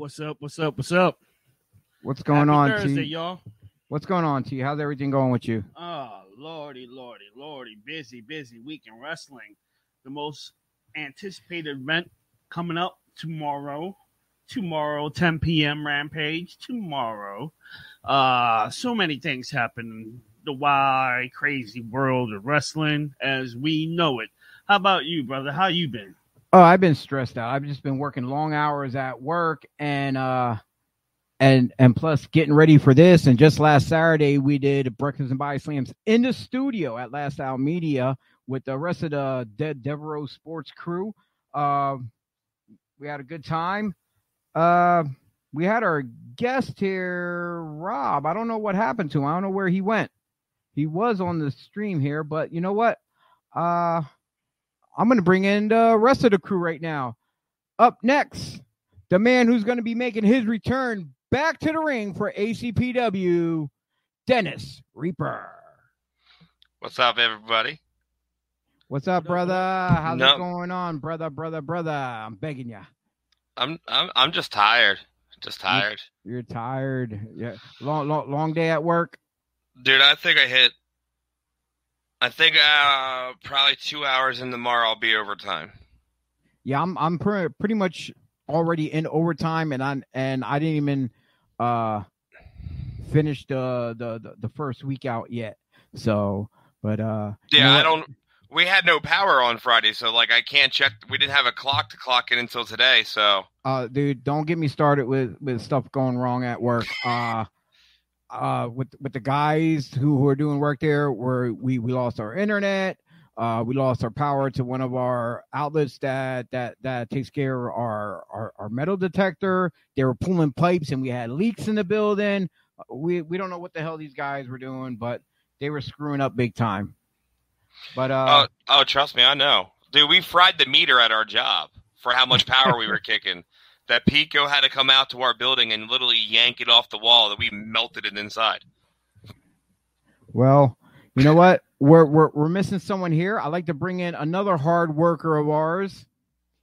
What's up? What's up? What's up? What's going Happy on, Thursday, T? y'all. What's going on, T? How's everything going with you? Oh, lordy, lordy, lordy. Busy, busy week in wrestling. The most anticipated event coming up tomorrow. Tomorrow, 10 p.m. Rampage. Tomorrow. Uh, so many things happen. In the why crazy world of wrestling as we know it. How about you, brother? How you been? Oh, I've been stressed out. I've just been working long hours at work and uh and and plus getting ready for this. And just last Saturday we did breakfast and body slams in the studio at Last Out Media with the rest of the Dead Devereaux Sports crew. Uh, we had a good time. Uh, we had our guest here, Rob. I don't know what happened to him. I don't know where he went. He was on the stream here, but you know what? Uh I'm going to bring in the rest of the crew right now. Up next, the man who's going to be making his return back to the ring for ACPW, Dennis Reaper. What's up, everybody? What's up, brother? How's No. it going on, brother, brother, brother? I'm begging you. I'm I'm I'm just tired. Just tired. You're tired. Yeah, long, long, long day at work. Dude, I think I hit I think uh probably 2 hours in tomorrow I'll be overtime. Yeah, I'm, I'm pre- pretty much already in overtime, and I and I didn't even uh finish the the the, the first week out yet. So, but uh, you Yeah, know I don't we had no power on Friday, so like I can't check we didn't have a clock to clock in until today, so uh dude don't get me started with with stuff going wrong at work uh uh with with the guys who, who are doing work there where we we lost our internet uh we lost our power to one of our outlets that that that takes care of our our, our metal detector they were pulling pipes and we had leaks in the building we we don't know what the hell these guys were doing but they were screwing up big time but uh oh, oh trust me, I know. Dude, we fried the meter at our job for how much power we were kicking. That PECO had to come out to our building and literally yank it off the wall that we melted it inside. Well, you know what? We're we're we're missing someone here. I'd like to bring in another hard worker of ours.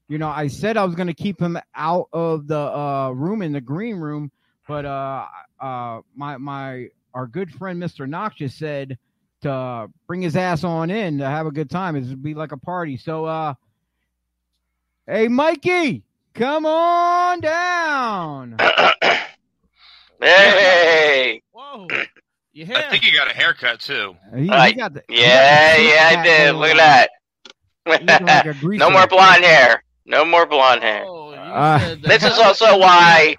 You know, I said I was going to keep him out of the uh, room in the green room, but uh, uh, my my our good friend Mr. Noxious said to bring his ass on in to have a good time. It would be like a party. So, uh, hey, Mikey, come on down. Hey, Whoa. I think he got a haircut too. He, he Right. got the, yeah, yeah, I did. Look on. at Looking like that. no more blonde hair. No more blonde hair. Oh, Uh, This is also why.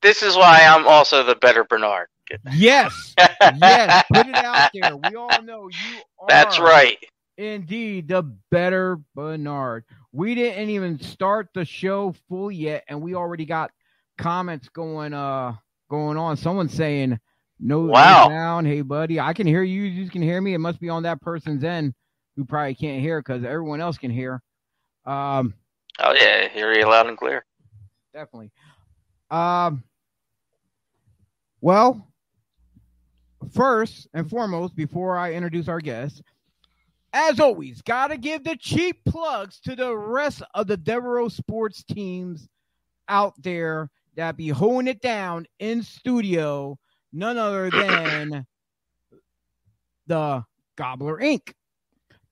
This is why I'm also the better Bernard. Yes, yes, put it out there. We all know you are. That's right. Indeed, the better Bernard. We didn't even start the show full yet, and we already got comments going uh going on. Someone saying no Wow. down. Hey buddy, I can hear you. You can hear me. It must be on that person's end who probably can't hear because everyone else can hear. Um, Oh yeah, hear you loud and clear. definitely. Um, well, first and foremost, before I introduce our guest, as always, gotta give the cheap plugs to the rest of the Devereaux sports teams out there that be holding it down in studio. None other than the Gobbler Inc.,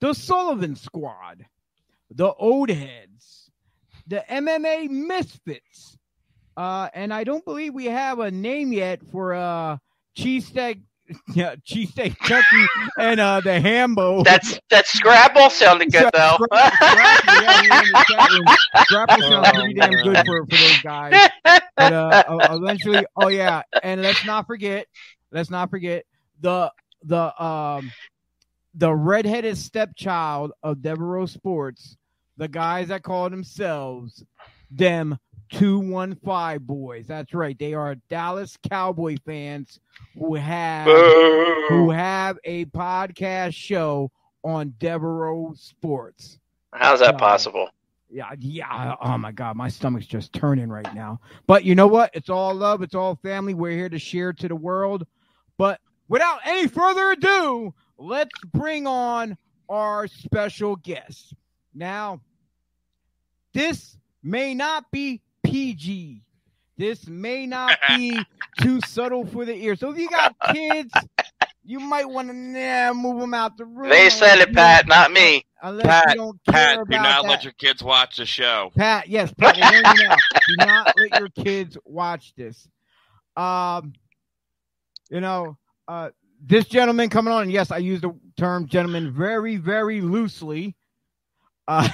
the Sullivan Squad, the Old Heads, the MMA Misfits, uh, and I don't believe we have a name yet for uh cheesesteak, yeah, cheesesteak Chucky and uh the Hambo. That's that Scrabble sounded good though. Scrapple, Scrapple, yeah, we were in the chat room. Sounds pretty damn good for, for those guys. But uh, uh, eventually, oh yeah, and let's not forget, let's not forget the the um the redheaded stepchild of Devereaux Sports, the guys that call themselves them 215 boys. That's right. They are Dallas Cowboy fans who have who have a podcast show on Devereaux Sports. How's that um, possible? Yeah, yeah. Oh my God, my stomach's just turning right now. But you know what? It's all love. It's all family. We're here to share to the world. But without any further ado, let's bring on our special guest. Now, this may not be PG. This may not be too subtle for the ear. So if you got kids, you might want to nah, move them out the room. They said it, Pat, not me. Unless Pat, you don't care Pat, about do not that. let your kids watch the show. Pat, yes, Pat, you now. Do not let your kids watch this. Um, you know, uh, this gentleman coming on, and yes, I use the term gentleman very, very loosely. Uh,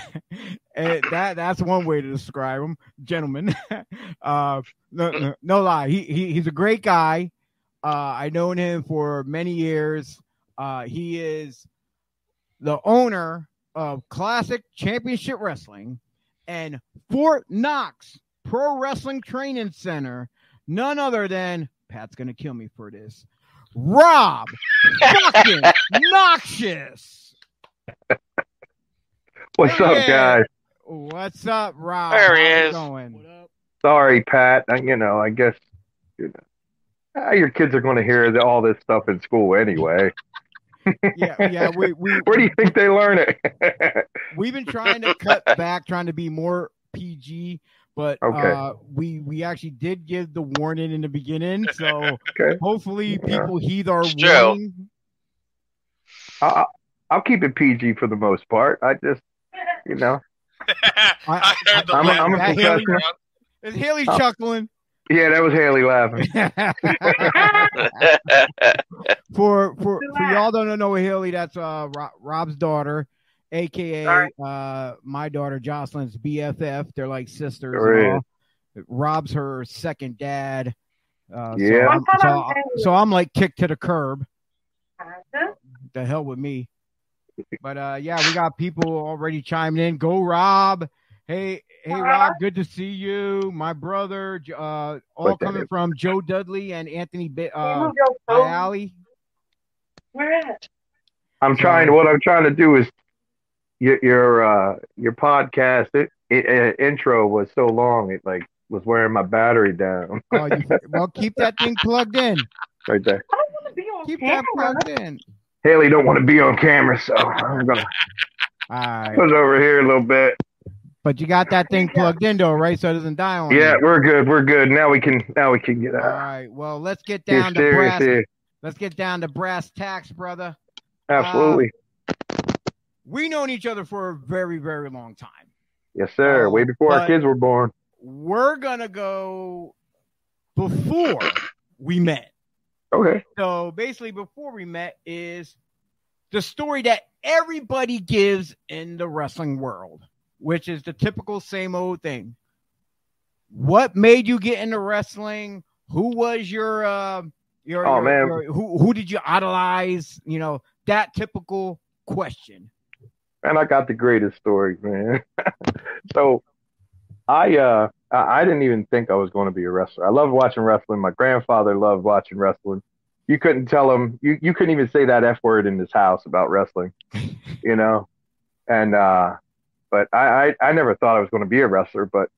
and that that's one way to describe him, gentlemen. uh, no, no, no lie, he, he he's a great guy. Uh, I known him for many years. Uh, he is the owner of Classic Championship Wrestling and Fort Knox Pro Wrestling Training Center. None other than Pat's gonna kill me for this. Rob fucking Noxious. What's Yeah. up, guys? What's up, Rob? There he How's it is. Going? What up? Sorry, Pat. I- You know, I guess you know, ah, your kids are going to hear the- all this stuff in school anyway. Yeah, yeah. We we Where do you think they learn it? we've been trying to cut back, trying to be more PG, but Okay. uh, we we actually did give the warning in the beginning, so Okay. hopefully Yeah. people heed our It's warning. I, I'll keep it PG for the most part. I just, you know, I heard the I'm a- laugh. I'm a That. Haley, is Haley Oh. chuckling? yeah, that was Haley laughing. for for for y'all don't know Haley, that's uh Ro- Rob's daughter, aka uh my daughter Jocelyn's BFF. They're like sisters. and all. Rob's her second dad. Uh, Yeah. So I'm, so, so I'm like kicked to the curb. The hell with me. But uh, yeah, we got people already chiming in. Go Rob. Hey, hey Rob, good to see you. My brother, uh, all coming from Joe Dudley and Anthony Ba- uh, Alley. I'm trying. What I'm trying to do is your your uh, your podcast. It, it, uh, intro was so long. It like was wearing my battery down Oh, you, well, keep that thing plugged in. right there. I don't be on Keep that plugged in. Haley don't want to be on camera, so I'm gonna All right, put it over here a little bit. but you got that thing plugged in though, right? So it doesn't die on Yeah, you. we're good. We're good. Now we can. Now we can get All out. right. Well, let's get You're down to brass. here. Let's get down to brass tacks, brother. Absolutely. Uh, we known each other for a very, very long time. yes, sir. oh, Way before our kids were born. We're gonna go before we met. Okay. So basically, before we met is the story that everybody gives in the wrestling world, which is the typical same old thing. What made you get into wrestling? Who was your uh your, Oh, your- man. your- who who did you idolize? You know, that typical question. And I got the greatest story, man. so I uh I didn't even think I was going to be a wrestler. I loved watching wrestling. My grandfather loved watching wrestling. You couldn't tell him you, you couldn't even say that F word in his house about wrestling. you know? And uh but I, I, I never thought I was going to be a wrestler, but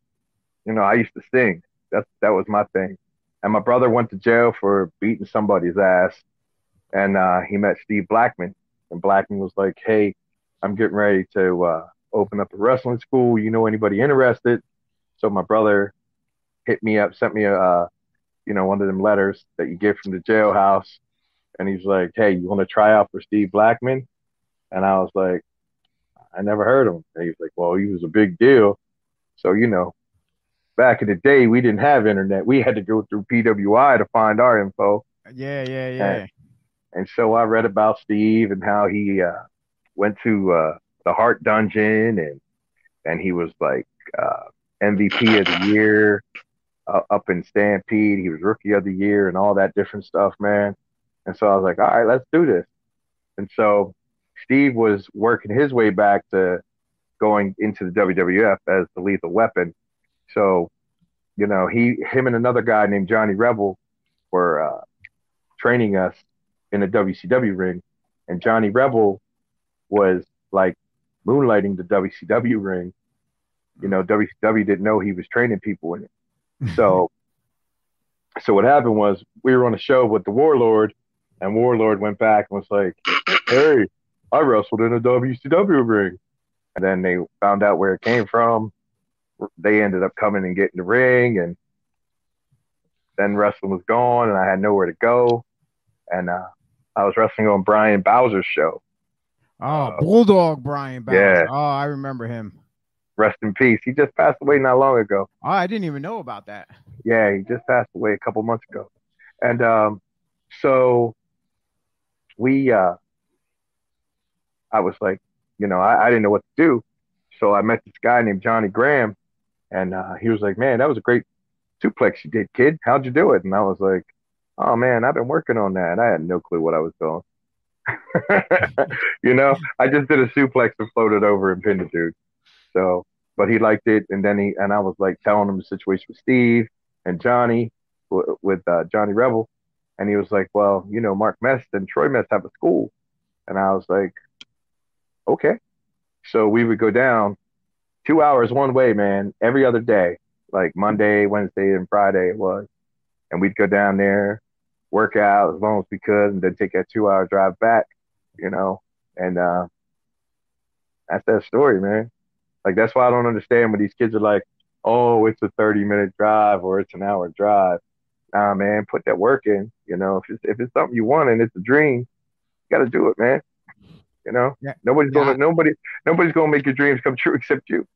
you know, I used to sing. That's that was my thing. And my brother went to jail for beating somebody's ass. And uh, he met Steve Blackman. And Blackman was like, Hey, I'm getting ready to uh, open up a wrestling school. You know anybody interested? So my brother hit me up, sent me a, uh, you know, one of them letters that you get from the jailhouse, and he's like, "Hey, you want to try out for Steve Blackman?" And I was like, "I never heard of him." And he's like, "Well, he was a big deal." So you know, back in the day, we didn't have internet. We had to go through PWI to find our info. Yeah, yeah, yeah. And so I read about Steve and how he uh, went to uh, the Hart Dungeon and and he was like uh, MVP of the year uh, up in Stampede. He was Rookie of the Year and all that different stuff, man. And so I was like, all right, let's do this. And so Steve was working his way back to going into the WWF as the Lethal Weapon. So, you know, he, him, and another guy named Johnny Rebel were uh, training us in a WCW ring, and Johnny Rebel was like moonlighting the WCW ring. You know, WCW didn't know he was training people in it. So, so what happened was we were on a show with the Warlord, and Warlord went back and was like, "Hey, I wrestled in a WCW ring," and then they found out where it came from. They ended up coming and getting the ring, and then wrestling was gone, and I had nowhere to go, and uh, I was wrestling on Brian Bowser's show. Oh, Uh, Bulldog Brian Bauer. yeah. Oh, I remember him. Rest in peace. He just passed away not long ago. Oh, I didn't even know about that. Yeah, he just passed away a couple months ago. And um, so we, uh, I was like, you know, I, I didn't know what to do. So I met this guy named Johnny Graham, and uh, he was like, man, that was a great suplex you did, kid. How'd you do it? And I was like, oh man, I've been working on that. And I had no clue what I was doing. you know, I just did a suplex and floated over and pinned the dude. So, but he liked it, and then he and I was like telling him the situation with Steve and Johnny with uh, Johnny Rebel, and he was like, "Well, you know, Mark Mest and Troy Mest have a school," and I was like, "Okay." So we would go down two hours one way, man, every other day, like Monday, Wednesday, and Friday it was, and we'd go down there, work out as long as we could, and then take that two hour drive back, you know, and uh, that's that story, man. Like that's why I don't understand when these kids are like, "Oh, it's a thirty minute drive or it's an hour drive." Nah, man, put that work in. You know, if it's if it's something you want and it's a dream, you got to do it, man. You know, Yeah. nobody's Yeah. gonna nobody nobody's gonna make your dreams come true except you.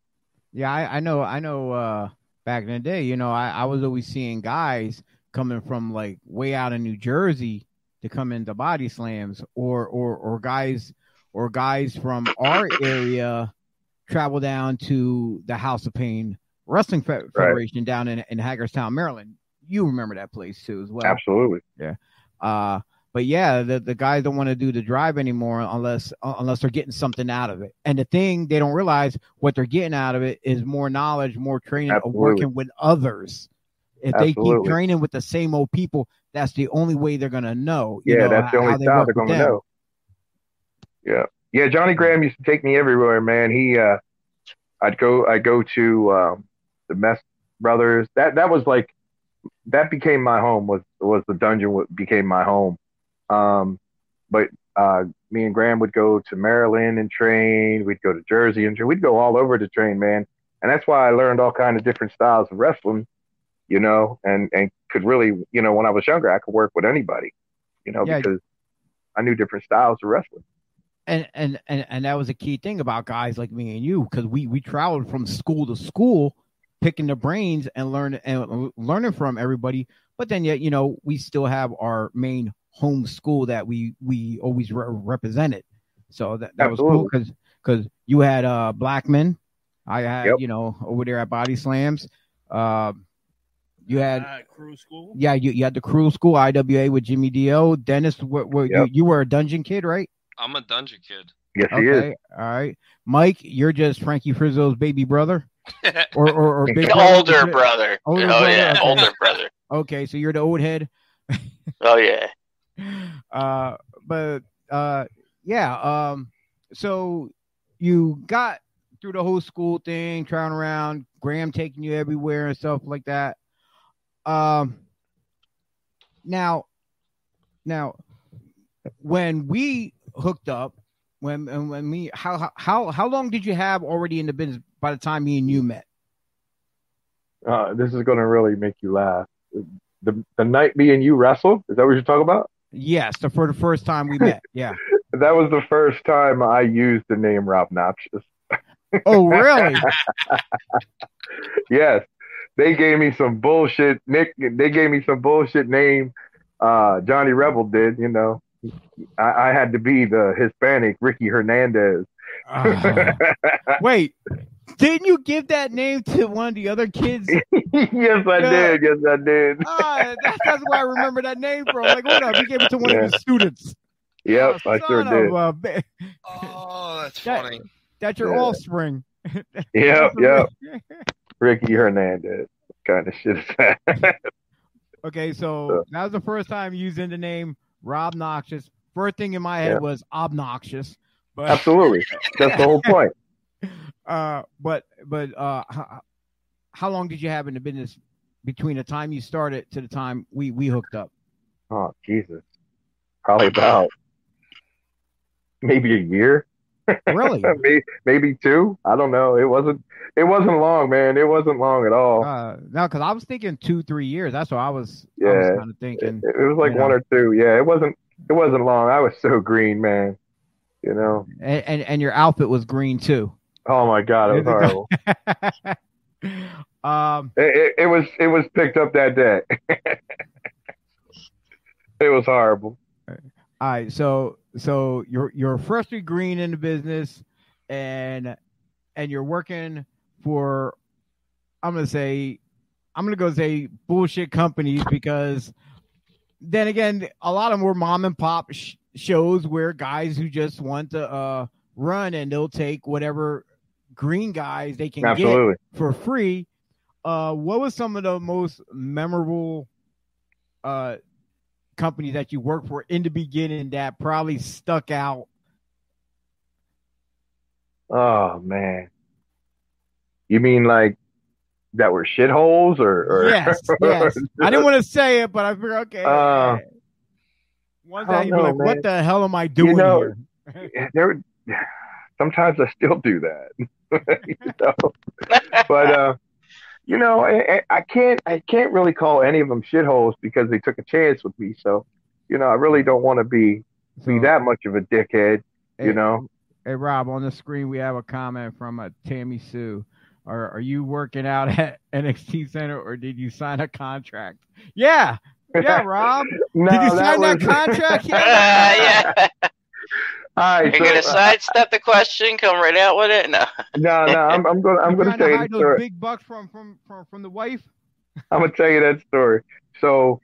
Yeah, I, I know. I know. Uh, back in the day, you know, I, I was always seeing guys coming from like way out in New Jersey to come into body slams, or or or guys or guys from our area travel down to the House of Pain Wrestling Fe- Federation down in in Hagerstown, Maryland. You remember that place too, as well. Absolutely. Yeah. Uh, but yeah, the, the guys don't want to do the drive anymore unless uh, unless they're getting something out of it. And the thing they don't realize what they're getting out of it is more knowledge, more training of working with others. If they keep training with the same old people, that's the only way they're gonna know. you Yeah, know, that's the how only they style they're gonna them. know. Yeah, yeah. Johnny Graham used to take me everywhere, man. He, uh, I'd go, I go to um, the Mest Brothers. That that was like, that became my home. Was was the dungeon? What became my home? Um, but uh, me and Graham would go to Maryland and train. We'd go to Jersey and train. We'd go all over to train, man. And that's why I learned all kind of different styles of wrestling, you know, and and could really, you know, when I was younger, I could work with anybody, you know, Yeah. because I knew different styles of wrestling. And and and and that was a key thing about guys like me and you because we we traveled from school to school picking the brains and learning and learning from everybody. But then yet you know we still have our main home school that we we always re- represented. So that, that was cool because because you had uh blackman i had Yep. you know over there at body slams. Uh you had uh, crew school. yeah you, you had the crew school iwa with jimmy dio dennis were, were, you, you were a dungeon kid right I'm a dungeon kid. Yes, he is. Okay, all right. Mike, you're just Frankie Frizzo's baby brother, or or, or big The brother? older brother. Older oh brother, yeah, okay. older brother. Okay, so you're the old head. Oh yeah. Uh, but uh, yeah. Um, so you got through the whole school thing, traveling around, Graham taking you everywhere and stuff like that. Um, now, now, when we hooked up, when and when we how how how long did you have already in the business by the time me and you met? Uh, this is going to really make you laugh. The the night me and you wrestled. Is that what you're talking about? Yes, the for the first time we met. Yeah. That was the first time I used the name Rob Noxious. Oh, really? Yes, they gave me some bullshit. Nick, they gave me some bullshit name. Uh, Johnny Rebel did. You know, I, I had to be the Hispanic Ricky Hernandez. Uh, wait, didn't you give that name to one of the other kids? yes, I Yeah. did. Yes, I did. Ah, that's, that's where I remember that name from. Like, what up, he gave it to one Yeah. of his students. Yep, Oh, I sure did. of a Oh, that's That- funny. That's your Yeah. offspring. Yep, yep. Ricky Hernandez. What kind of shit is that? Okay, so So- that was the first time using the name Rob Noxious. First thing in my head Yeah. was obnoxious, but Absolutely. That's the whole point. uh, but but uh, how, how long did you have in the business between the time you started to the time we we hooked up? Oh, Jesus. Probably about maybe a year. Really? maybe, maybe two. I don't know. It wasn't it wasn't long, man. It wasn't long at all. Uh, no, because I was thinking two, three years. That's what I was. I was Yeah. kind of It, thinking. it was like one know. or two. Yeah, it wasn't. It wasn't long. I was so green, man. You know. And, and and your outfit was green too. Oh my god, it was horrible. um. It, it, it was. It was picked up that day. it was horrible. All right. So so you're you're freshly green in the business, and and you're working for. I'm gonna say, I'm gonna go say bullshit companies because then again, a lot of them were mom and pop sh- shows where guys who just want to uh run and they'll take whatever green guys they can get for free. Uh, what was some of the most memorable uh companies that you worked for in the beginning that probably stuck out? Oh man. You mean like that were shitholes or, or yes, yes. I didn't want to say it, but I figured okay. Uh, One day you'd be like, man. "What the hell am I doing know, here?" there sometimes I still do that. you know? But uh you know, I, I- can't I can't really call any of them shitholes because they took a chance with me. So, you know, I really don't want to be be that much of a dickhead, hey, you know. Hey Rob, on the screen we have a comment from uh, Tammy Sue. Are are you working out at NXT Center or did you sign a contract? Yeah, yeah, Rob. no, did you sign that was- contract Uh, yeah. All right, You're so, gonna uh, sidestep the question, come right out with it. No. no, no, I'm, I'm gonna I'm You gonna trying to tell you the those story. big bucks from from from from the wife. I'm gonna tell you that story. So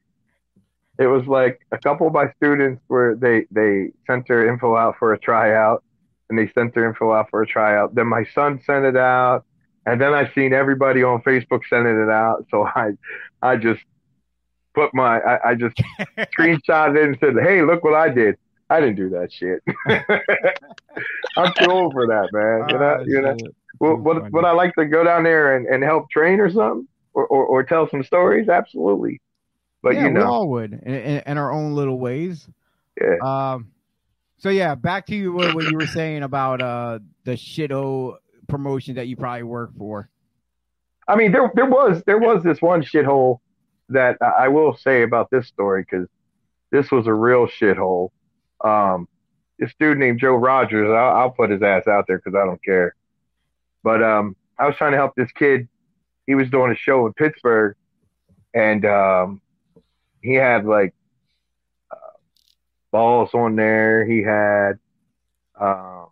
it was like a couple of my students where they they sent their info out for a tryout, and they sent their info out for a tryout. Then my son sent it out, and then I seen everybody on Facebook sending it out. So I I just put my I, I just screenshotted it and said, "Hey, look what I did." I didn't do that shit. I'm too old for that, man. You know, Ah, you know. shit. Would, would, would I like to go down there and, and help train or something? Or, or, or tell some stories? Absolutely. But yeah, you we know, all would in, in, in our own little ways. Yeah. Um. So yeah, back to you what, what you were saying about uh the shito promotion that you probably work for. I mean, there there was there was this one shithole that I will say about this story because this was a real shithole. Um, this dude named Joe Rogers, I'll, I'll put his ass out there because I don't care. But um, I was trying to help this kid. He was doing a show in Pittsburgh, and um, he had like uh, balls on there. He had um,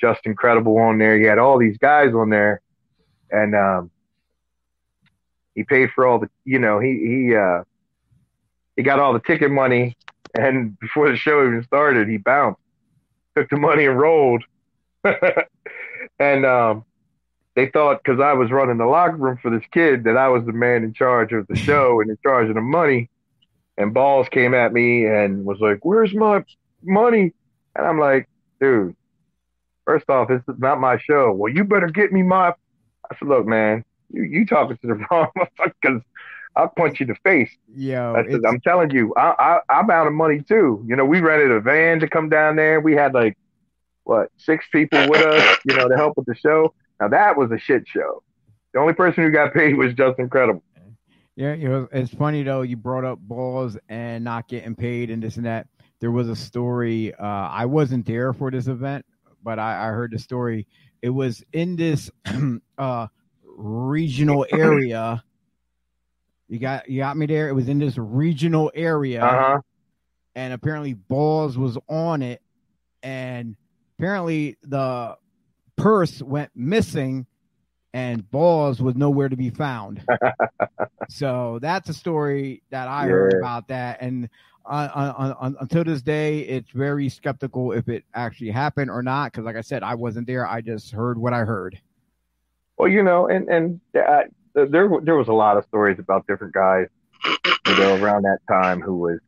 Justin Credible on there. He had all these guys on there, and um, he paid for all the, you know, he he uh, he got all the ticket money, and before the show even started, he bounced, took the money and rolled, and um, they thought because I was running the locker room for this kid that I was the man in charge of the show and in charge of the money, and balls came at me and was like, "Where's my money?" And I'm like, "Dude, first off, this is not my show. Well, you better get me my." I said, "Look, man, you you talking to the wrong motherfucker because I'll punch you in the face." Yeah, I'm telling you, I, I, I'm out of money too. You know, we rented a van to come down there. We had like, what, six people with us, you know, to help with the show. Now that was a shit show. The only person who got paid was Justin Credible. Yeah, you know, it's funny though. You brought up balls and not getting paid and this and that. There was a story. Uh, I wasn't there for this event, but I, I heard the story. It was in this uh, regional area. You got you got me there. It was in this regional area, Uh huh. and apparently balls was on it, and apparently the purse went missing, and balls was nowhere to be found. so that's a story that I heard about that, and on, on, until this day, it's very skeptical if it actually happened or not. Because, like I said, I wasn't there. I just heard what I heard. Well, you know, and and uh, there there was a lot of stories about different guys, you know, around that time who was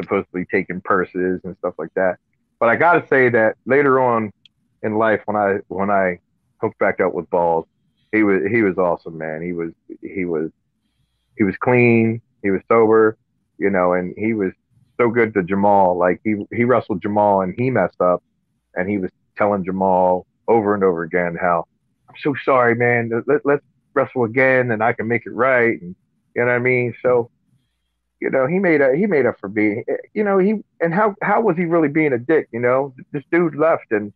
supposedly taking purses and stuff like that. But I got to say that later on in life, when I when I hooked back up with balls, he was he was awesome, man. He was he was he was clean, he was sober, you know, and he was so good to Jamal. Like he he wrestled Jamal and he messed up, and he was telling Jamal over and over again how I'm so sorry, man. Let, let's wrestle again, and I can make it right. And you know what I mean? So, you know, he made a he made up for being, you know, he and how how was he really being a dick? You know, this dude left and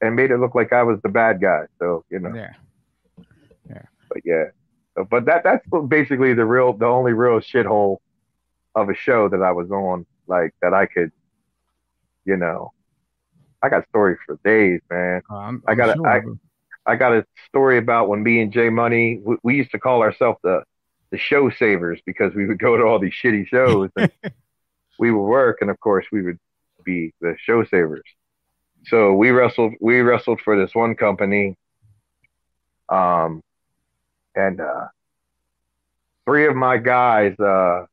and made it look like I was the bad guy. So you know, Yeah. but yeah. So, but that that's basically the real the only real shithole of a show that I was on, like that I could, you know, I got stories for days, man. Uh, I'm, I gotta- sure. I- I got a story about when me and Jay Money, we, we used to call ourselves the the show savers because we would go to all these shitty shows and we would work, and of course we would be the show savers. So we wrestled. We wrestled for this one company, um, and uh, three of my guys, uh,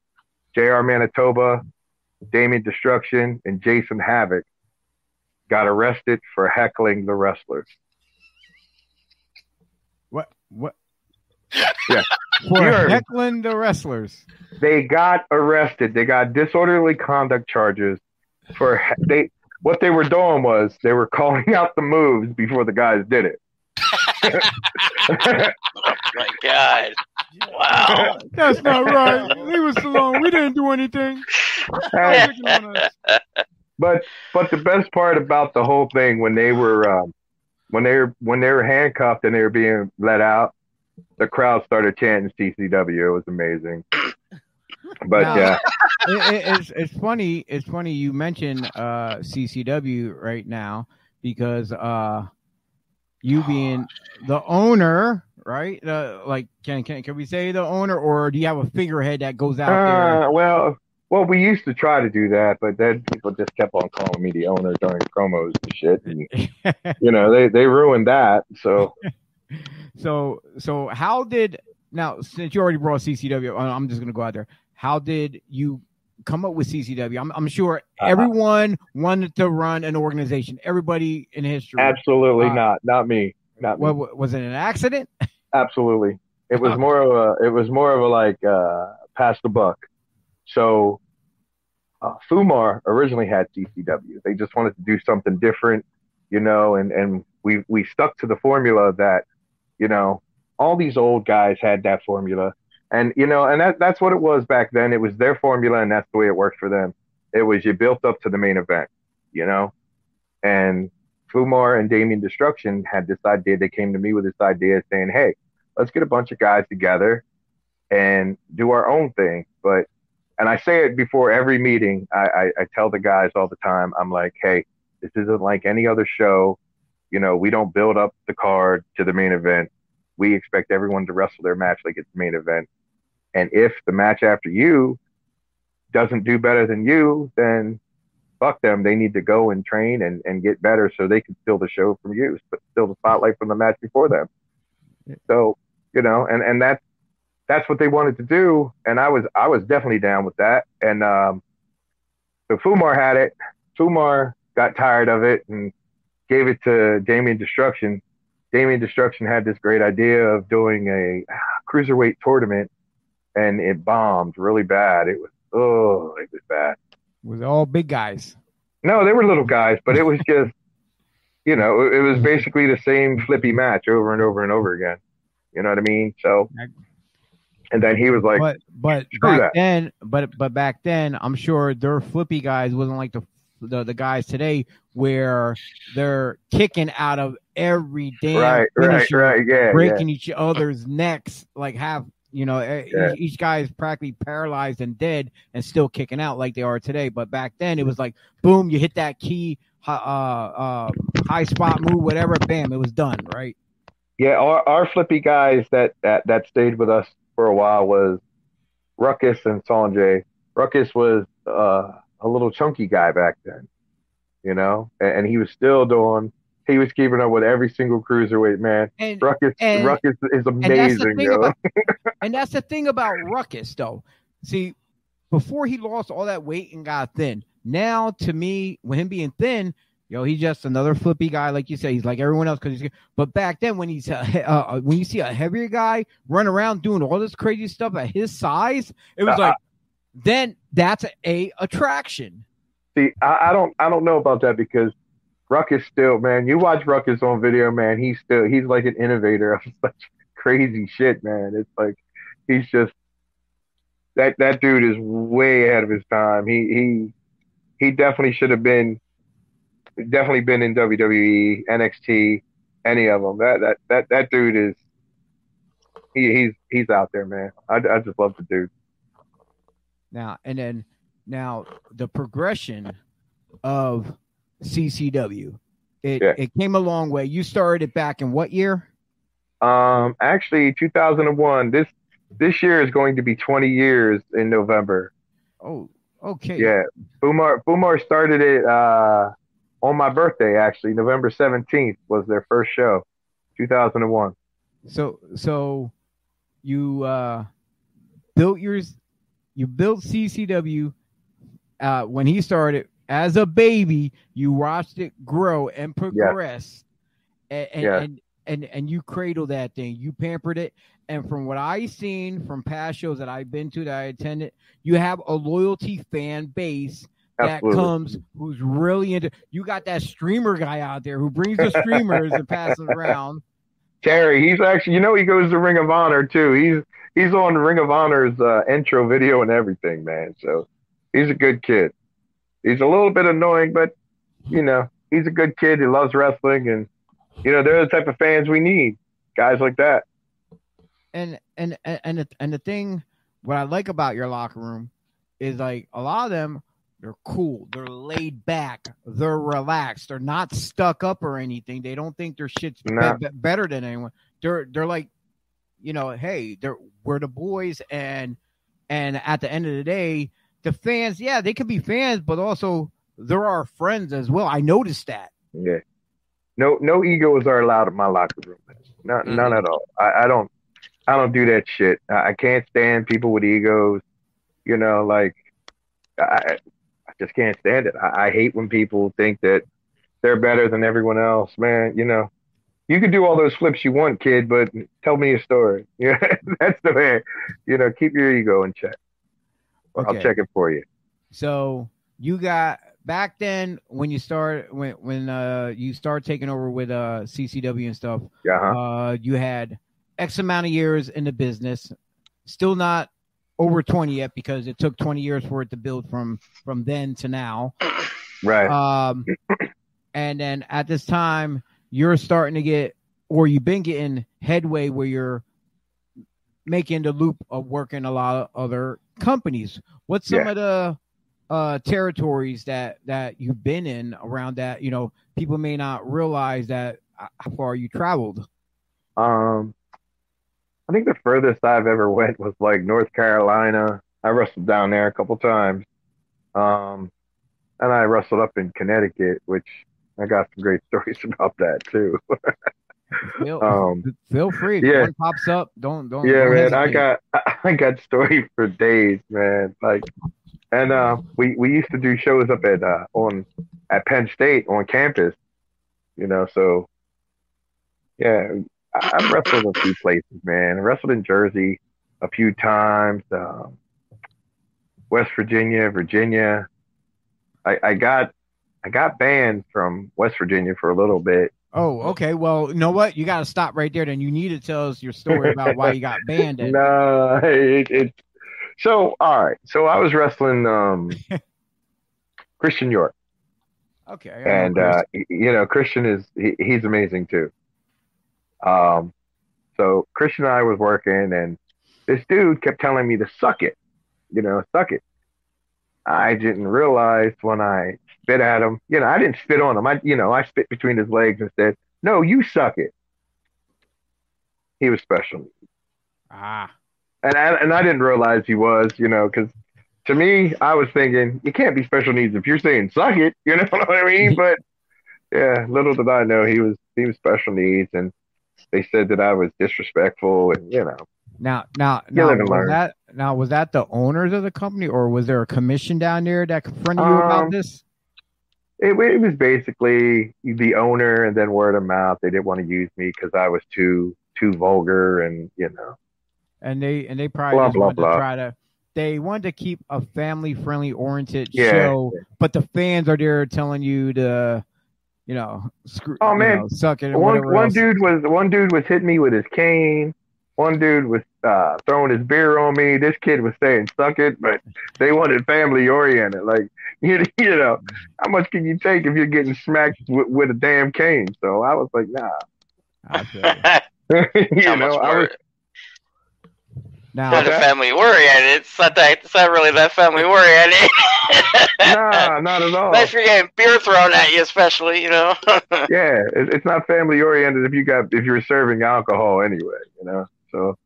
Jr. Manitoba, Damien Destruction, and Jason Havoc, got arrested for heckling the wrestlers. what what? Yeah. For You heard heckling the wrestlers. they got arrested. They got disorderly conduct charges for they. What they were doing was they were calling out the moves before the guys did it. Oh my god! Wow. That's not right. Leave us alone. We didn't do anything. And- Picking on us. but but the best part about the whole thing when they were um, when they were when they were handcuffed and they were being let out, the crowd started chanting CCW. It was amazing. But Now- yeah, it, it- it's it's funny. It's funny you mention uh, CCW right now because uh, you being the owner, right? Uh, like, can can can we say the owner, or do you have a figurehead that goes out uh, well, well, we used to try to do that, but then people just kept on calling me the owner during promos and shit. And, you know, they they ruined that. So so so how did now since you already brought CCW, I'm just gonna go out there. How did you come up with CCW? I'm I'm sure Uh, everyone wanted to run an organization. Everybody in history. absolutely Uh, not, not me, not me. What- was it an accident? Absolutely. It was more of a it was more of a like uh pass the buck. So uh, Fumar originally had CCW. They just wanted to do something different, you know, and and we we stuck to the formula that, you know, all these old guys had that formula. And you know, and that that's what it was back then. It was their formula and that's the way it worked for them. It was you built up to the main event, you know? And Fumar and Damien Destruction had this idea. They came to me with this idea saying, Hey, let's get a bunch of guys together and do our own thing. But, and I say it before every meeting, I, I, I tell the guys all the time, I'm like, Hey, this isn't like any other show. You know, we don't build up the card to the main event. We expect everyone to wrestle their match like it's the main event. And if the match after you doesn't do better than you, then fuck them. They need to go and train and, and get better so they can steal the show from you, but steal the spotlight from the match before them. So, you know, and, and that's that's what they wanted to do. And I was I was definitely down with that. And um so Fumar had it. Fumar got tired of it and gave it to Damien Destruction. Damien Destruction had this great idea of doing a cruiserweight tournament and it bombed really bad. It was oh, it was bad. It Was all big guys. No, they were little guys, but it was just, you know, it, was basically the same flippy match over and over and over again. You know what I mean? So, and then he was like, but but back that. then, but but back then, I'm sure their flippy guys wasn't like the the, the guys today where they're kicking out of every damn right, right, finisher, right, yeah, yeah. breaking each other's necks, like have you know e- Yeah. each, each guy is practically paralyzed and dead and still kicking out like they are today. But back then, it was like boom, you hit that key, uh, uh, high spot move, whatever, bam, it was done, right? Yeah, our, our flippy guys that, that that stayed with us for a while was Ruckus and Sonjay. Ruckus was uh, a little chunky guy back then, you know, and, and he was still doing. He was keeping up with every single cruiserweight man. And Ruckus, And- Ruckus is And that's amazing, about and that's the thing about Ruckus though. See, before he lost all that weight and got thin, now to me, with him being thin, yo, he's just another flippy guy, like you say. He's like everyone else because he's. But back then, when he's uh, uh, when you see a heavier guy run around doing all this crazy stuff at his size, it was Uh, like, then that's a, a attraction. See, I, I don't, I don't know about that because Ruckus still, man. You watch Ruckus on video, man. He's still he's like an innovator of such crazy shit, man. It's like he's just that that dude is way ahead of his time. He he he definitely should have been definitely been in WWE, NXT, any of them. That that that that dude is he he's he's out there, man. I I just love the dude. Now and then now the progression of CCW. It Yeah. it came a long way. You started it back in what year? Um, actually, 2001. This this year is going to be 20 years in November. Oh, okay. Yeah, Boomar Boomar started it uh, on my birthday. Actually, November 17th was their first show, 2001. So so you uh built yours you built CCW uh when he started as a baby, you watched it grow and progress. And and, Yeah. and and and you cradled that thing. You pampered it. And from what I seen from past shows that I've been to that I attended, you have a loyalty fan base that Absolutely. comes who's really into you got that streamer guy out there who brings the streamers and passes around. Terry, he's actually, you know, he goes to Ring of Honor too. He's he's on Ring of Honor's uh, intro video and everything, man. So he's a good kid. He's a little bit annoying, but you know, he's a good kid. He loves wrestling, and you know, they're the type of fans we need. Guys like that. and and and and the, and the thing what I like about your locker room is like a lot of them they're cool, they're laid back, they're relaxed, they're not stuck up or anything. They don't think their shit's Nah. be- better than anyone. They're they're like, you know, hey, they're we're the boys, and and at the end of the day, the fans, yeah, they could be fans, but also they're our friends as well. I noticed that. Yeah. No, no egos are allowed in my locker room. Not, Mhm. none at all. I, I don't, I don't do that shit. I, I can't stand people with egos. You know, like, I, I just can't stand it. I, I hate when people think that they're better than everyone else. Man, you know, you can do all those flips you want, kid, but tell me a story. Yeah, that's the way. You know, keep your ego in check. Or I'll Okay. check it for you. So you got back then when you start when when uh you start taking over with uh CCW and stuff. Yeah. huh Uh, you had X amount of years in the business, still not over twenty yet because it took twenty years for it to build from from then to now. Right. Um, and then at this time, you're starting to get, or you've been getting headway where you're making the loop of working a lot of other companies. What's some Yeah. of the uh, territories that that you've been in around that? You know, people may not realize that uh, how far you traveled. Um, I think the furthest I've ever went was like North Carolina. I wrestled down there a couple times. Um, and I wrestled up in Connecticut, which I got some great stories about that too. Feel, Um, feel free. If yeah. one pops up. Don't don't. yeah, don't man, I got I got stories for days, man. Like, and uh, we we used to do shows up at uh, on at Penn State on campus, you know. So, yeah, I, I've wrestled a few places, man. I wrestled in Jersey a few times, um, West Virginia, Virginia. I, I got I got banned from West Virginia for a little bit. Oh, okay. Well, you know what? You got to stop right there. Then you need to tell us your story about why you got banned. No, it, it. So all right. So I was wrestling um, Christian York, Okay. And uh, you know Christian is he, he's amazing too. Um, so Christian and I was working, and this dude kept telling me to suck it, you know, suck it. I didn't realize when I spit at him, you know, I didn't spit on him. I, you know, I spit between his legs and said, "No, you suck it." He was special. ah, and I, and I didn't realize he was, you know, because to me, I was thinking you can't be special needs if you're saying suck it, you know what I mean? But yeah, little did I know he was he was special needs, and they said that I was disrespectful, and you know, now, now, now, was that now was that the owners of the company, or was there a commission down there that confronted you about Um, this? It, it was basically the owner, and then word of mouth. They didn't want to use me because I was too too vulgar, and you know, And they and they probably blah, just blah, wanted blah. to try to. They wanted to keep a family friendly oriented Yeah. show, but the fans are there telling you to you know, screw, Oh, you man. know, suck it. one one else. dude was one dude was hitting me with his cane. One dude was uh, throwing his beer on me. This kid was saying "suck it," but they wanted family oriented. Like you, you know, how much can you take if you're getting smacked with, with a damn cane? So I was like, nah. I feel you. you How know, much I more? was Now, Not a family oriented. It's not that. It's not really that family oriented. nah, not at all. Unless you're getting beer thrown at you, especially, you know. Yeah, it, it's not family oriented if you got if you're serving alcohol anyway. You know, so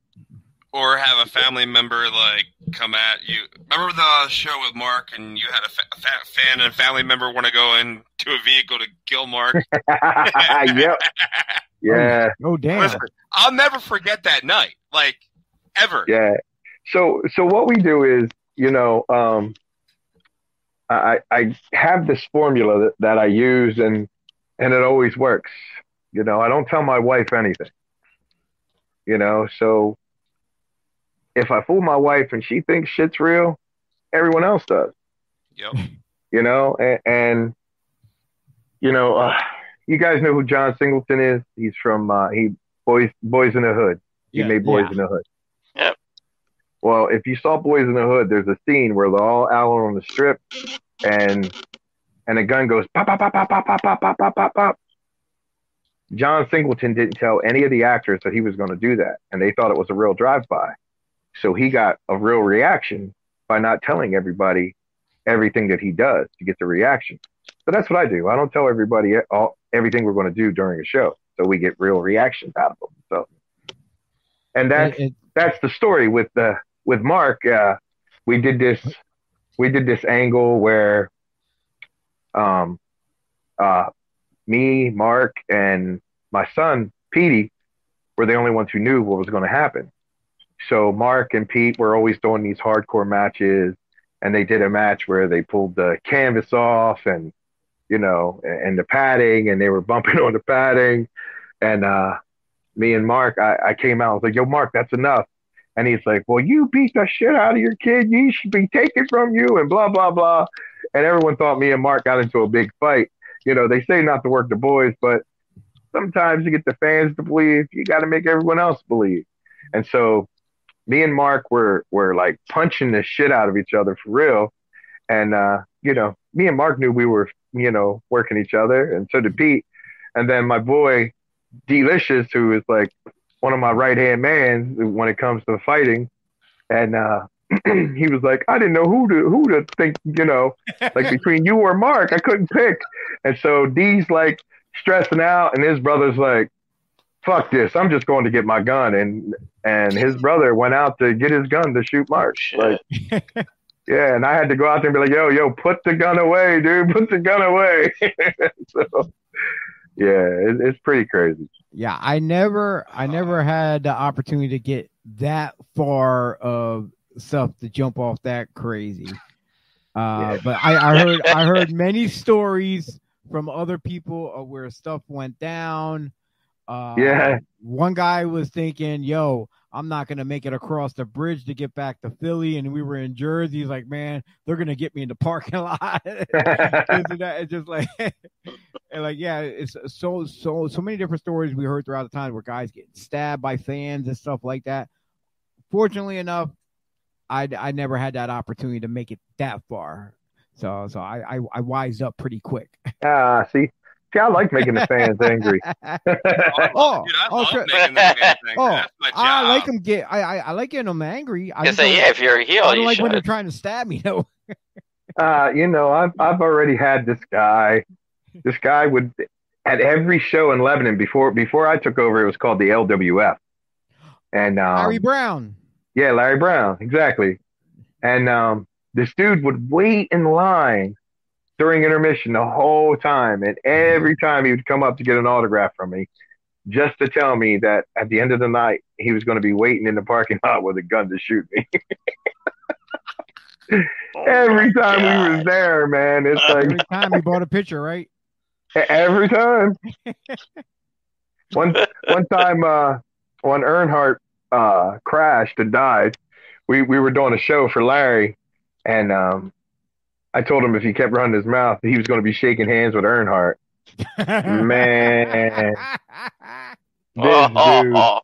or have a family member like come at you. Remember the show with Mark, and you had a, fa- a fan and family member want to go into a vehicle to kill Mark. yep, yeah. oh damn, Listen, I'll never forget that night, like ever. Yeah. So so what we do is, you know, um, I I have this formula that, that I use and and it always works. You know, I don't tell my wife anything. You know, so if I fool my wife and she thinks shit's real, everyone else does. Yep. You know, and, and you know, uh, you guys know who John Singleton is. He's from uh, he boys boys in the hood. He Yeah, made Boys yeah. in the Hood. Yep. Well, if you saw Boyz n the Hood, there's a scene where they're all out on the strip, and and a gun goes pop pop pop pop pop pop pop pop pop pop pop. John Singleton didn't tell any of the actors that he was going to do that, and they thought it was a real drive-by. So he got a real reaction by not telling everybody everything that he does to get the reaction. So that's what I do. I don't tell everybody all, everything we're going to do during a show, so we get real reactions out of them. So, and that's It- it- that's the story with the with Mark. Uh, we did this we did this angle where um uh me, Mark, and my son Petey were the only ones who knew what was going to happen. So Mark and Pete were always doing these hardcore matches, and they did a match where they pulled the canvas off and you know and the padding, and they were bumping on the padding, and uh me and Mark, I, I came out. I was like, "Yo, Mark, that's enough." And he's like, "Well, you beat the shit out of your kid. You should be taken from you." And blah blah blah. And everyone thought me and Mark got into a big fight. You know, they say not to work the boys, but sometimes you get the fans to believe, you got to make everyone else believe. And so, me and Mark were were like punching the shit out of each other for real. And uh, you know, me and Mark knew we were, you know, working each other, and so did Pete. And then my boy Delicious, who is like one of my right hand man when it comes to fighting, and uh, he was like, I didn't know who to who to think, you know, like between you or Mark, I couldn't pick. And so D's like stressing out, and his brother's like, "Fuck this, I'm just going to get my gun." And and his brother went out to get his gun to shoot Mark. Shit. Like, yeah, and I had to go out there and be like, "Yo, yo, put the gun away, dude, put the gun away." so, yeah, it, it's pretty crazy. yeah, I never, I never had the opportunity to get that far of stuff to jump off that crazy. Uh, Yeah. but I, I heard, I heard many stories from other people of where stuff went down. Uh, Yeah. one guy was thinking, "Yo, I'm not gonna make it across the bridge to get back to Philly," and we were in Jersey. He's like, "Man, they're gonna get me in the parking lot." It's just like, and like, yeah, it's so so so many different stories we heard throughout the time where guys get stabbed by fans and stuff like that. Fortunately enough, I I never had that opportunity to make it that far, so so I I, I wised up pretty quick. ah, see, see, I like making the fans angry. Oh, Dude, I oh, love sure. making the fans angry. Oh, That's my job. I like them get I, I I like getting them angry. I I just say, yeah, if you're a heel, I don't you like when they're trying to stab me though. uh, you know, I've I've already had this guy. This guy would at every show in Lebanon before before I took over. It was called the LWF, and um, Harry Brown. Yeah, Larry Brown, exactly. And um, this dude would wait in line during intermission the whole time, and every time he would come up to get an autograph from me, just to tell me that at the end of the night he was going to be waiting in the parking lot with a gun to shoot me. Oh every time we was there, man, it's like Every time he bought a picture, right? every time. one one time, uh, when Earnhardt uh, crashed and died, we we were doing a show for Larry, and um, I told him if he kept running his mouth, he was going to be shaking hands with Earnhardt. Man. This Oh, dude, oh,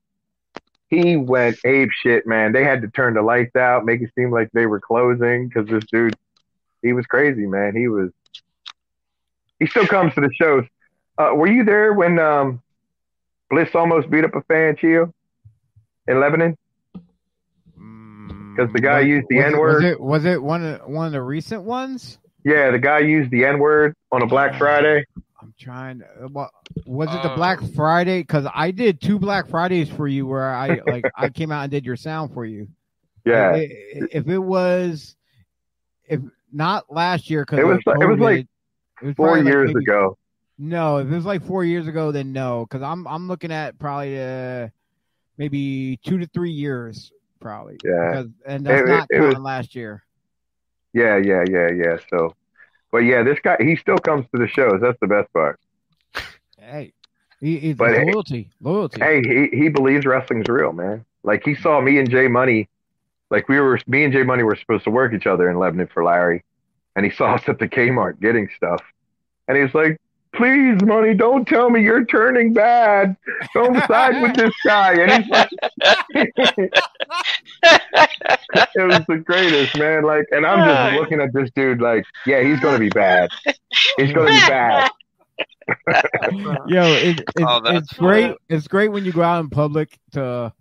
he went ape shit, man. They had to turn the lights out, make it seem like they were closing because this dude, he was crazy, man. He was. He still comes to the shows. Uh, were you there when um, Bliss almost beat up a fan, Chio, in Lebanon? Because the guy Was- used the N-word. Was it was it one of one of the recent ones? Yeah, the guy used the N word on a Black Friday. I'm trying. To, what was it? The Black Oh. Friday? Because I did two Black Fridays for you, where I like I came out and did your sound for you. Yeah, I- I- If it was, if not last year, because It was- it was like four years ago. No, if it was like four years ago, then no, because I'm I'm looking at probably uh, maybe two to three years, probably. Yeah. Because, and that's It- not it- it was- last year. Yeah, yeah, yeah, yeah. So, but yeah, this guy he still comes to the shows. That's the best part. Hey, he, it's But, hey- loyalty, loyalty. Hey, he he believes wrestling's real, man. Like he saw me and Jay Money, like we were me and Jay Money were supposed to work each other in Lebanon for Larry, and he saw us at the Kmart getting stuff, and he was like, "Please, Money, don't tell me you're turning bad. Don't side with this guy." And he's like, it was the greatest, man. Like, and I'm just looking at this dude, like, yeah, he's gonna be bad. He's gonna be bad. Yo, it, it, Oh, that's it's great. fun. It's great when you go out in public to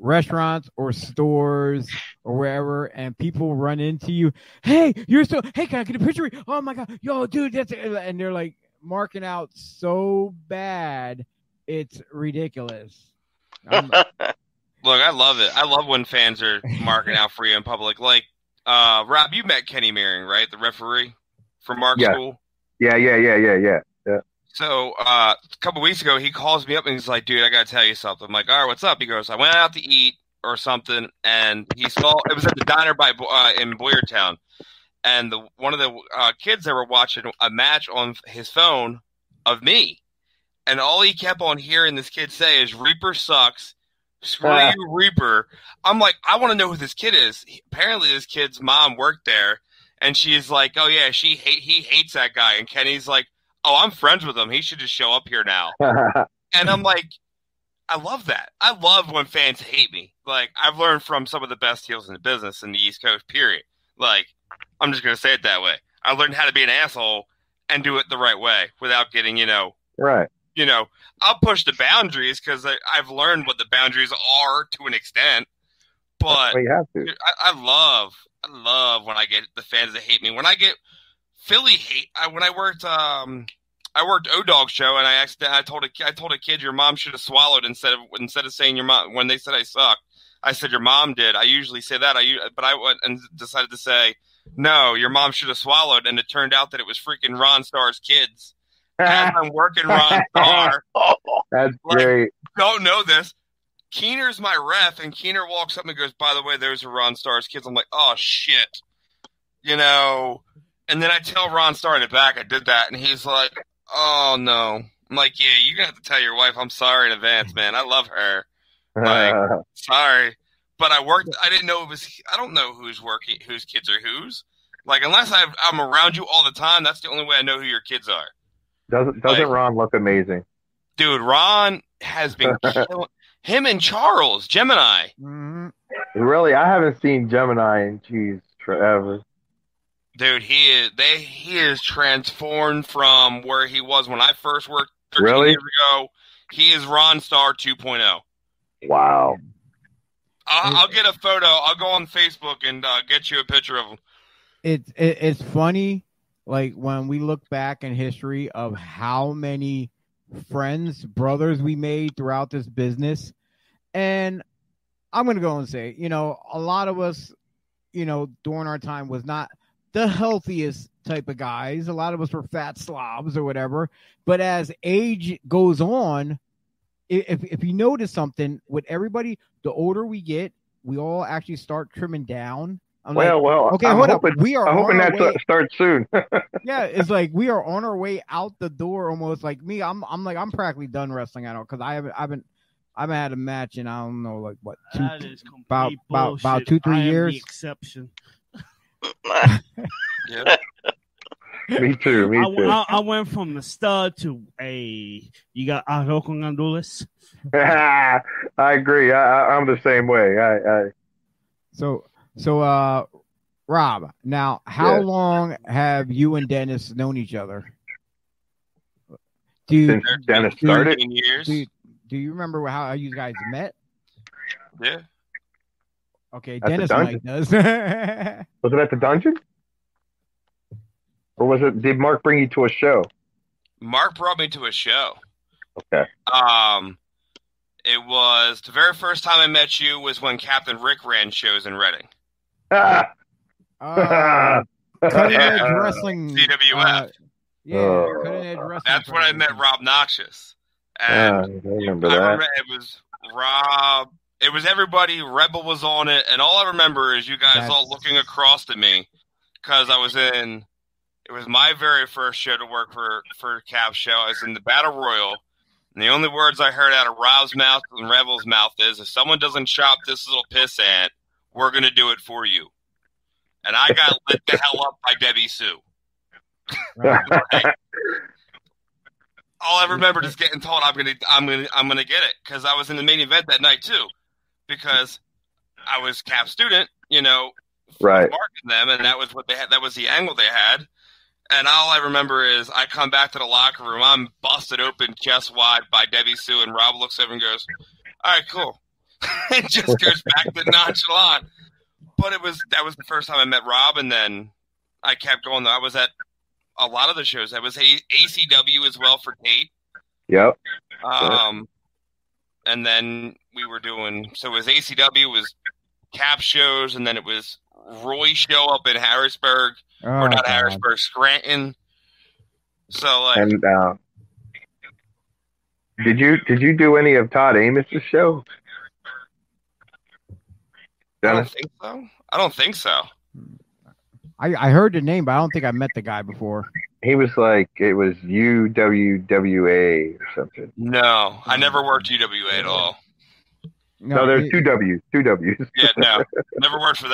restaurants or stores or wherever, and people run into you. Hey, you're so. Hey, can I get a picture? Oh my god, yo, dude, that's and they're like marking out so bad, it's ridiculous. Look, I love it. I love when fans are marking out for you in public. Like, uh, Rob, you met Kenny Mearing, right? The referee from Mark Yeah. School. Yeah, yeah, yeah, yeah, yeah. So uh, a couple weeks ago, he calls me up and he's like, "Dude, I gotta tell you something." I'm like, "All right, what's up?" He goes, "I went out to eat or something, and he saw it was at the diner by uh, in Boyertown, and the one of the uh, kids that were watching a match on his phone of me, and all he kept on hearing this kid say is "Reaper sucks." Screw you, Reaper. I'm like, I want to know who this kid is. He- apparently, this kid's mom worked there, and she's like, "Oh yeah, she hate he hates that guy." And Kenny's like, "Oh, I'm friends with him. He should just show up here now." And I'm like, I love that. I love when fans hate me. Like I've learned from some of the best heels in the business in the East Coast. Period. Like I'm just gonna say it that way. I learned how to be an asshole and do it the right way without getting, you know, right. you know, I'll push the boundaries because I've learned what the boundaries are to an extent. But you have to. Dude, I, I love, I love when I get the fans that hate me. When I get Philly hate, I, when I worked, um, I worked O Dog show, and I accident, I told a, I told a kid your mom should have swallowed instead of instead of saying your mom. When they said I sucked, I said your mom did. I usually say that. I but I went and decided to say no. Your mom should have swallowed, and it turned out that it was freaking Ron Starr's kids. As I'm working Ron Starr, That's Like- great. don't know this. Keener's my ref, and Keener walks up and goes, "By the way, those are Ron Starr's kids." I'm like, "Oh shit," you know. And then I tell Ron Starr in the back I did that, and he's like, "Oh no." I'm like, "Yeah, you're gonna have to tell your wife I'm sorry in advance, man. I love her. Like- Sorry." But I worked. I didn't know it was. I don't know who's working, whose kids are whose. Like unless I've, I'm around you all the time, that's the only way I know who your kids are. doesn't doesn't like- Ron look amazing? Dude, Ron has been killing him and Charles Gemini. Mhm. Really, I haven't seen Gemini in geez forever. Dude, he is they he is transformed from where he was when I first worked 13 Really? years ago. He is Ron Starr 2.0. Wow. I'll, I'll get a photo. I'll go on Facebook and uh, get you a picture of him. It's it, it's funny, like when we look back in history of how many friends, brothers we made throughout this business, and I'm gonna go and say, you know, a lot of us, you know, during our time was not the healthiest type of guys. A lot of us were fat slobs or whatever. But as age goes on, if if you notice something with everybody, the older we get, we all actually start trimming down. I'm like, Well, well. Okay, I'm hold hoping, up. We are I'm hoping that way. starts soon. Yeah, it's like we are on our way out the door. Almost like me. I'm. I'm like I'm practically done wrestling. I don't because I haven't. I haven't. I haven't had a match in I don't know like what two. That is about- about- about two, three I am years. The exception. Yeah. Me too. Me I, too. I, I went from the stud to a you got arroz con gandules. I agree. I, I, I'm the same way. I, I So, so, uh, Rob, now, how Yeah. long have you and Dennis known each other? Do you, since Dennis started. 13 years. do you, do you remember how you guys met? Yeah. Okay, At Dennis dungeon? might does. Was it at the dungeon? Or was it? Did Mark bring you to a show? Mark brought me to a show. Okay. Um, it was the very first time I met you was when Captain Rick ran shows in Reading. Ah! uh, cutting edge Yeah. wrestling. CWF. uh, yeah, Oh. cutting edge wrestling. That's when I met. Rob Noxious. Ah, And I remember I that. remember it was Rob. It was everybody. Rebel was on it, and all I remember is you guys That's- all looking across at me because I was in. It was my very first show to work for for Cap Show. I was in the Battle Royal, and the only words I heard out of Rob's mouth and Rebel's mouth is, "If someone doesn't chop this little piss ant, we're gonna do it for you." And I got lit the hell up by Debbie Sue. All I remember is getting told I'm gonna I'm gonna I'm gonna get it because I was in the main event that night too, because I was cap student, you know, Right. marking them, and that was what they had. That was the angle they had. And all I remember is I come back to the locker room, I'm busted open chest wide by Debbie Sue, and Rob looks over and goes, "All right, cool," and just goes back to nonchalant. But it was that was the first time I met Rob, and then I kept going. I was at a lot of the shows. I was at ACW as well for Kate. Yep. Um, and then we were doing so it was ACW it was cap shows, and then it was Roy show up in Harrisburg Oh, or not God. Harrisburg, Scranton. So like, And uh, did you did you do any of Todd Amos's show? I don't think so. I don't think so. I, I heard the name, but I don't think I met the guy before. He was like it was UWWA or something. No, I never worked UWA at all. No, there's it- two W's, two W's. Yeah, no, never worked for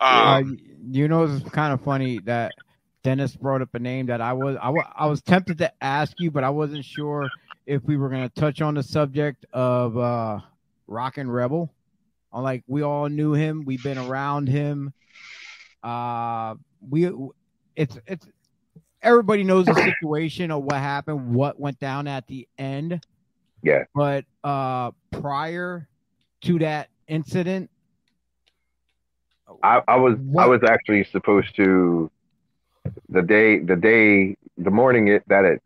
them. Uh, Um, you know, it's kind of funny that Dennis brought up a name that I was I, was tempted to ask you, but I wasn't sure if we were going to touch on the subject of uh, Rock and Rebel. Uh, Like we all knew him, we've been around him. Uh, we it's it's everybody knows the situation of what happened, what went down at the end. Yeah. But uh, prior to that incident, I, I was I was actually supposed to the day the day the morning it that it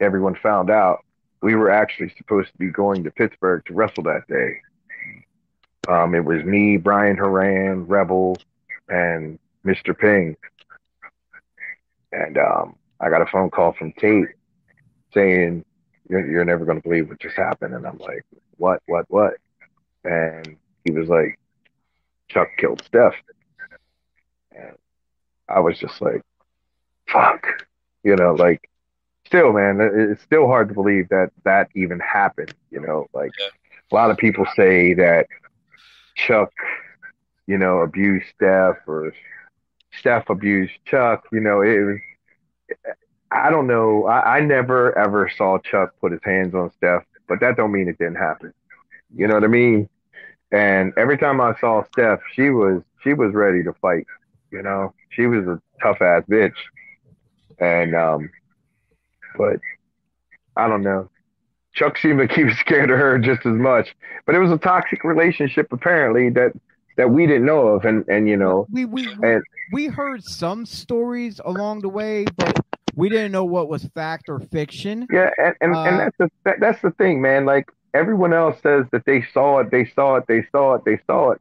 everyone found out we were actually supposed to be going to Pittsburgh to wrestle that day. Um, it was me, Brian Haran, Rebel, and Mr. Ping. And um, I got a phone call from Tate saying, "You're, you're never going to believe what just happened." And I'm like, "What? What? What?" And he was like, Chuck killed Steph. And I was just like, fuck. You know, like, still, man, it's still hard to believe that that even happened. You know, like, Yeah. a lot of people say that Chuck, you know, abused Steph or Steph abused Chuck. You know, it was, I don't know. I, I never, ever saw Chuck put his hands on Steph, but that don't mean it didn't happen. You know what I mean? And every time I saw Steph, she was she was ready to fight. You know, she was a tough ass bitch. And um, but I don't know. Chuck seemed like he was scared of her just as much. But it was a toxic relationship apparently that that we didn't know of. And and you know, we we we, and we heard some stories along the way, but we didn't know what was fact or fiction. Yeah, and and, Uh, and that's the that's the thing, man. Like everyone else says that they saw it, they saw it, they saw it, they saw it.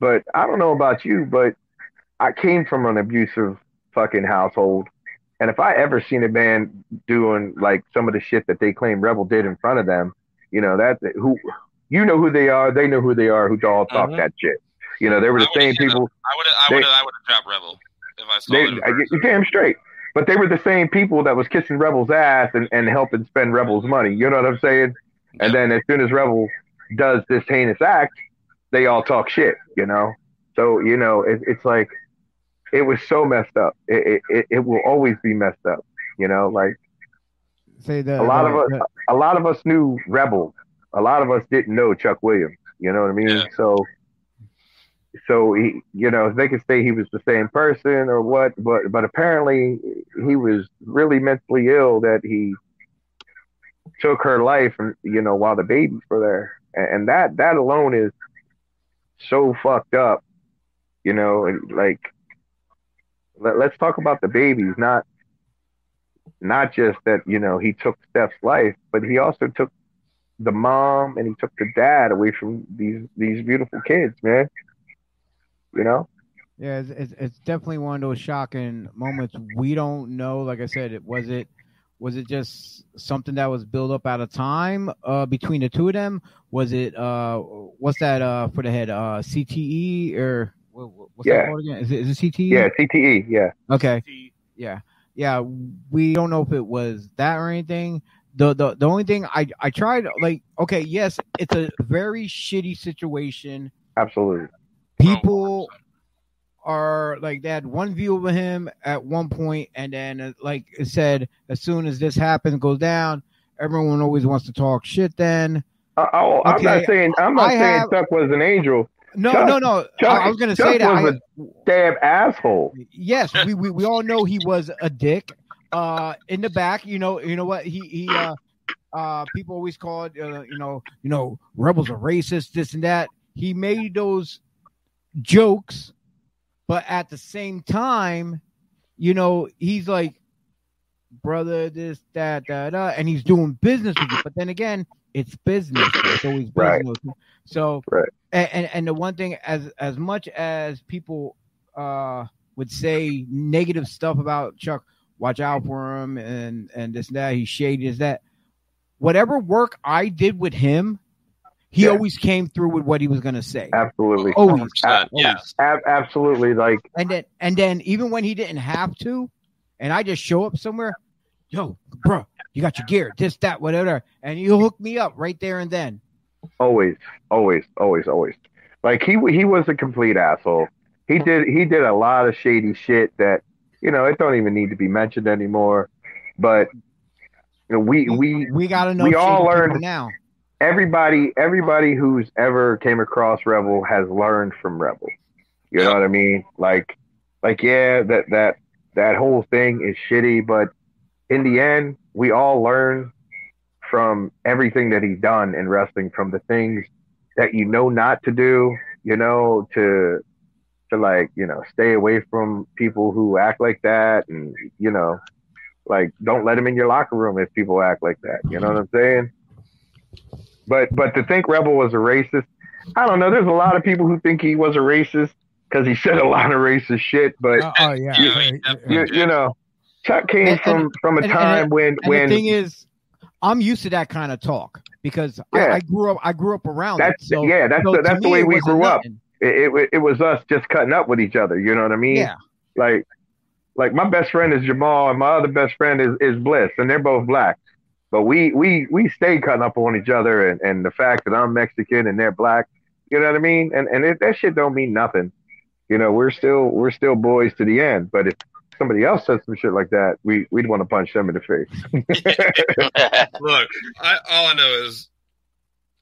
But I don't know about you, but I came from an abusive fucking household. And if I ever seen a man doing like some of the shit that they claim Rebel did in front of them, you know, that who you know who they are, they know who they are, who all talk Mhm. that shit. You know, they were the same people I would have, I would I would have dropped Rebel if I saw they, it. I, you damn straight. But they were the same people that was kissing Rebel's ass and, and helping spend Rebel's money. You know what I'm saying? And then as soon as Rebel does this heinous act, they all talk shit, you know? So, you know, it, it's like, it was so messed up. It it, it will always be messed up. You know, like Say the a lot the- of us, a lot of us knew Rebel. A lot of us didn't know Chuck Williams. You know what I mean? Yeah. So, so he, you know, they could say he was the same person or what, but but apparently he was really mentally ill that he took her life, and you know, while the babies were there, and, that that alone is so fucked up. You know, like let, let's talk about the babies, not not just that you know he took Steph's life, but he also took the mom and he took the dad away from these these beautiful kids, man. You know, Yeah, it's, it's, it's definitely one of those shocking moments. We don't know. Like I said, it was it was it just something that was built up out of time uh, between the two of them? Was it uh, what's that uh, for the head? Uh, CTE or what, what- what's Yeah. that called again? Is it, is it CTE? yeah, CTE, yeah, Okay. See, Yeah, yeah. We don't know if it was that or anything. The the the only thing I I tried like okay, yes, it's a very shitty situation. absolutely. People are like they had one view of him at one point, and then uh, like it said, as soon as this happens, goes down, everyone always wants to talk shit. Then Uh, oh, I'm not saying I'm not I saying have- Chuck was an angel. no, Chuck- no, no. Chuck- I, was gonna Chuck say that. was I- Damn asshole. yes, we, we we all know he was a dick. Uh, in the back, you know, you know what he he uh uh people always called uh, you know you know rebels are racist, this and that. He made those jokes, but at the same time, you know, he's like, brother, this that that and he's doing business with you. But then again, it's business. It's always Right. business. So Right. and, and and the one thing as as much as people uh would say negative stuff about Chuck, watch out for him and and this and that, he's shady, is that whatever work I did with him, he Yeah. always came through with what he was gonna say. Absolutely, Always. 100%, yes. Ab- absolutely. Like And then and then even when he didn't have to, and I just show up somewhere, yo, bro, you got your gear, this, that, whatever, and you hook me up right there and then. always, always, always, always. Like he he was a complete asshole. He did he did a lot of shady shit that you know it don't even need to be mentioned anymore. But you know, we we we gotta know we all learned- now. Everybody everybody who's ever came across Rebel has learned from Rebel. You know what I mean? Like like yeah, that that that whole thing is shitty, but in the end, we all learn from everything that he's done in wrestling, from the things that you know not to do, you know, to to like, you know, stay away from people who act like that and you know, like don't let them in your locker room if people act like that. You know what I'm saying? But but to think Rebel was a racist, I don't know. There's a lot of people who think he was a racist because he said a lot of racist shit. But Oh, oh, yeah. You- Right, you- you, you know, Chuck came And- from from a and- and- time when And when the thing is, I'm used to that kind of talk because Yeah. I, I grew up. I grew up around that's it. So, yeah, that's so the, that's the way we grew up. It, it it was us just cutting up with each other. You know what I mean? Yeah, Like like my best friend is Jamal and my other best friend is, is Bliss and they're both black. But we we we stay cutting up on each other and, and the fact that I'm Mexican and they're black, you know what I mean? And and it, that shit don't mean nothing. You know, we're still we're still boys to the end. But if somebody else says some shit like that, we we'd want to punch them in the face. Look, I, all I know is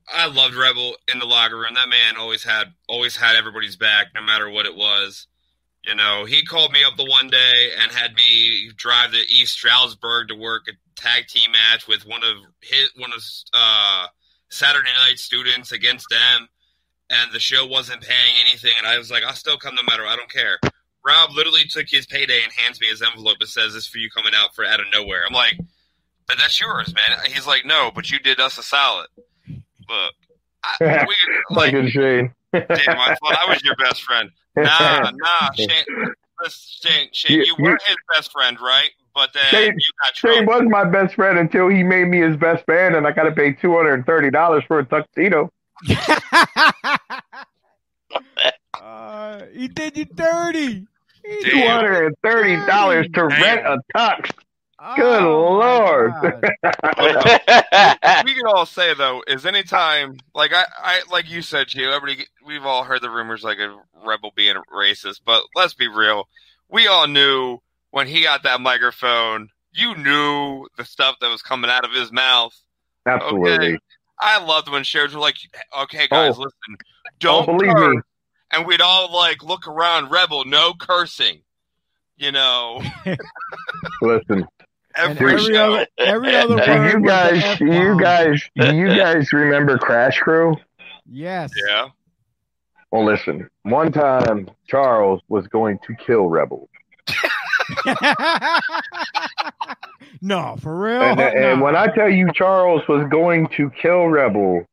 I loved Rebel in the locker room. That man always had always had everybody's back, no matter what it was. You know, he called me up the one day and had me drive to East Stroudsburg to work a tag team match with one of his one of uh, Saturday night students against them, and the show wasn't paying anything. And I was like, I'll still come no matter. I don't care. Rob literally took his payday and hands me his envelope and says, "This is for you coming out for out of nowhere." I'm like, "But that's yours, man." He's like, "No, but you did us a solid." Look, I, we, like, Fucking Shane. damn, I thought I was your best friend. Nah, nah, Shane, Shane, Shane, You- you were his best friend, right? But then Shane- you got Shane was my best friend until he made me his best man, and I got to pay two hundred and thirty dollars for a tuxedo. uh, he did you dirty. He did Two Damn. hundred and thirty dollars to Damn. rent a tux. Oh, Good my Lord. God. we can all say though is anytime like I, I like you said Gio, everybody we've all heard the rumors like a rebel being racist but let's be real we all knew when he got that microphone, you knew the stuff that was coming out of his mouth. Absolutely. Okay. I loved when shows were like, okay, oh. guys, Oh. listen, don't believe curse. me. And we'd all like look around, Rebel, no cursing. You know, Listen, every, every show. other every other do word you guys, you guys, you guys remember Crash Crew? Yes. yeah. Well, listen. One time, Charles was going to kill Rebel, no, for real. and, and Nah. when I tell you Charles was going to kill Rebel,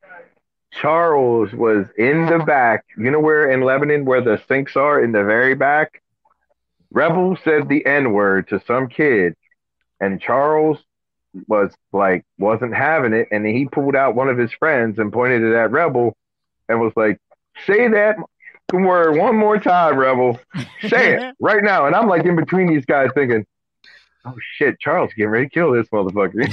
Charles was in the back. You know where in Lebanon where the sinks are in the very back. Rebel said the N word to some kid, and Charles was like wasn't having it, and he pulled out one of his friends and pointed it at Rebel, and was like, "Say that word one more time, Rebel. Say it right now." And I'm like in between these guys thinking, "Oh shit, Charles getting ready to kill this motherfucker."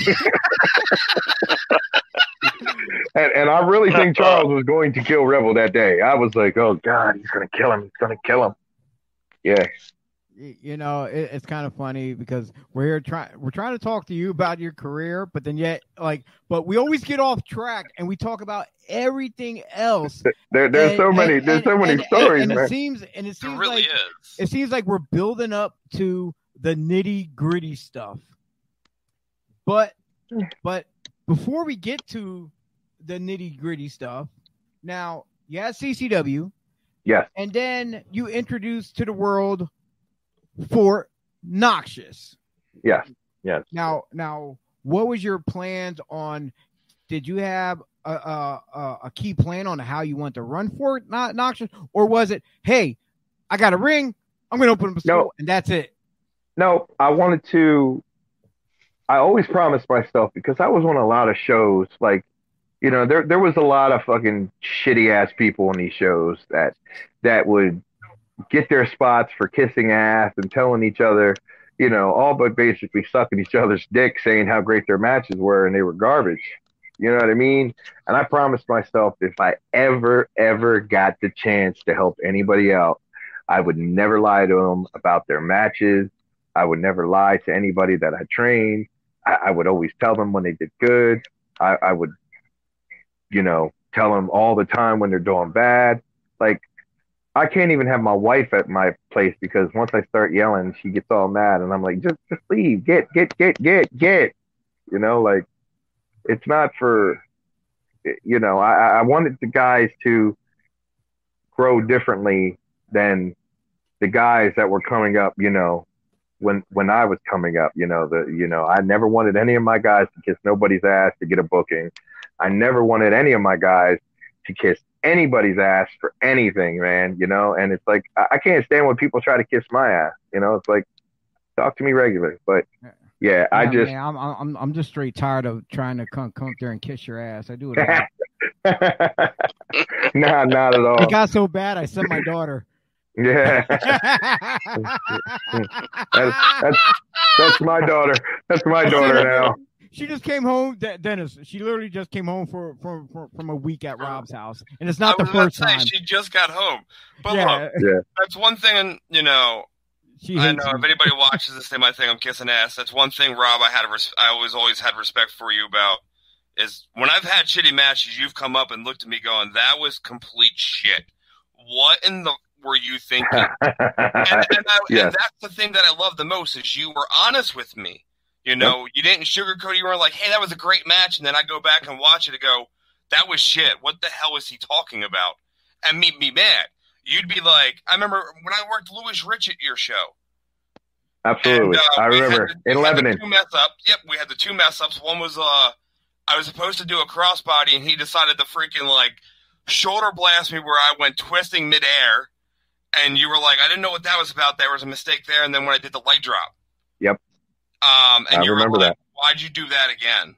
and, and I really think Charles was going to kill Rebel that day. I was like, "Oh God, he's gonna kill him. He's gonna kill him." Yeah. Y- you know it, it's kind of funny because we're here trying we're trying to talk to you about your career but then yet like but we always get off track and we talk about everything else There, there's And- so many. and- there's so many and- stories, and, man. it seems and it It seems really like is. it seems like we're building up to the nitty gritty stuff but but before we get to the nitty gritty stuff now you had ccw yes. and then you introduced to the world Fort Noxious. Yes. Yes. Now, now, what was your plans on? Did you have a a, a, key plan on how you want to run Fort not Noxious, or was it, hey, I got a ring, I'm going to open up a store, No. and that's it? No, I wanted to. I always promised myself because I was on a lot of shows. Like, you know, there there was a lot of fucking shitty ass people on these shows that that would get their spots for kissing ass and telling each other, you know, all but basically sucking each other's dick, saying how great their matches were and they were garbage. You know what I mean? And I promised myself if I ever ever got the chance to help anybody out, I would never lie to them about their matches. I would never lie to anybody that I trained. I, I would always tell them when they did good. I, I would, you know, tell them all the time when they're doing bad. Like, I can't even have my wife at my place because once I start yelling, she gets all mad, and I'm like, just, just leave, get, get, get, get, get. You know, like, it's not for, you know, I, I wanted the guys to grow differently than the guys that were coming up, you know, when when I was coming up, you know, the you know, I never wanted any of my guys to kiss nobody's ass to get a booking. I never wanted any of my guys to kiss anybody's ass for anything, man, you know, and it's like I, I can't stand when people try to kiss my ass, you know, it's like talk to me regularly. But yeah, I Yeah, just man, I'm, I'm I'm just straight tired of trying to come come up there and kiss your ass. I do it. nah, not at all. It got so bad, I sent my daughter. Yeah. That's, that's that's my daughter. That's my daughter now. She just came home, De- Dennis. She literally just came home for, for, for from a week at Rob's house, and it's not I the was first say, time. She just got home. But yeah, look, that's one thing, and you know, she I know me. if anybody watches this, they might think I'm kissing ass. That's one thing, Rob. I had a res- I always always had respect for you about is when I've had shitty matches, you've come up and looked at me going, "That was complete shit." What in the were you thinking? And, and, I, Yes. and that's the thing that I love the most is you were honest with me. You know, you didn't sugarcoat. You were like, "Hey, that was a great match," and then I go back and watch it and go, "That was shit. What the hell is he talking about?" And me be mad. You'd be like, I remember when I worked Louis Rich at your show. Absolutely. And, uh, I remember the- in Lebanon. Two mess up. Yep, we had the two mess ups. One was uh, I was supposed to do a crossbody, and he decided to freaking like shoulder blast me where I went twisting midair. And you were like, I didn't know what that was about. There was a mistake there. And then when I did the light drop, Yep. Um, and I you were remember like, that. why'd you do that again,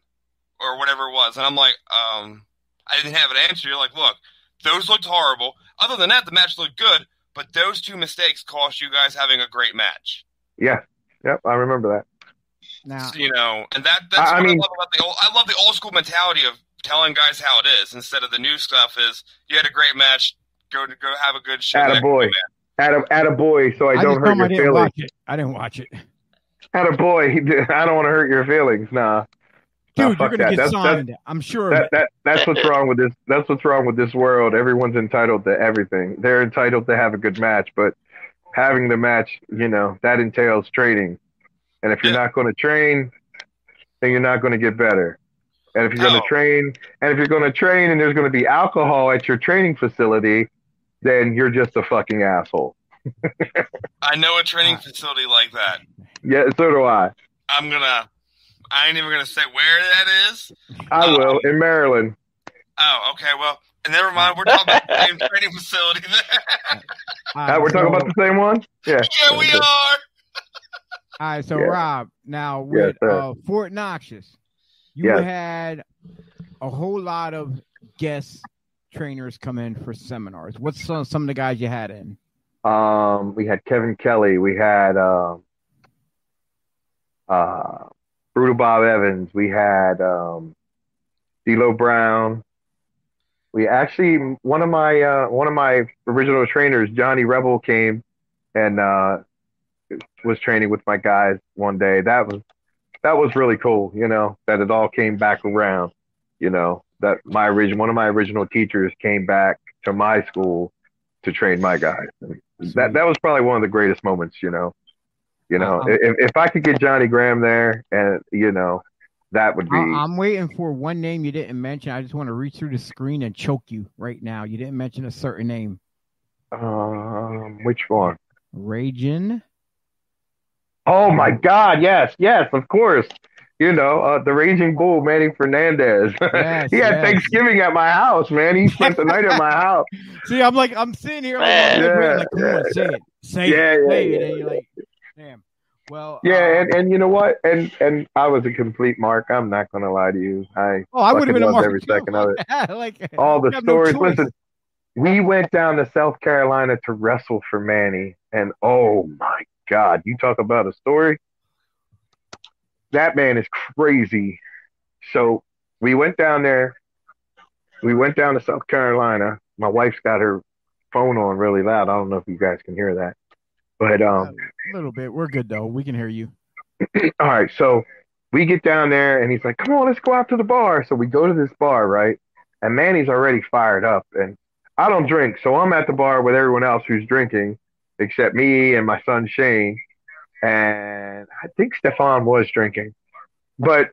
or whatever it was? And I'm like, um, I didn't have an answer. You're like, look, those looked horrible. Other than that, the match looked good. But those two mistakes cost you guys having a great match. Yeah. Yep. I remember that. now, you know, and that that's I- I what I, mean- love about the old. I love the old school mentality of telling guys how it is instead of the new stuff. Is you had a great match, go to go have a good show. next Attaboy. week, At a, at a boy, so I, I don't hurt told your feelings. I didn't watch it. At a boy, I don't want to hurt your feelings. Nah, Dude, Nah, you're gonna that. get That's- that's- I'm sure. that that that's what's wrong with this. That's what's wrong with this world. Everyone's entitled to everything. They're entitled to have a good match, but having the match, you know, that entails training. And if you're Yeah. not going to train, then you're not going to get better. And if you're going to train, and if you're going to train, and there's going to be alcohol at your training facility, then you're just a fucking asshole. I know a training facility like that. Yeah, so do I. I'm gonna. I ain't even gonna say where that is. I Um, will in Maryland. Oh, okay. Well, never mind. We're talking about the same training facility. There. Uh, right, we're talking about the same one. Yeah. yeah, we are. All right, so Yeah. Rob, now Yes, with sir. uh, Fort Noxious, you Yes. had a whole lot of guest trainers come in for seminars. What's some, some of the guys you had in? Um, we had Kevin Kelly. We had um, uh, Brutal Bob Evans. We had um, D'Lo Brown. We actually one of my uh, one of my original trainers, Johnny Rebel, came and uh, was training with my guys one day. That was that was really cool. You know that it all came back around. You know that my original one of my original teachers came back to my school to train my guys. That that was probably one of the greatest moments, you know. You know, Um, if if I could get Johnny Graham there, and you know, that would be. I'm waiting for one name you didn't mention. I just want to reach through the screen and choke you right now. You didn't mention a certain name. um, which one? Raging. Oh my God! Yes, yes, of course. You know, uh, the Raging Bull, Manny Fernandez. Yes, he had yes. Thanksgiving at my house, man. He spent the night at my house. See, I'm like, I'm sitting here, like, Man. I'm like, come Yeah, on, say it, say Yeah, it, yeah, say it, yeah, and you're like, damn. Well, Yeah, uh, and, and you know what? And and I was a complete mark. I'm not gonna lie to you. I oh, I would have been a mark every too. second of it. like all the have no stories. Listen, we went down to South Carolina to wrestle for Manny, and oh my God, you talk about a story. That man is crazy. So we went down there. We went down to South Carolina. My wife's got her phone on really loud. I don't know if you guys can hear that, but um, a little bit. We're good though. We can hear you. all right, so we get down there and he's like, "Come on, let's go out to the bar." So we go to this bar, right? And Manny's already fired up, and I don't drink, so I'm at the bar with everyone else who's drinking, except me and my son Shane, and I think Stefan was drinking, but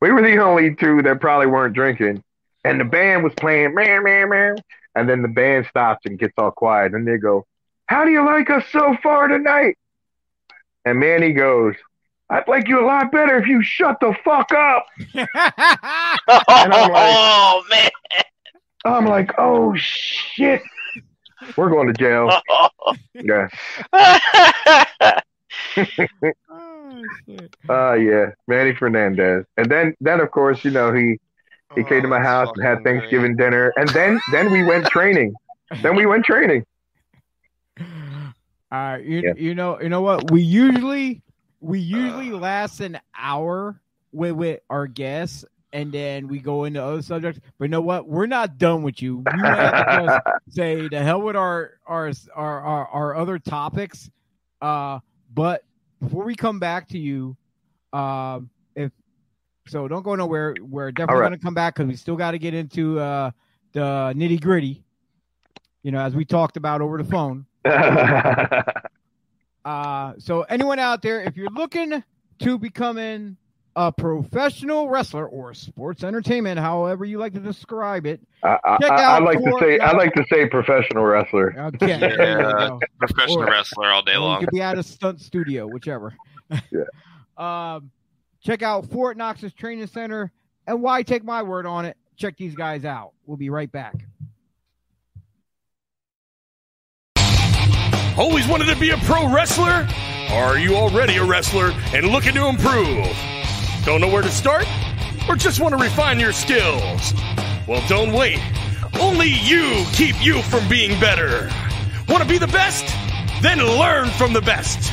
we were the only two that probably weren't drinking. And the band was playing, man, man, man, and then the band stops and gets all quiet, and they go, "How do you like us so far tonight?" And Manny goes, I'd like you a lot better if you shut the fuck up. I'm like- oh man! I'm like, oh shit. We're going to jail. Yeah. oh, shit. Uh yeah. Manny Fernandez. And then then of course, you know, he he came to my Oh, house and had fucking great. Thanksgiving dinner. And then then we went training. Then we went training. Uh, you, Yeah. you know, you know what? We usually we usually last an hour with with our guests, and then we go into other subjects. But you know what? We're not done with you. We might to just say the hell with our our our our, our other topics. Uh, but before we come back to you, um, if so, don't go nowhere. We're definitely right. going to come back because we still got to get into uh the nitty gritty. You know, as we talked about over the phone. Uh, so anyone out there, if you're looking to becoming a professional wrestler or sports entertainment, however you like to describe it, I, I, Check I, out I like to say I like to say professional wrestler. okay, Yeah. Professional Or- wrestler all day long. you could be at a stunt studio, whichever. Yeah. Um, check out Fort Noxious Training Center, and why take my word on it? Check these guys out. We'll be right back. Always wanted to be a pro wrestler? Are you already a wrestler and looking to improve? Don't know where to start? Or just want to refine your skills? Well, don't wait. Only you keep you from being better. Want to be the best? Then learn from the best.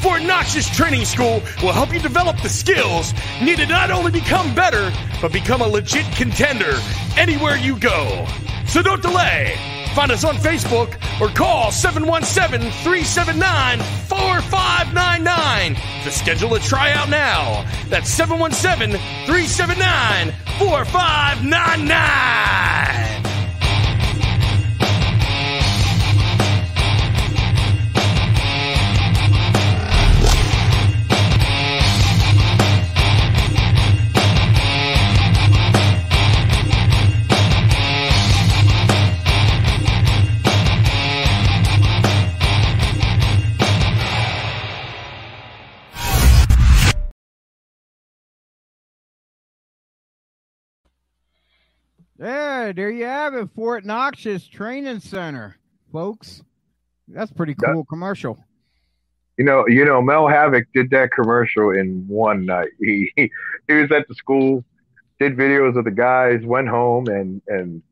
Fort Noxious Training School will help you develop the skills needed not only become better, but become a legit contender anywhere you go. So don't delay. Find us on Facebook or call 717 379 4599 to schedule a tryout now. That's 717 379 4599. Yeah, there you have it, Fort Noxious Training Center, folks. That's pretty That- cool commercial. You know, you know, Mel Havoc did that commercial in one night. He he, he was at the school, did videos of the guys, went home and and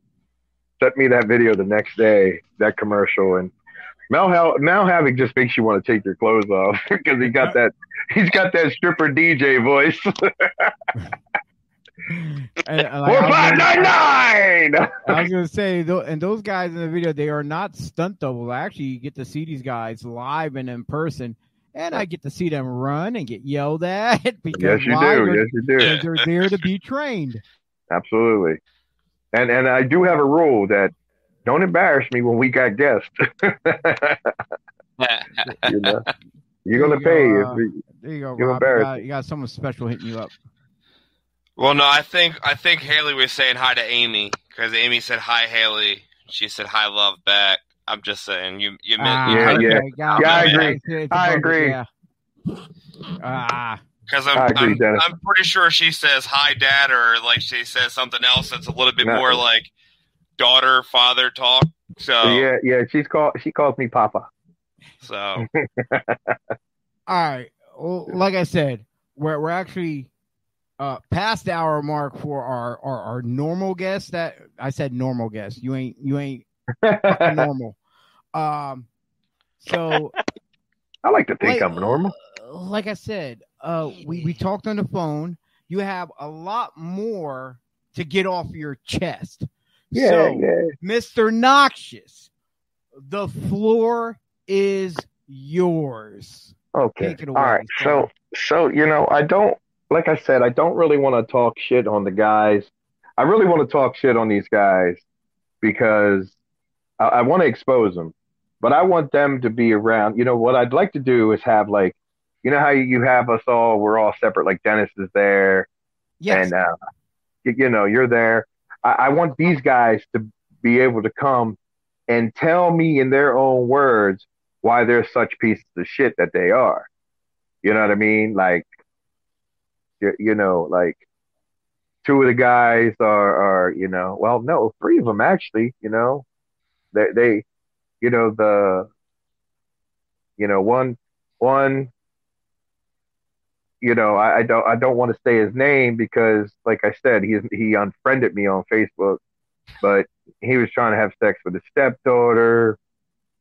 sent me that video the next day, that commercial. And Mel Mel Havoc just makes you want to take your clothes off because he got that he's got that stripper DJ voice. And, uh, like, Four I, five was gonna, nine. I was gonna say, tho- and those guys in the video, they are not stunt doubles. I actually, get to see these guys live and in person, and I get to see them run and get yelled at because Yes, you do. Yes, you do. Because they're there to be trained. Absolutely. And and I do have a rule that don't embarrass me when we got guests. you know, you're gonna you pay. go, if There you go, Rob. You got, you got someone special hitting you up. Well, no, I think I think Haley was saying hi to Amy because Amy said hi, Haley. She said hi, love back. I'm just saying you you meant Ah, Yeah, okay, yeah. got Yeah, I agree. It's- it's I above it, agree. yeah. Ah, because I'm I agree, I'm, I'm pretty sure she says hi, dad, or like she says something else that's a little bit No. more like daughter father talk. So Yeah, yeah. She's called. She calls me Papa. so all right. Well, like I said, we're we're actually uh past the hour mark for our our, our normal guests. That I said normal guests. You ain't you ain't normal. Um, so I like to think like, I'm normal. Like I said, uh, we we talked on the phone. You have a lot more to get off your chest. Yeah, so, yeah. Mr. Noxious, the floor is yours. Okay. Away, All right. So, so you know, I don't. Like I said, I don't really want to talk shit on the guys. I really want to talk shit on these guys because I, I want to expose them, but I want them to be around. You know, what I'd like to do is have like, you know, how you have us all. We're all separate. Like Dennis is there. Yes. and uh, you, you know you're there. I, I want these guys to be able to come and tell me in their own words why they're such pieces of shit that they are. You know what I mean? Like, you, know, like two of the guys are, are, you know, well, no, three of them actually. You know, they, they, you know, the, you know, one, one you know, I, I don't I don't want to say his name because, like I said, he he unfriended me on Facebook, but he was trying to have sex with his stepdaughter.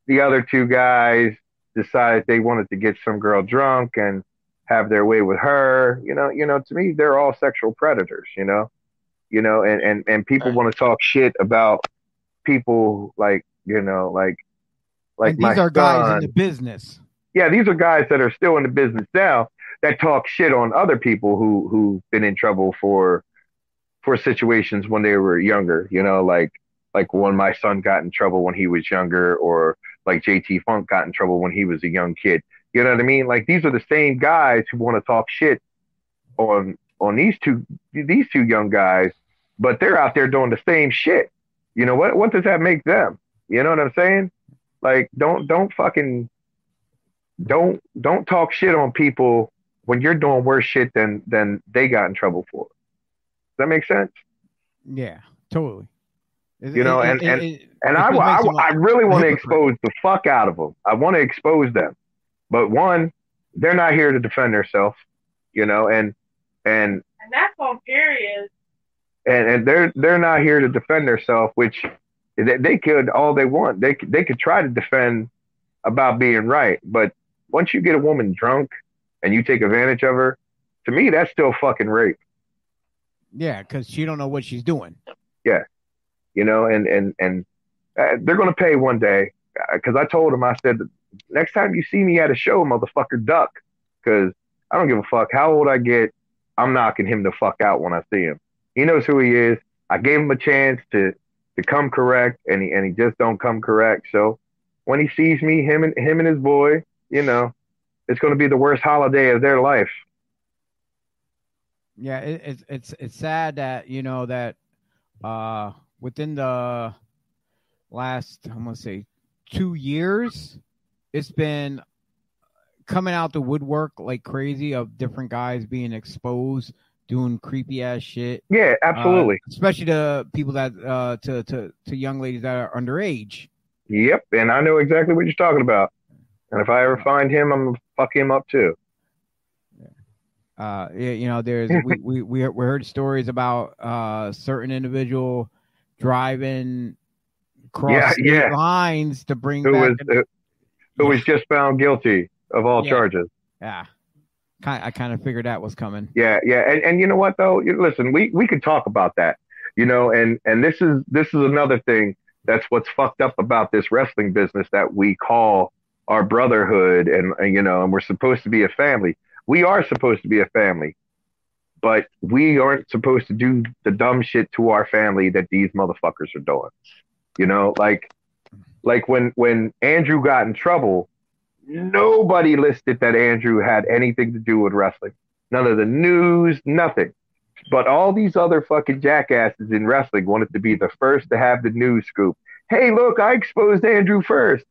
The other two guys decided they wanted to get some girl drunk and have their way with her. You know, you know, to me, they're all sexual predators. You know, you know, and and and people Right. want to talk shit about people like you know, like like and these are guys in the business. yeah, these are guys that are still in the business now that talk shit on other people who who've been in trouble for for situations when they were younger. You know, like like when my son got in trouble when he was younger, or like JT Funk got in trouble when he was a young kid. You know what I mean? Like these are the same guys who want to talk shit on on these two these two young guys, but they're out there doing the same shit. You know what? What does that make them? You know what I'm saying? Like don't don't fucking don't don't talk shit on people when you're doing worse shit than than they got in trouble for. Does that make sense? Yeah, totally. It- You know, it- and- it- and- And I, I, I really want to expose the fuck out of them. I want to expose them, but one, they're not here to defend themselves, you know, and and And that's on period. and and they're they're not here to defend themselves, which they, they could all they want. They could- they could try to defend about being right, but once you get a woman drunk and you take advantage of her, to me that's still fucking rape. Yeah, because she don't know what she's doing. Yeah, you know, and and and uh, they're gonna pay one day. Because I told him, I said, next time you see me at a show, motherfucker, duck. Because I don't give a fuck how old I get. I'm knocking him the fuck out when I see him. He knows who he is. I gave him a chance to to come correct, and he and he just don't come correct. So when he sees me, him and him and his boy, you know, it's going to be the worst holiday of their life. Yeah, it, it's it's it's sad that you know that uh within the last I'm gonna say two years, it's been coming out the woodwork like crazy of different guys being exposed doing creepy ass shit. Yeah, absolutely. Uh, especially to people that uh to to to young ladies that are underage. Yep, and I know exactly what you're talking about. And if I ever find him, I'm gonna fuck him up too. Uh, yeah, you know, there's we, we we we heard stories about uh certain individual driving cross Yeah, yeah. lines to bring Who back. was who, was just found guilty of all Yeah. charges. yeah, I kind of figured that was coming. Yeah, yeah, and and you know what though? Listen, we we could talk about that, you know, and and this is this is another thing that's what's fucked up about this wrestling business that we call our brotherhood, and, and you know, and we're supposed to be a family. We are supposed to be a family, but we aren't supposed to do the dumb shit to our family that these motherfuckers are doing. You know, like like when when Andrew got in trouble, nobody listed that Andrew had anything to do with wrestling. None of the news, nothing. But all these other fucking jackasses in wrestling wanted to be the first to have the news scoop. Hey, look, I exposed Andrew first.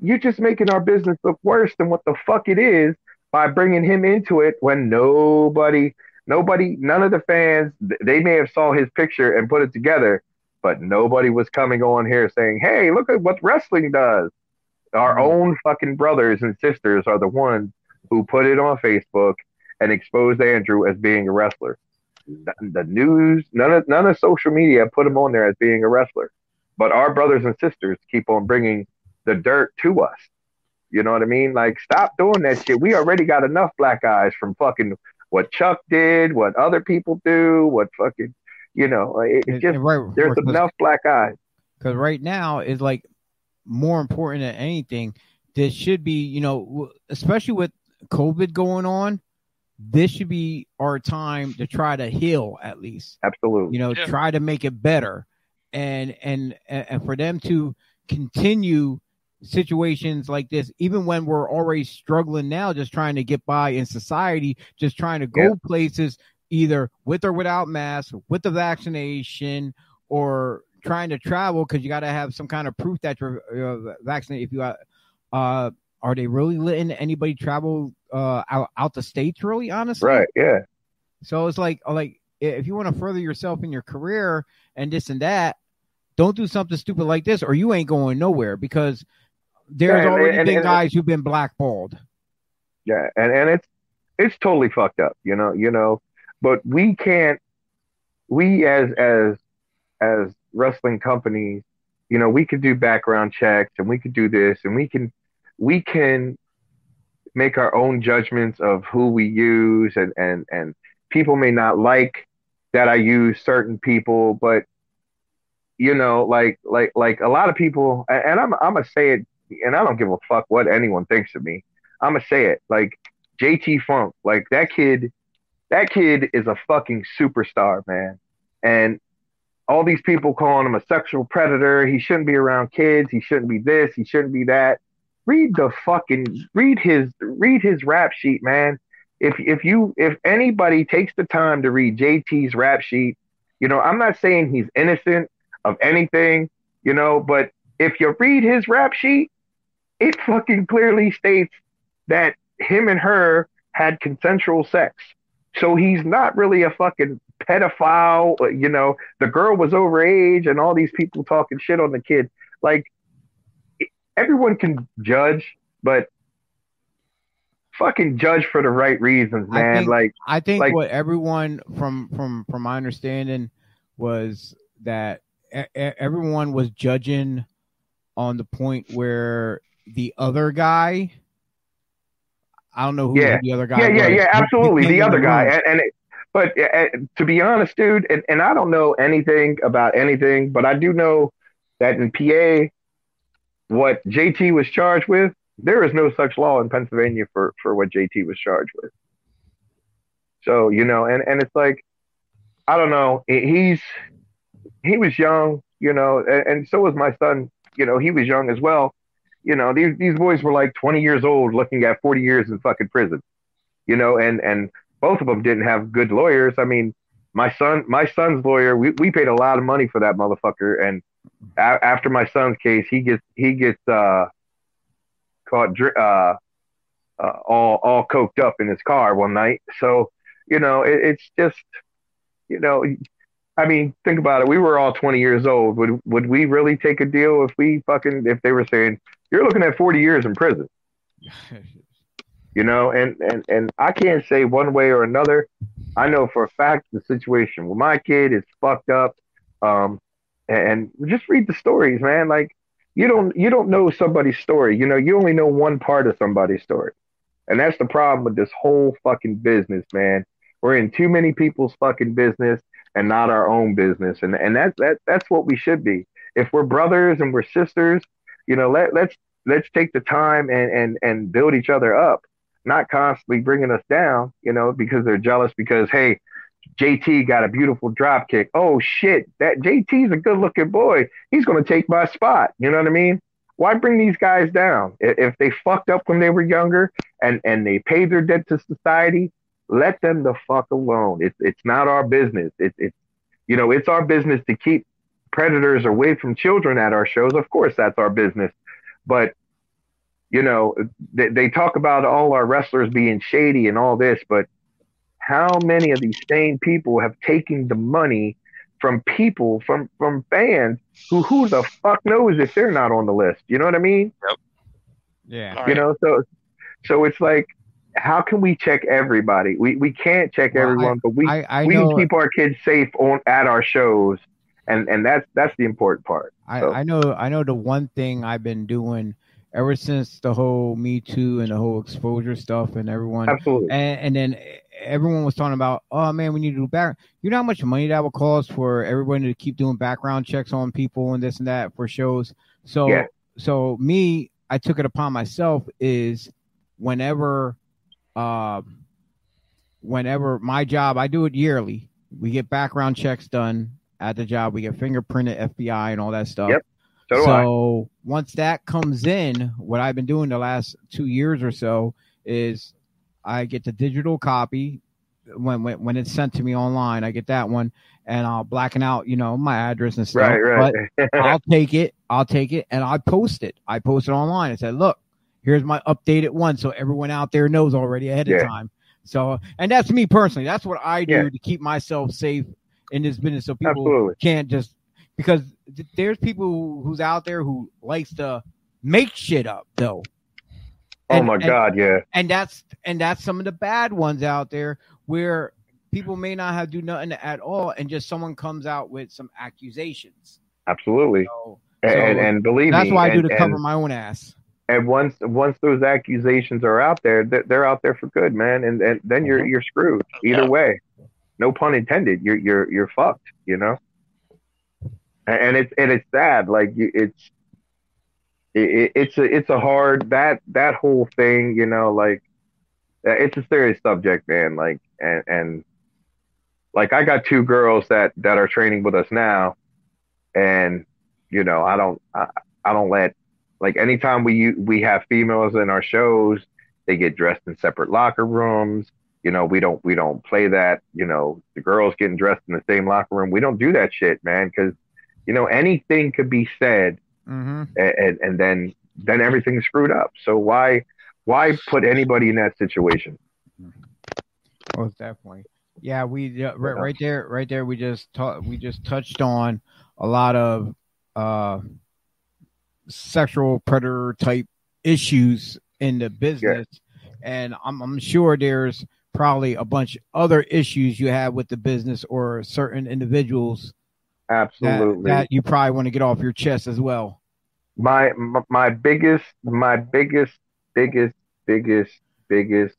You're just making our business look worse than what the fuck it is by bringing him into it when nobody, nobody, none of the fans, they may have saw his picture and put it together, but nobody was coming on here saying, "Hey, look at what wrestling does." Our mm-hmm. own fucking brothers and sisters are the ones who put it on Facebook and exposed Andrew as being a wrestler. The, the news, none of none of social media put him on there as being a wrestler, but our brothers and sisters keep on bringing the dirt to us. You know what I mean? Like, stop doing that shit. We already got enough black eyes from fucking what Chuck did, what other people do, what fucking, you know, it, it's just right, there's because- enough black eyes. because right now is like more important than anything. This should be, you know, especially with COVID going on, this should be our time to try to heal at least. Absolutely. You know, Yeah. try to make it better, and and and for them to continue situations like this, even when we're already struggling now, just trying to get by in society, just trying to go Yeah. places either with or without masks, with the vaccination, or trying to travel because you got to have some kind of proof that you're uh, vaccinated. If you are, uh, are they really letting anybody travel uh, out out the states? Really, honestly, Right. Yeah. so it's like like if you want to further yourself in your career and this and that, don't do something stupid like this, or you ain't going nowhere because there's Yeah, and- already and- been and- guys who've been blackballed. Yeah, and and it's it's totally fucked up, you know, you know. But we can't, we as as as wrestling companies, you know, we could do background checks and we could do this and we can we can make our own judgments of who we use and and and people may not like that I use certain people, but you know, like like like a lot of people, and I'm I'm gonna say it, and I don't give a fuck what anyone thinks of me. I'm gonna say it like JT Funk, like that kid, that kid is a fucking superstar, man. And all these people calling him a sexual predator. He shouldn't be around kids. He shouldn't be this. He shouldn't be that. Read the fucking read his read his rap sheet, man. If if you if anybody takes the time to read JT's rap sheet, you know I'm not saying he's innocent of anything, you know, but if you read his rap sheet, it fucking clearly states that him and her had consensual sex. So he's not really a fucking pedophile. uh, You know, the girl was overage and all these people talking shit on the kid. Like, everyone can judge, but fucking judge for the right reasons, I man. think- like, I think Like- what everyone from from from my understanding was that everyone was judging on the point where the other guy. I don't know who Yeah. the other guy. yeah, yeah, was, yeah, who absolutely. The other guy, and, and it, but uh, to be honest, dude, and, and I don't know anything about anything, but I do know that in PA, what JT was charged with, there is no such law in Pennsylvania for for what JT was charged with. So you know, and and it's like, I don't know. He's he was young, you know, and, and so was my son. You know, he was young as well. You know, these these boys were like 20 years old, looking at 40 years in fucking prison. You know, and and both of them didn't have good lawyers. I mean, my son, my son's lawyer, we, we paid a lot of money for that motherfucker, and a- after my son's case, he gets he gets uh caught uh, uh all all coked up in his car one night. So you know, it, it's just you know, I mean, think about it. We were all 20 years old. Would would we really take a deal if we fucking if they were saying you're looking at 40 years in prison? You know, and and and I can't say one way or another. I know for a fact the situation with my kid is fucked up. Um, and just read the stories, man. Like you don't you don't know somebody's story. You know, you only know one part of somebody's story. And that's the problem with this whole fucking business, man. We're in too many people's fucking business and not our own business. And and that's that that's what we should be. If we're brothers and we're sisters, you know, let let's let's take the time and and and build each other up, not constantly bringing us down, you know, because they're jealous because hey, JT got a beautiful drop kick. Oh shit, that JT's a good looking boy. He's to take my spot. You know what I mean? Why bring these guys down? If they fucked up when they were younger and and they paid their debt to society, let them the fuck alone. It's it's not our business. It's it's you know it's our business to keep predators away from children at our shows. Of course, that's our business. But you know they, they talk about all our wrestlers being shady and all this, but how many of these same people have taken the money from people from from fans who who the fuck knows if they're not on the list you know what i mean Yep. Yeah. All you right. know so so it's like how can we check everybody we we can't check Well, I- everyone but we I, I we know can keep our kids safe on at our shows and and that's that's the important part I, so. I know I know the one thing I've been doing ever since the whole Me Too and the whole exposure stuff and everyone absolutely and, and then everyone was talking about, oh man, we need to do back. You know how much money that would cost for everybody to keep doing background checks on people and this and that for shows. So, Yeah. so me, I took it upon myself is whenever, uh, whenever my job, I do it yearly. We get background checks done at the job. We get fingerprinted, FBI, and all that stuff. Yep. so. So once that comes in, what I've been doing the last two years or so is I get the digital copy when when, when it's sent to me online. I get that one, and I'll blacken out, you know, my address and stuff. right right But I'll take it. I'll take it, and I post it. I post it online. I said, look, here's my updated one, so everyone out there knows already ahead Yeah. of time. So, and that's me personally. That's what I do Yeah. to keep myself safe in this business, so people absolutely. can't just because there's people who's out there who likes to make shit up though. Oh And- my and- god yeah. and that's and that's some of the bad ones out there where people may not have do nothing at all and just someone comes out with some accusations. Absolutely. So, and so and believe me, that's me why i do and- to cover my own ass. And once once those accusations are out there, they're, they're out there for good, man. And and then you're mm-hmm. you're screwed. Either Yeah. way. No pun intended. You're you're you're fucked. You know. And, it's and it's sad. Like it's it, it's a it's a hard that that whole thing. You know, like uh, it's a serious subject, man. Like and and like I got two girls that that are training with us now, and you know I don't I, I don't let like anytime we we have females in our shows, they get dressed in separate locker rooms. You know, we don't we don't play that. You know, the girls getting dressed in the same locker room. We don't do that shit, man, because you know anything could be said, mm-hmm. and, and then then everything's screwed up. So why why put anybody in that situation? most definitely yeah we uh, right, right there right there we just ta- we just touched on a lot of uh sexual predator type issues in the business and I'm, I'm sure there's probably a bunch of other issues you have with the business or certain individuals Absolutely. that you probably want to get off your chest as well my my- my biggest my biggest biggest biggest biggest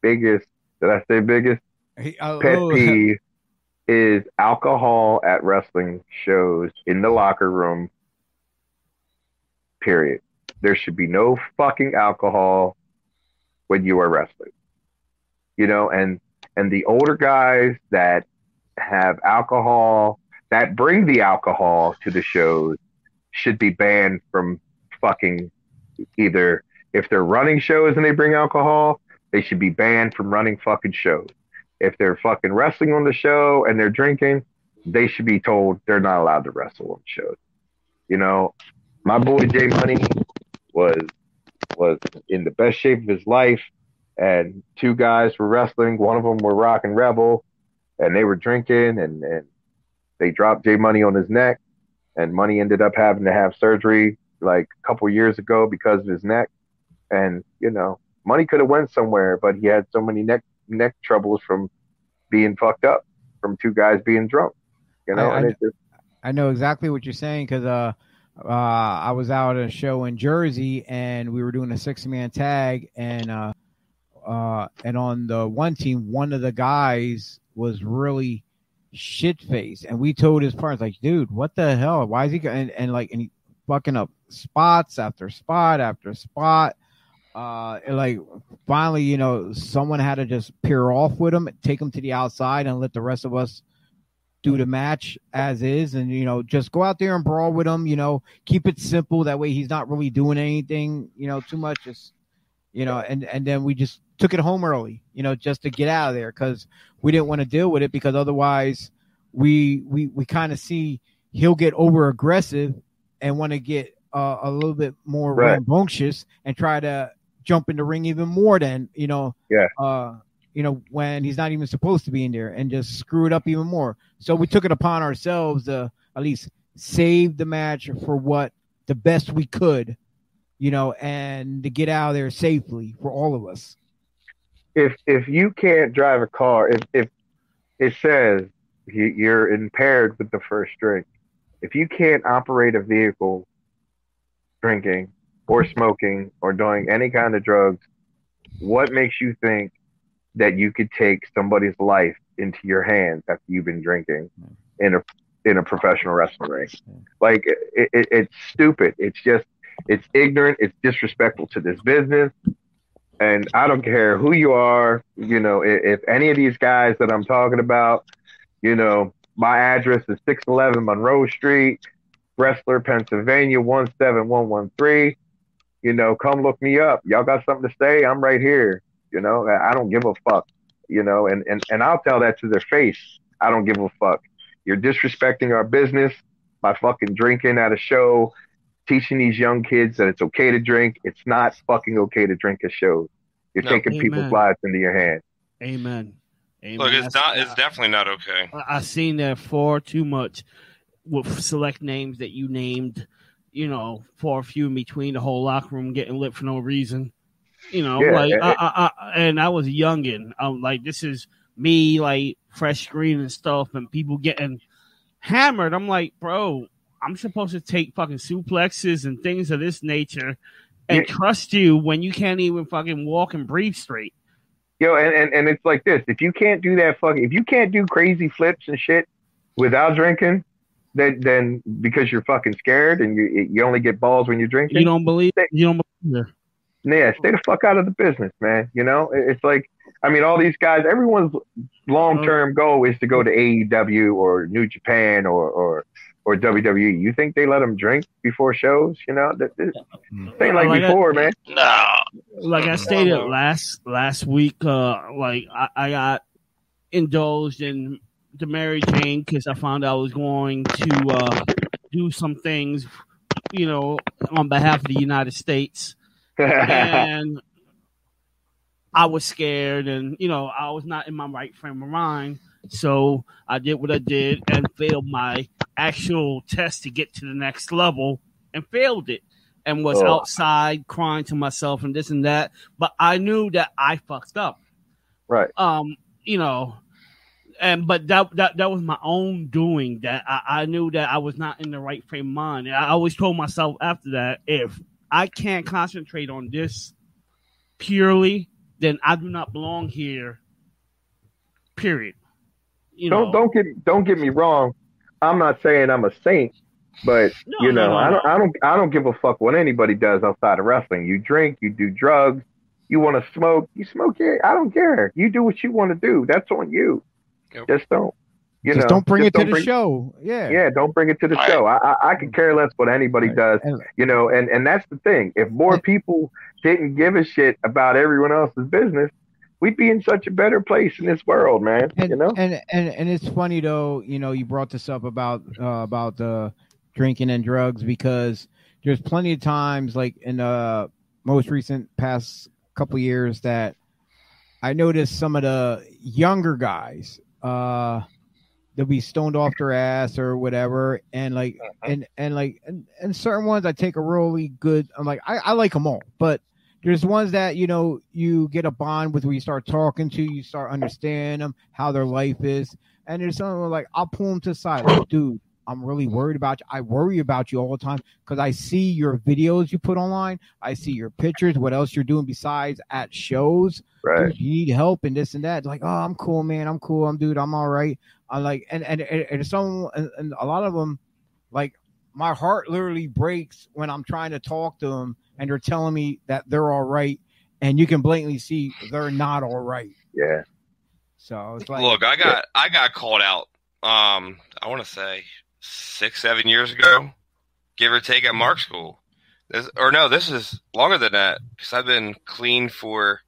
biggest did I say biggest Hey, uh, pet oh, peeve is alcohol at wrestling shows in the locker room Period. There should be no fucking alcohol when you are wrestling. You know, and and the older guys that have alcohol that bring the alcohol to the shows should be banned from fucking either if they're running shows and they bring alcohol, they should be banned from running fucking shows. If they're fucking wrestling on the show and they're drinking, they should be told they're not allowed to wrestle on shows. You know, my boy Jay Money was was in the best shape of his life, and two guys were wrestling. One of them were Rock and Rebel, and they were drinking, and and they dropped J Money on his neck, and Money ended up having to have surgery like a couple years ago because of his neck, and you know, Money could have went somewhere, but he had so many neck neck troubles from being fucked up from two guys being drunk. You know, I- and I- it just I know exactly what you're saying because uh, uh, I was out at a show in Jersey and we were doing a six man tag and uh, uh, and on the one team, one of the guys was really shit faced, and we told his partners like, dude, what the hell? Why is he? And, and like, and he fucking up spots after spot after spot. Uh, and like finally, you know, someone had to just peer off with him, take him to the outside, and let the rest of us do the match as is and you know just go out there and brawl with him you know keep it simple that way he's not really doing anything you know too much just you know and and then we just took it home early you know just to get out of there because we didn't want to deal with it because otherwise we we we kind of see he'll get over aggressive and want to get uh, a little bit more Right. rambunctious and try to jump in the ring even more than you know Yeah. uh you know when he's not even supposed to be in there and just screw it up even more so we took it upon ourselves to at least save the match for what the best we could, you know, and to get out of there safely for all of us. if if you can't drive a car, if if it says you, you're impaired with the first drink, if you can't operate a vehicle drinking or mm-hmm. smoking or doing any kind of drugs, what makes you think that you could take somebody's life into your hands after you've been drinking mm. in a in a professional wrestling ring? Like it, it, it's stupid. It's just it's ignorant. It's disrespectful to this business and I don't care who you are. You know, if, if any of these guys that I'm talking about, you know, my address is 611 Monroe Street, Wrestler, Pennsylvania 17113. You know, come look me up. Y'all got something to say? I'm right here. You know, I don't give a fuck. You know, and and and I'll tell that to their face. I don't give a fuck. You're disrespecting our business by fucking drinking at a show teaching these young kids that it's okay to drink. It's not fucking okay to drink at shows. You're No. taking Amen. people's lives into your hands. Amen. Amen. Look, it's That's- not. It's definitely not okay. I, I've seen that far too much with select names that you named. You know, far a few in between the whole locker room getting lit for no reason. You know, Yeah, like and- I, eh. I, I, and I was a youngin. I'm like, this is me, like fresh screen and stuff, and people getting hammered. I'm like, bro, I'm supposed to take fucking suplexes and things of this nature and Yeah. trust you when you can't even fucking walk and breathe straight. Yo, and, and, and it's like this. If you can't do that fucking if you can't do crazy flips and shit without drinking, then then because you're fucking scared and you you only get balls when you're drinking. You don't believe? You don't believe? it. yeah, stay the fuck out of the business, man. You know, it's like, I mean, all these guys, everyone's long term goal is to go to AEW or New Japan or, or, or WWE. You think they let them drink before shows? You know, that, that, this ain't like Like that- before, man. No. like I stated last last week, uh, like I, I got indulged in the Mary Jane because I found out I was going to uh, do some things, you know, on behalf of the United States, and I was scared, and you know, I was not in my right frame of mind, so I did what I did and failed my actual test to get to the next level and failed it and was Oh. outside crying to myself and this and that. But I knew that I fucked up. right. Um, you know, and but that that that was my own doing. That I, I knew that I was not in the right frame of mind. And I always told myself after that, if I can't concentrate on this purely, then I do not belong here. Period. You know, don't don't get don't get me wrong. I'm not saying I'm a saint, But No, you know, no, I don't, no. I don't, I don't give a fuck what anybody does outside of wrestling. You drink, you do drugs, you want to smoke, you smoke. Yeah, I don't care. You do what you want to do. That's on you. Yep. Just don't. You just know, don't bring just it to don't the bring- show. Yeah. Yeah, don't bring it to the Right. show. I, I I could care less what anybody Right. does. You know, and and that's the thing. If more people didn't give a shit about everyone else's business, we'd be in such a better place in this world, man. and, you know. and and and it's funny though you know you brought this up about uh, about the drinking and drugs because there's plenty of times like in the most recent past couple years that i noticed some of the younger guys uh they'll be stoned off their ass or whatever and like and and like and, and certain ones i take a really good i'm like i, I like them all but there's ones that you know you get a bond with where you start talking to you start understanding them how their life is and there's some like i'll pull them to the side like dude i'm really worried about you i worry about you all the time because i see your videos you put online i see your pictures what else you're doing besides at shows right. dude, you need help and this and that. Like, oh, I'm cool, man. I'm cool. I'm dude. I'm all right. i'm like, and and and, and some and, and a lot of them, like, my heart literally breaks when I'm trying to talk to them and they're telling me that they're all right, and you can blatantly see they're not all right. Yeah. So it's like, Look, I got I got called out. Um, I want to say six, seven years ago, give or take, at Mark School. This, or no, this is longer than that because I've been clean for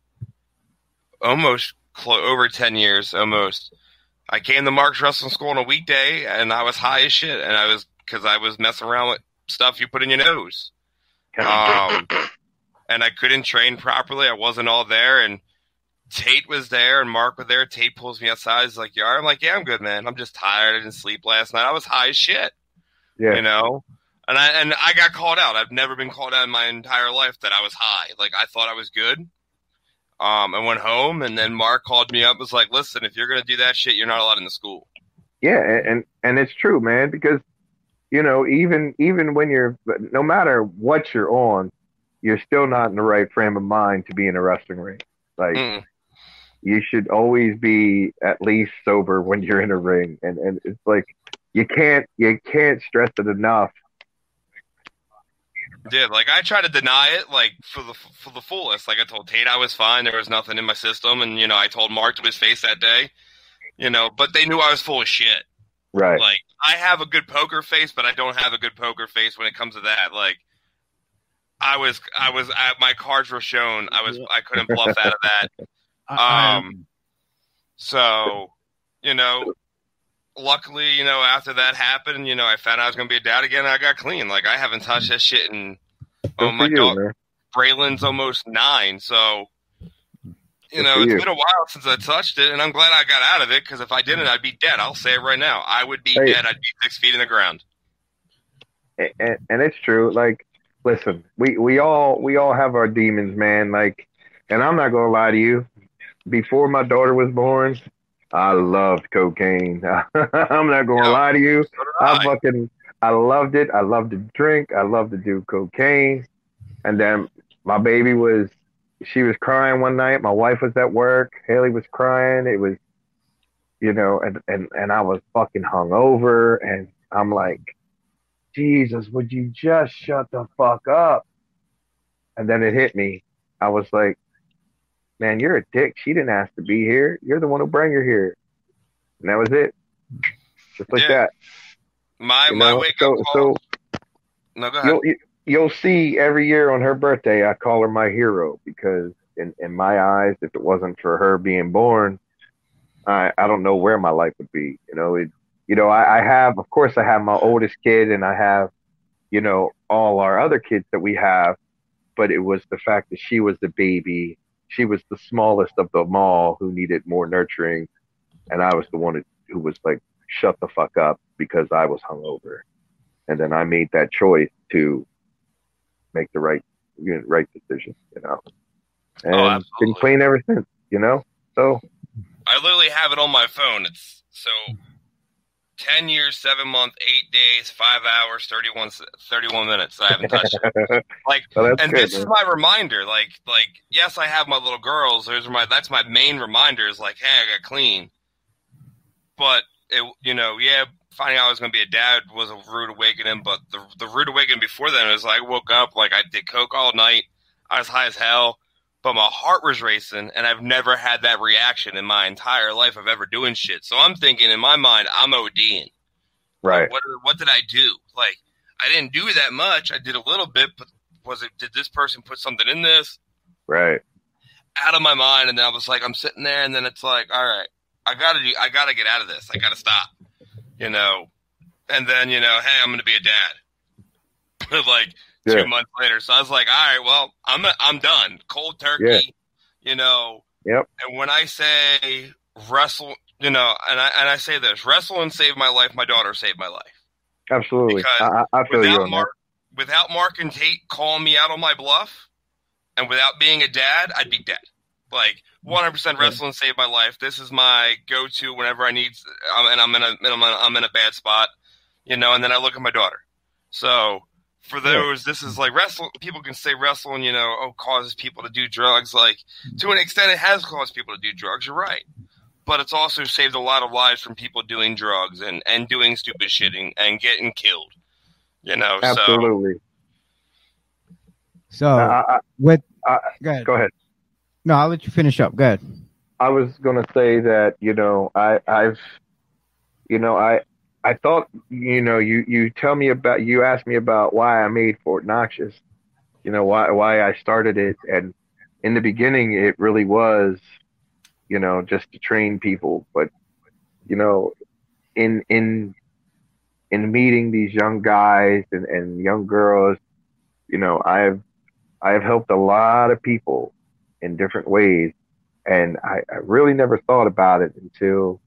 almost clo- over ten years, almost. I came to Mark's Wrestling School on a weekday, and I was high as shit, and I was because I was messing around with stuff you put in your nose. Um, and I couldn't train properly. I wasn't all there, and Tate was there, and Mark was there. Tate pulls me outside. He's like, "You are?" I'm like, "Yeah, I'm good, man. I'm just tired. I didn't sleep last night. I was high as shit, yeah. you know." And I and I got called out. I've never been called out in my entire life that I was high. Like I thought I was good. Um, I went home, and then Mark called me up. Was like, "Listen, if you're gonna do that shit, you're not allowed in the school." Yeah, and and it's true, man, because you know, even even when you're no matter what you're on, you're still not in the right frame of mind to be in a wrestling ring. Like Mm. you should always be at least sober when you're in a ring. And and it's like you can't you can't stress it enough. did. Like I tried to deny it, like for the for the fullest. Like I told Tate I was fine. There was nothing in my system, and you know I told Mark to his face that day. You know, but they knew I was full of shit. Right. Like I have a good poker face, but I don't have a good poker face when it comes to that. Like I was, I was, I, my cards were shown. I was, I couldn't bluff out of that. I- I- Um, so you know, luckily, you know, after that happened, you know, I found out I was going to be a dad again. And I got clean. Like I haven't touched that shit in. Good Oh my you, god, man. Braylon's almost nine, so you know it's you. been a while since I touched it, and I'm glad I got out of it because if I didn't, I'd be dead. I'll say it right now, I would be Hey. dead. I'd be six feet in the ground. and, and, and it's true. Like, listen, we we all we all have our demons, man. Like, and I'm not gonna lie to you. Before my daughter was born, I loved cocaine. I'm not gonna lie to you. I I. fucking I loved it. I loved to drink. I loved to do cocaine. And then my baby was she was crying one night. My wife was at work. Haley was crying. It was you know, and and and I was fucking hungover and I'm like, Jesus, would you just shut the fuck up? And then it hit me. I was like, Man, you're a dick. She didn't ask to be here. You're the one who brought her here. And that was it. Just like Yeah. that. My You my know? wake so up so call. no, go ahead. you- you'll see every year on her birthday I call her my hero because in in my eyes if it wasn't for her being born I I don't know where my life would be you know? It you know I, I have of course I have my oldest kid and I have you know all our other kids that we have but it was the fact that she was the baby she was the smallest of them all who needed more nurturing and I was the one who- was like shut the fuck up because I was hungover. And then I made that choice to make the right you know, right decision, you know. Oh, and been absolutely. clean ever since, you know. So I literally have it on my phone. It's so 10 years, 7 months, 8 days, 5 hours, 31, s- 31 minutes. I haven't touched it. Like, that's and good. this is my reminder. Like, like yes, I have my little girls. Those are my. That's my main reminder. Is like, hey, I got clean. But it, you know, yeah, finding out I was going to be a dad was a rude awakening. But the the rude awakening before then was like I woke up like I did coke all night. I was high as hell, but my heart was racing, and I've never had that reaction in my entire life of ever doing shit. So I'm thinking in my mind, I'm ODing. Right. What what did I do? Like I didn't do that much. I did a little bit, but was it? Did this person put something in this? Right. Out of my mind, and then I was like, I'm sitting there, and then it's like, all right, I gotta do, I gotta get out of this. I gotta stop, you know. And then you know, hey, I'm gonna be a dad. like Yeah. two months later, so I was like, all right, well, I'm I'm done, cold turkey, you know. Yep. And when I say wrestle, you know, and I and I say this, wrestling saved my life. My daughter saved my life. Absolutely. Because I, I feel you without on Mark, without Mark and Tate calling me out on my bluff, and without being a dad, I'd be dead. Like mm-hmm. 100% wrestling saved my life. This is my go-to whenever I need, and I'm in a, and I'm in a, I'm in a bad spot, you know. And then I look at my daughter. So for those, this is like wrestling. People can say wrestling, you know, oh, causes people to do drugs. Like mm-hmm. to an extent, it has caused people to do drugs. You're right but it's also saved a lot of lives from people doing drugs and, and doing stupid shitting and getting killed. You know, that. so Absolutely. So I, I, with I- go ahead. go ahead. No, I'll let you finish up. Go ahead. I was gonna say that you know I I've you know I I thought you know you you tell me about you asked me about why I made Fort Noxious, you know why why I started it and in the beginning it really was you know just to train people but you know in in in meeting these young guys and, and young girls you know I've I've helped a lot of people in different ways and I, I really never thought about it until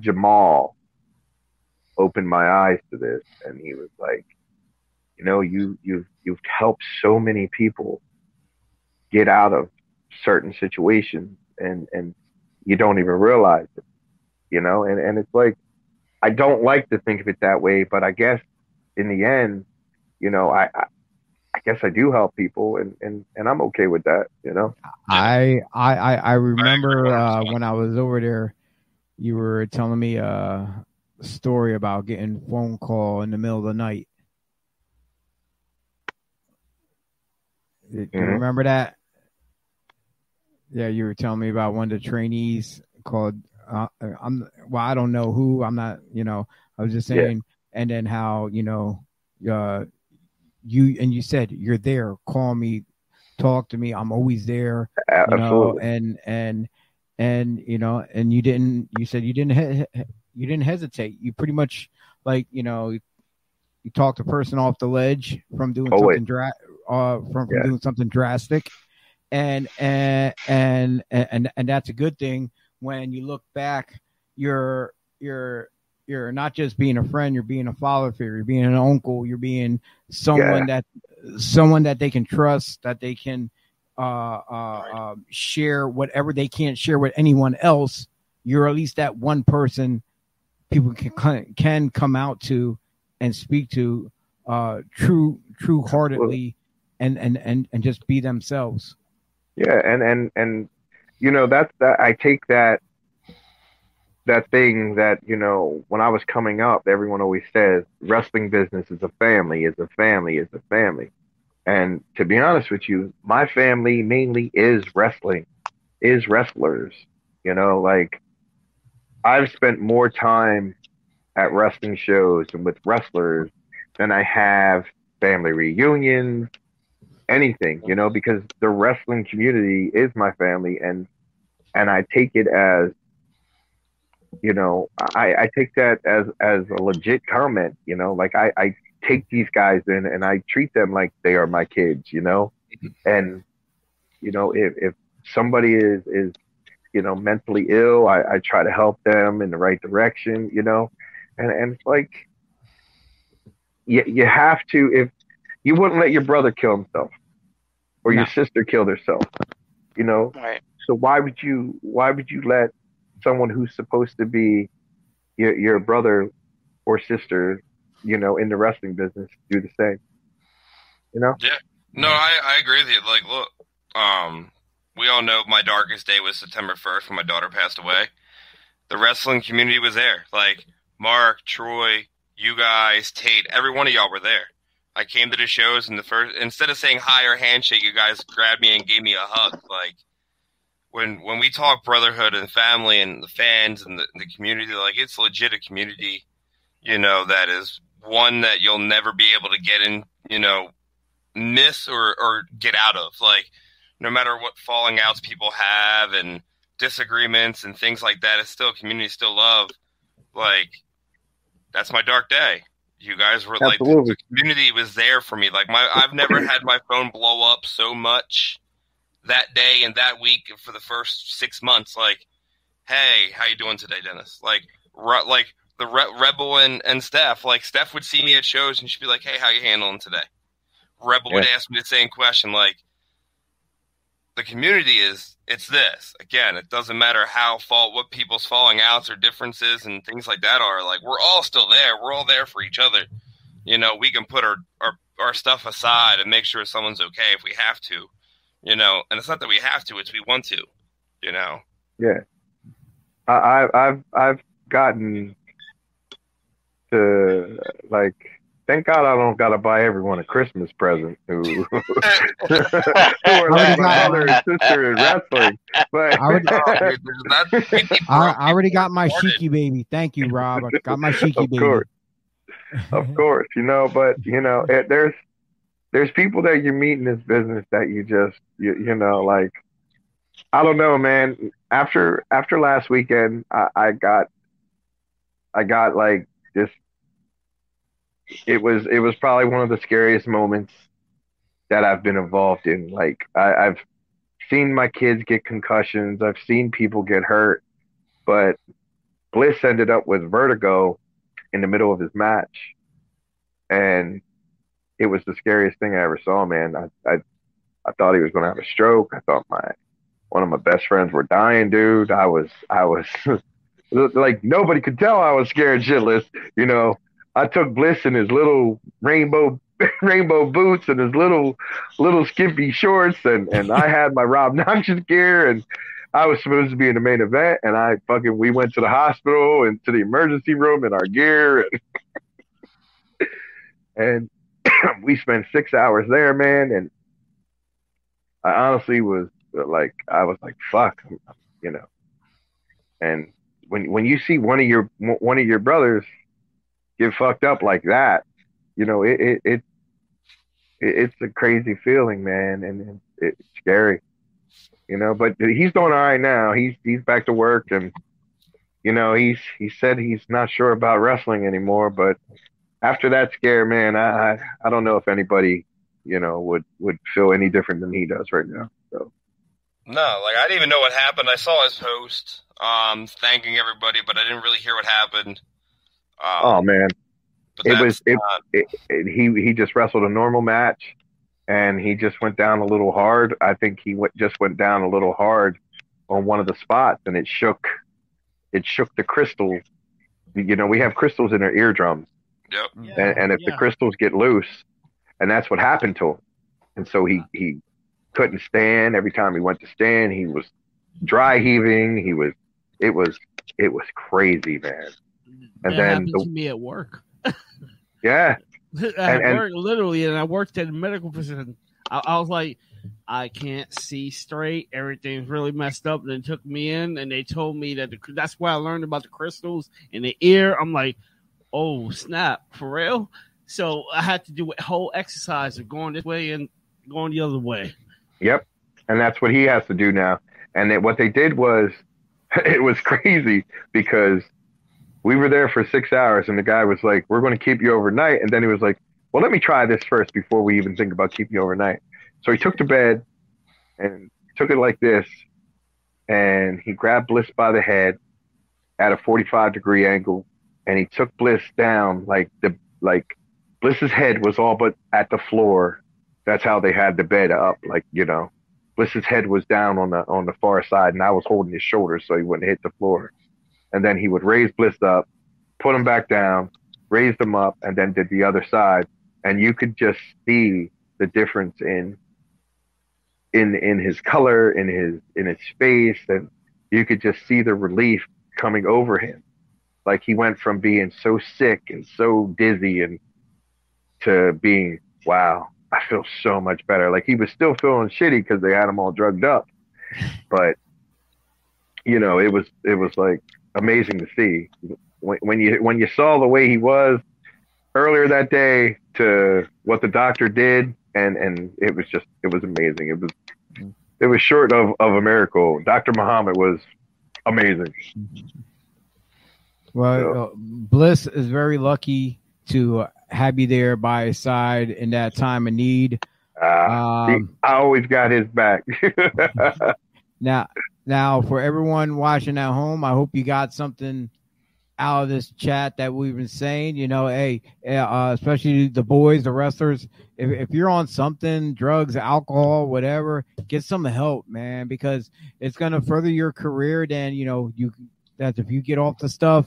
Jamal opened my eyes to this and he was like, you know, you you've you've helped so many people get out of certain situations and and you don't even realize it. You know, and, and it's like I don't like to think of it that way, but I guess in the end, you know, I, I I guess I do help people and, and, and I'm okay with that, you know? I I I, I remember uh, when I was over there, you were telling me a story about getting a phone call in the middle of the night. Do you Mhm. remember that? Yeah, you were telling me about one of the trainees called. Uh, I'm well, I don't know who. I'm not. You know, I was just Yeah. saying, and then how you know, uh, you and you said you're there. Call me, talk to me. I'm always there A- you know, and and and you know, and you didn't. You said you didn't. He- you didn't hesitate. You pretty much like you know, you talked a person off the ledge from doing Always. something dra- uh, from, from Yeah. doing something drastic, and and and and and that's a good thing when you look back. You're you're you're not just being a friend. You're being a father figure. You're being an uncle. You're being someone that someone that they can trust. That they can uh, uh, uh, share whatever they can't share with anyone else. You're at least that one person people can can come out to and speak to uh, true true heartedly and, and and and just be themselves. Yeah, and and and you know that's that I take that that thing that you know when I was coming up, everyone always says wrestling business is a family, is a family, is a family. And to be honest with you, my family mainly is wrestling, is wrestlers. You know, like I've spent more time at wrestling shows and with wrestlers than I have family reunions, anything, you know, because the wrestling community is my family and and I take it as you know, I, I take that as as a legit comment, you know, like I, I take these guys in and I treat them like they are my kids, you know? Mm-hmm. And you know, if if somebody is is you know mentally ill, I, I try to help them in the right direction, you know, and and it's like you you have to if you wouldn't let your brother kill himself or your sister kill herself, you know. Right. So why would you why would you let someone who's supposed to be your your brother or sister, you know, in the wrestling business do the same? You know? Yeah. No, I, I agree with you. Like, look, um, we all know my darkest day was September 1st when my daughter passed away. The wrestling community was there. Like, Mark, Troy, you guys, Tate, every one of y'all were there. I came to the shows and the first instead of saying hi or handshake, you guys grabbed me and gave me a hug. Like when when we talk brotherhood and family and the fans and the, the community, like it's legit a community, you know, that is one that you'll never be able to get in, you know, miss or or get out of. Like no matter what falling outs people have and disagreements and things like that, it's still community, still love. Like that's my dark day. You guys were like Absolutely. the community was there for me. Like my I've never had my phone blow up so much that day and that week for the first six months. Like, hey, how you doing today, Dennis? Like, re- like the Re- Rebel and and Steph. Like Steph would see me at shows and she'd be like, hey, how you handling today? Rebel would ask me the same question. Like, the community is it's this again. It doesn't matter how fall what people's falling outs or differences and things like that are. Like, we're all still there. We're all there for each other. You know, we can put our our our stuff aside and make sure someone's okay if we have to you know and it's not that we have to it's we want to you know Yeah, I, I I've I've gotten to like. Thank God I don't gotta buy everyone a Christmas present who who are like my brother and sister in wrestling. But I already- dude, that- people I, I already got my started. Shiki baby. Thank you, Rob. I got my Shiki of baby. course, of course, you know. But you know, it, there's there's people that you meet in this business that you just you, you know like I don't know, man. After after last weekend, I, I got I got like this. It was it was probably one of the scariest moments that I've been involved in. Like I, I've seen my kids get concussions. I've seen people get hurt, but Bliss ended up with vertigo in the middle of his match, and it was the scariest thing I ever saw. Man, I I, I thought he was going to have a stroke. I thought my one of my best friends were dying, dude. I was I was like nobody could tell I was scared shitless. You know, I took Bliss in his little rainbow rainbow boots and his little little skimpy shorts, and and I had my Rob Noxious gear, and I was supposed to be in the main event, and I fucking we went to the hospital and to the emergency room in our gear, and, and we spent six hours there, man, and I honestly was uh, like, I was like, fuck, you know, and when when you see one of your one of your brothers get fucked up like that, you know, it it, it it's a crazy feeling, man, and it's scary, you know. But he's doing all right now. He's he's back to work, and you know, he's he said he's not sure about wrestling anymore. But after that scare, man, I I, I don't know if anybody, you know, would would feel any different than he does right now. So no like i didn't even know what happened i saw his post um thanking everybody but i didn't really hear what happened um, oh man, it was- it- not- it, it, he he just wrestled a normal match, and he just went down a little hard. I think he went just went down a little hard on one of the spots, and it shook it shook the crystal. You know, we have crystals in our eardrums, yep and, and if the crystals get loose, and that's what happened to him. And so he he couldn't stand. Every time he went to stand, he was dry heaving. He was it was it was crazy, man. And that then the- to me at work. Yeah, at And- and- literally, and I worked at a medical facility. I, I was like, I can't see straight. Everything's really messed up. And they took me in, and they told me that the, that's why I learned about the crystals in the ear. I'm like, oh snap, for real. So I had to do a whole exercise of going this way and going the other way. Yep. And that's what he has to do now. And then what they did was, it was crazy because we were there for six hours and the guy was like, we're going to keep you overnight. And then he was like, well, let me try this first before we even think about keeping you overnight. So he took the bed and took it like this. And he grabbed Bliss by the head at a 45 degree angle. And he took Bliss down like the, like Bliss's head was all but at the floor. That's how they had the bed up. Like, you know, Bliss's head was down on the on the far side, and I was holding his shoulders so he wouldn't hit the floor. And then he would raise Bliss up, put him back down, raised him up, and then did the other side. And you could just see the difference in in in his color, in his in his face, and you could just see the relief coming over him. Like he went from being so sick and so dizzy and to being wow, I feel so much better. Like he was still feeling shitty because they had him all drugged up, but you know, it was it was like amazing to see when, when you when you saw the way he was earlier that day to what the doctor did, and and it was just it was amazing. It was it was short of of a miracle. Doctor Muhammad was amazing. Well, Yeah. uh, Bliss is very lucky to have you there by his side in that time of need. Uh, Um, I always got his back. now, now for everyone watching at home, I hope you got something out of this chat that we've been saying. You know, hey, uh, especially the boys, the wrestlers. If, if you're on something, drugs, alcohol, whatever, get some help, man, because it's gonna further your career. Then you know you that if you get off the stuff,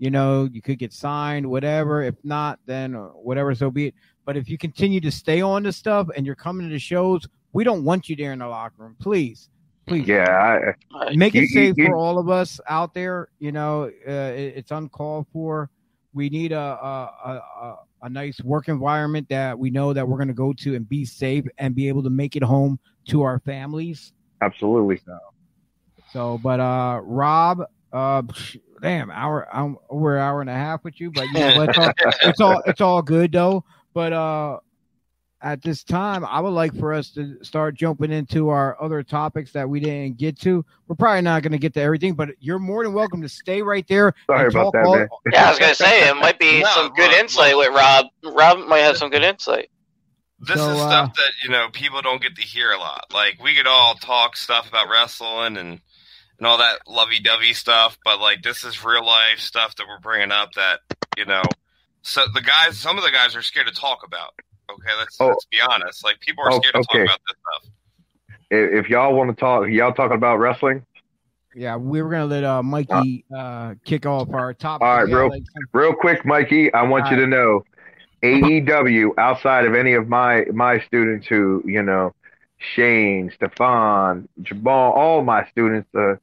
you know you could get signed, whatever. If not, then uh, whatever, so be it. But if you continue to stay on the stuff and you're coming to the shows, we don't want you there in the locker room, please. Please yeah, I, make You- it safe you- for all of us out there. You know, uh, it, it's uncalled for. We need a a, a a a nice work environment that we know that we're going to go to and be safe and be able to make it home to our families. absolutely. So, so but uh, Rob, uh, psh, damn, hour, I'm over an hour and a half with you, but you know, it's all, it's all it's all good though. But uh, at this time, I would like for us to start jumping into our other topics that we didn't get to. We're probably not going to get to everything, but you're more than welcome to stay right there. Sorry about that, all- man. Yeah, I was gonna say it might be No, some good look, insight look. with Rob. Rob might have some good insight. This So, is uh, stuff that you know people don't get to hear a lot. Like we could all talk stuff about wrestling and and all that lovey-dovey stuff, but like this is real life stuff that we're bringing up that you know. So the guys, some of the guys are scared to talk about. Okay, let's Oh. let's be honest. Like people are Oh, scared to talk about this stuff. If, if y'all want to talk, y'all talking about wrestling? Yeah, we were going to let uh, Mikey uh, kick off our top. All right, real- like, Real quick, Mikey, I want you to know, AEW outside of any of my my students who you know, Shane, Stefan, Jabal, all my students, uh,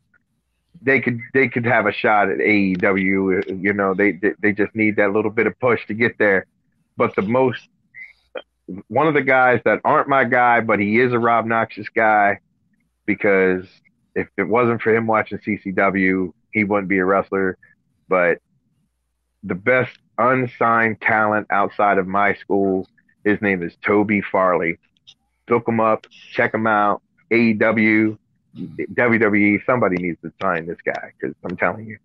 they could they could have a shot at AEW. You know, they they, just need that little bit of push to get there. But the most one of the guys that aren't my guy, but he is a Rob Noxious guy because if it wasn't for him watching CCW, he wouldn't be a wrestler. But the best unsigned talent outside of my school, his name is Toby Farley. Look him up, check him out. AEW, WWE, somebody needs to sign this guy because I'm telling you,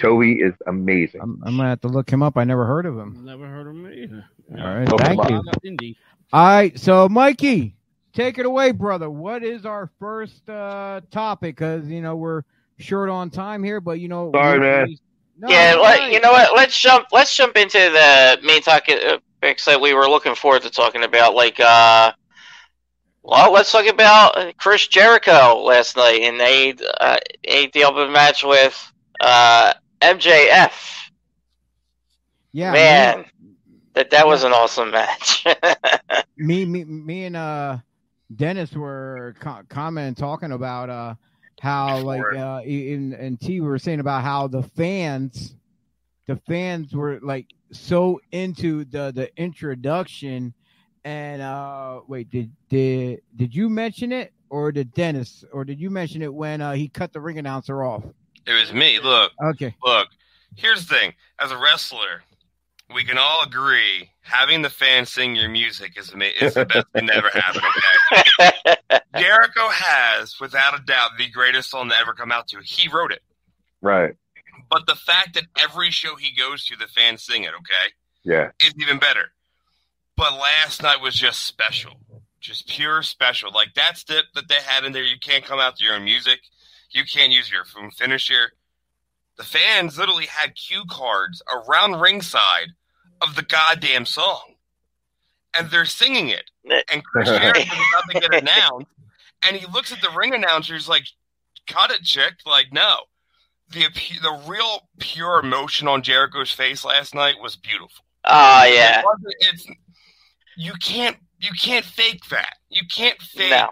Toby is amazing. I'm, I'm going to have to look him up. I never heard of him. Never heard of him either. All right, Look thank you. Indeed. All right, so Mikey, take it away, brother. What is our first uh topic? Because you know we're short on time here, but you know. Sorry, we- man. No, yeah, let, fine. you know what? Let's jump. Let's jump into the main topic that we were looking forward to talking about. Like, uh, well, let's talk about uh, Chris Jericho last night in a uh, the open match with uh, MJF. Yeah, Man, that that was an awesome match. Me, me, me, and uh Dennis were co- commenting talking about uh how like uh in and T we were saying about how the fans the fans were like so into the the introduction and uh wait did did did you mention it or did Dennis or did you mention it when uh he cut the ring announcer off It was me. Look, okay look. Here's the thing: as a wrestler, we can all agree having the fans sing your music is is the best thing that ever happened. Okay. Jericho has, without a doubt, the greatest song to ever come out to. He wrote it. Right. But the fact that every show he goes to, the fans sing it, okay, Yeah. is even better. But last night was just special. Just pure special. Like that step that they had in there, you can't come out to your own music. You can't use your phone finisher. The fans literally had cue cards around ringside of the goddamn song. And they're singing it. And Chris Jericho's about to get announced. And he looks at the ring announcer. He's like, cut it, chick. Like, no. The, the real pure emotion on Jericho's face last night was beautiful. Oh yeah. It It's you can't you can't fake that. You can't fake No.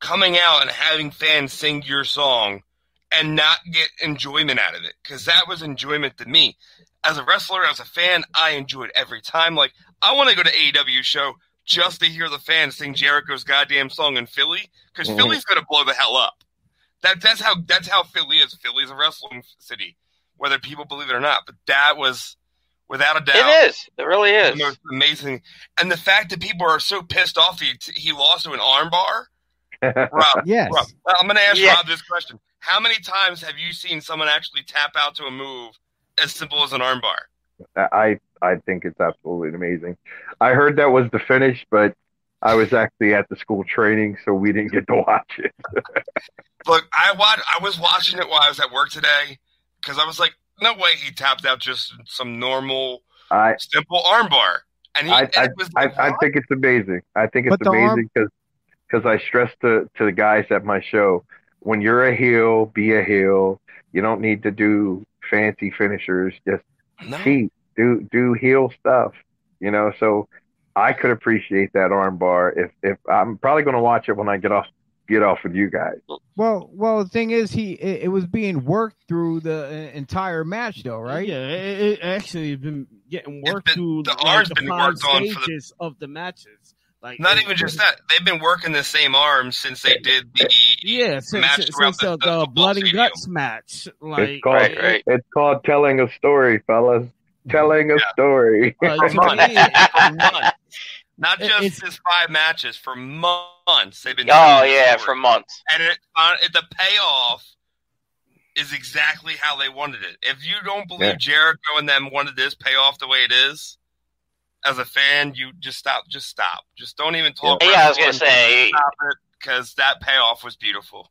coming out and having fans sing your song and not get enjoyment out of it because that was enjoyment to me. As a wrestler, as a fan, I enjoyed every time. Like I want to go to AEW show just to hear the fans sing Jericho's goddamn song in Philly because Mhm. Philly's gonna blow the hell up. That that's how that's how Philly is. Philly's a wrestling city, whether people believe it or not. But that was without a doubt It is. It really the is. most amazing. And the fact that people are so pissed off he he lost to an armbar. Rob, Yes. Rob, I'm going to ask Yeah. Rob this question: How many times have you seen someone actually tap out to a move as simple as an armbar? I I think it's absolutely amazing. I heard that was the finish, but I was actually at the school training, so we didn't get to watch it. Look, I watched, I was watching it while I was at work today because I was like, no way he tapped out just some normal I simple armbar, and he I I, it was I, I think it's amazing. I think it's But the arm- amazing because I stress to to the guys at my show when you're a heel, be a heel. You don't need to do fancy finishers. Just no. cheat, do do heel stuff. You know, so I could appreciate that armbar. If if I'm probably going to watch it when I get off get off with you guys. Well, well, the thing is, he it, it was being worked through the uh, entire match, though, right? Yeah, it, it actually been getting worked been- through the like, arm's the been five worked on for the- stages of the matches. Like Not it- even just that; they've been working the same arms since they did the Yeah, since, match since, since the, the- the the blood and stadium. guts match. Like it's called Right, right. it's called telling a story, fellas. Telling a Yeah. story. uh, Not just it's- this five matches for months. They've been Oh yeah, story. for months. and it, uh, it the payoff is exactly how they wanted it. If you don't believe Yeah. Jericho and them wanted this payoff the way it is, as a fan, you just stop. Just stop. Just don't even talk. Yeah, I was gonna say. because that payoff was beautiful.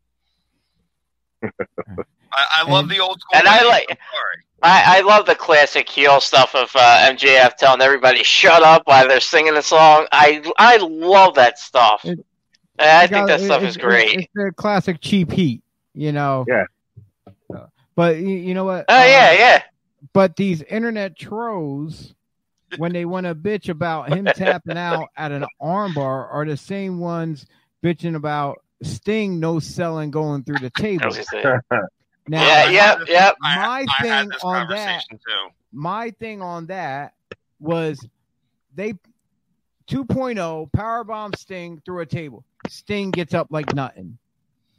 I, I love And- the old school. And I like- I'm. I, I love the classic heel stuff of uh, MJF telling everybody shut up while they're singing the song. I I love that stuff. It- I think got- that stuff it- is it- great. It's the classic cheap heat, you know. Yeah. But you, you know what? Oh Uh, yeah, yeah. But these internet trolls, when they want to bitch about him tapping out at an armbar, are the same ones bitching about Sting no selling going through the table. Was gonna say. Now, Yeah, I yep, yep. My I thing this on that- too. my thing on that was they 2.0 powerbomb Sting through a table. Sting gets up like nothing.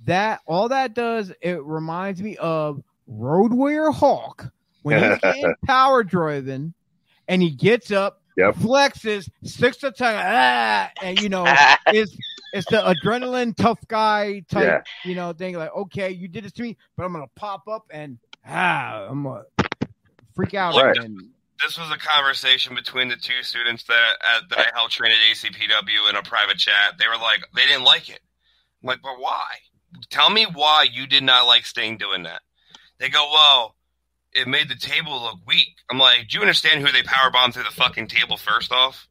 That all that does it reminds me of Road Warrior Hawk when he's getting power driven and he gets up, Yep. flexes, sticks the tongue, ah, and you know it's it's the adrenaline tough guy type, Yeah. you know, thing. Like, okay, you did this to me, but I'm gonna pop up and ah, I'm gonna freak out. Right. And this was a conversation between the two students that uh, that I helped train at ACPW in a private chat. They were like, they didn't like it. I'm like, but why? Tell me why you did not like Sting doing that. They go, well, it made the table look weak. I'm like, do you understand who they power bombed through the fucking table first off?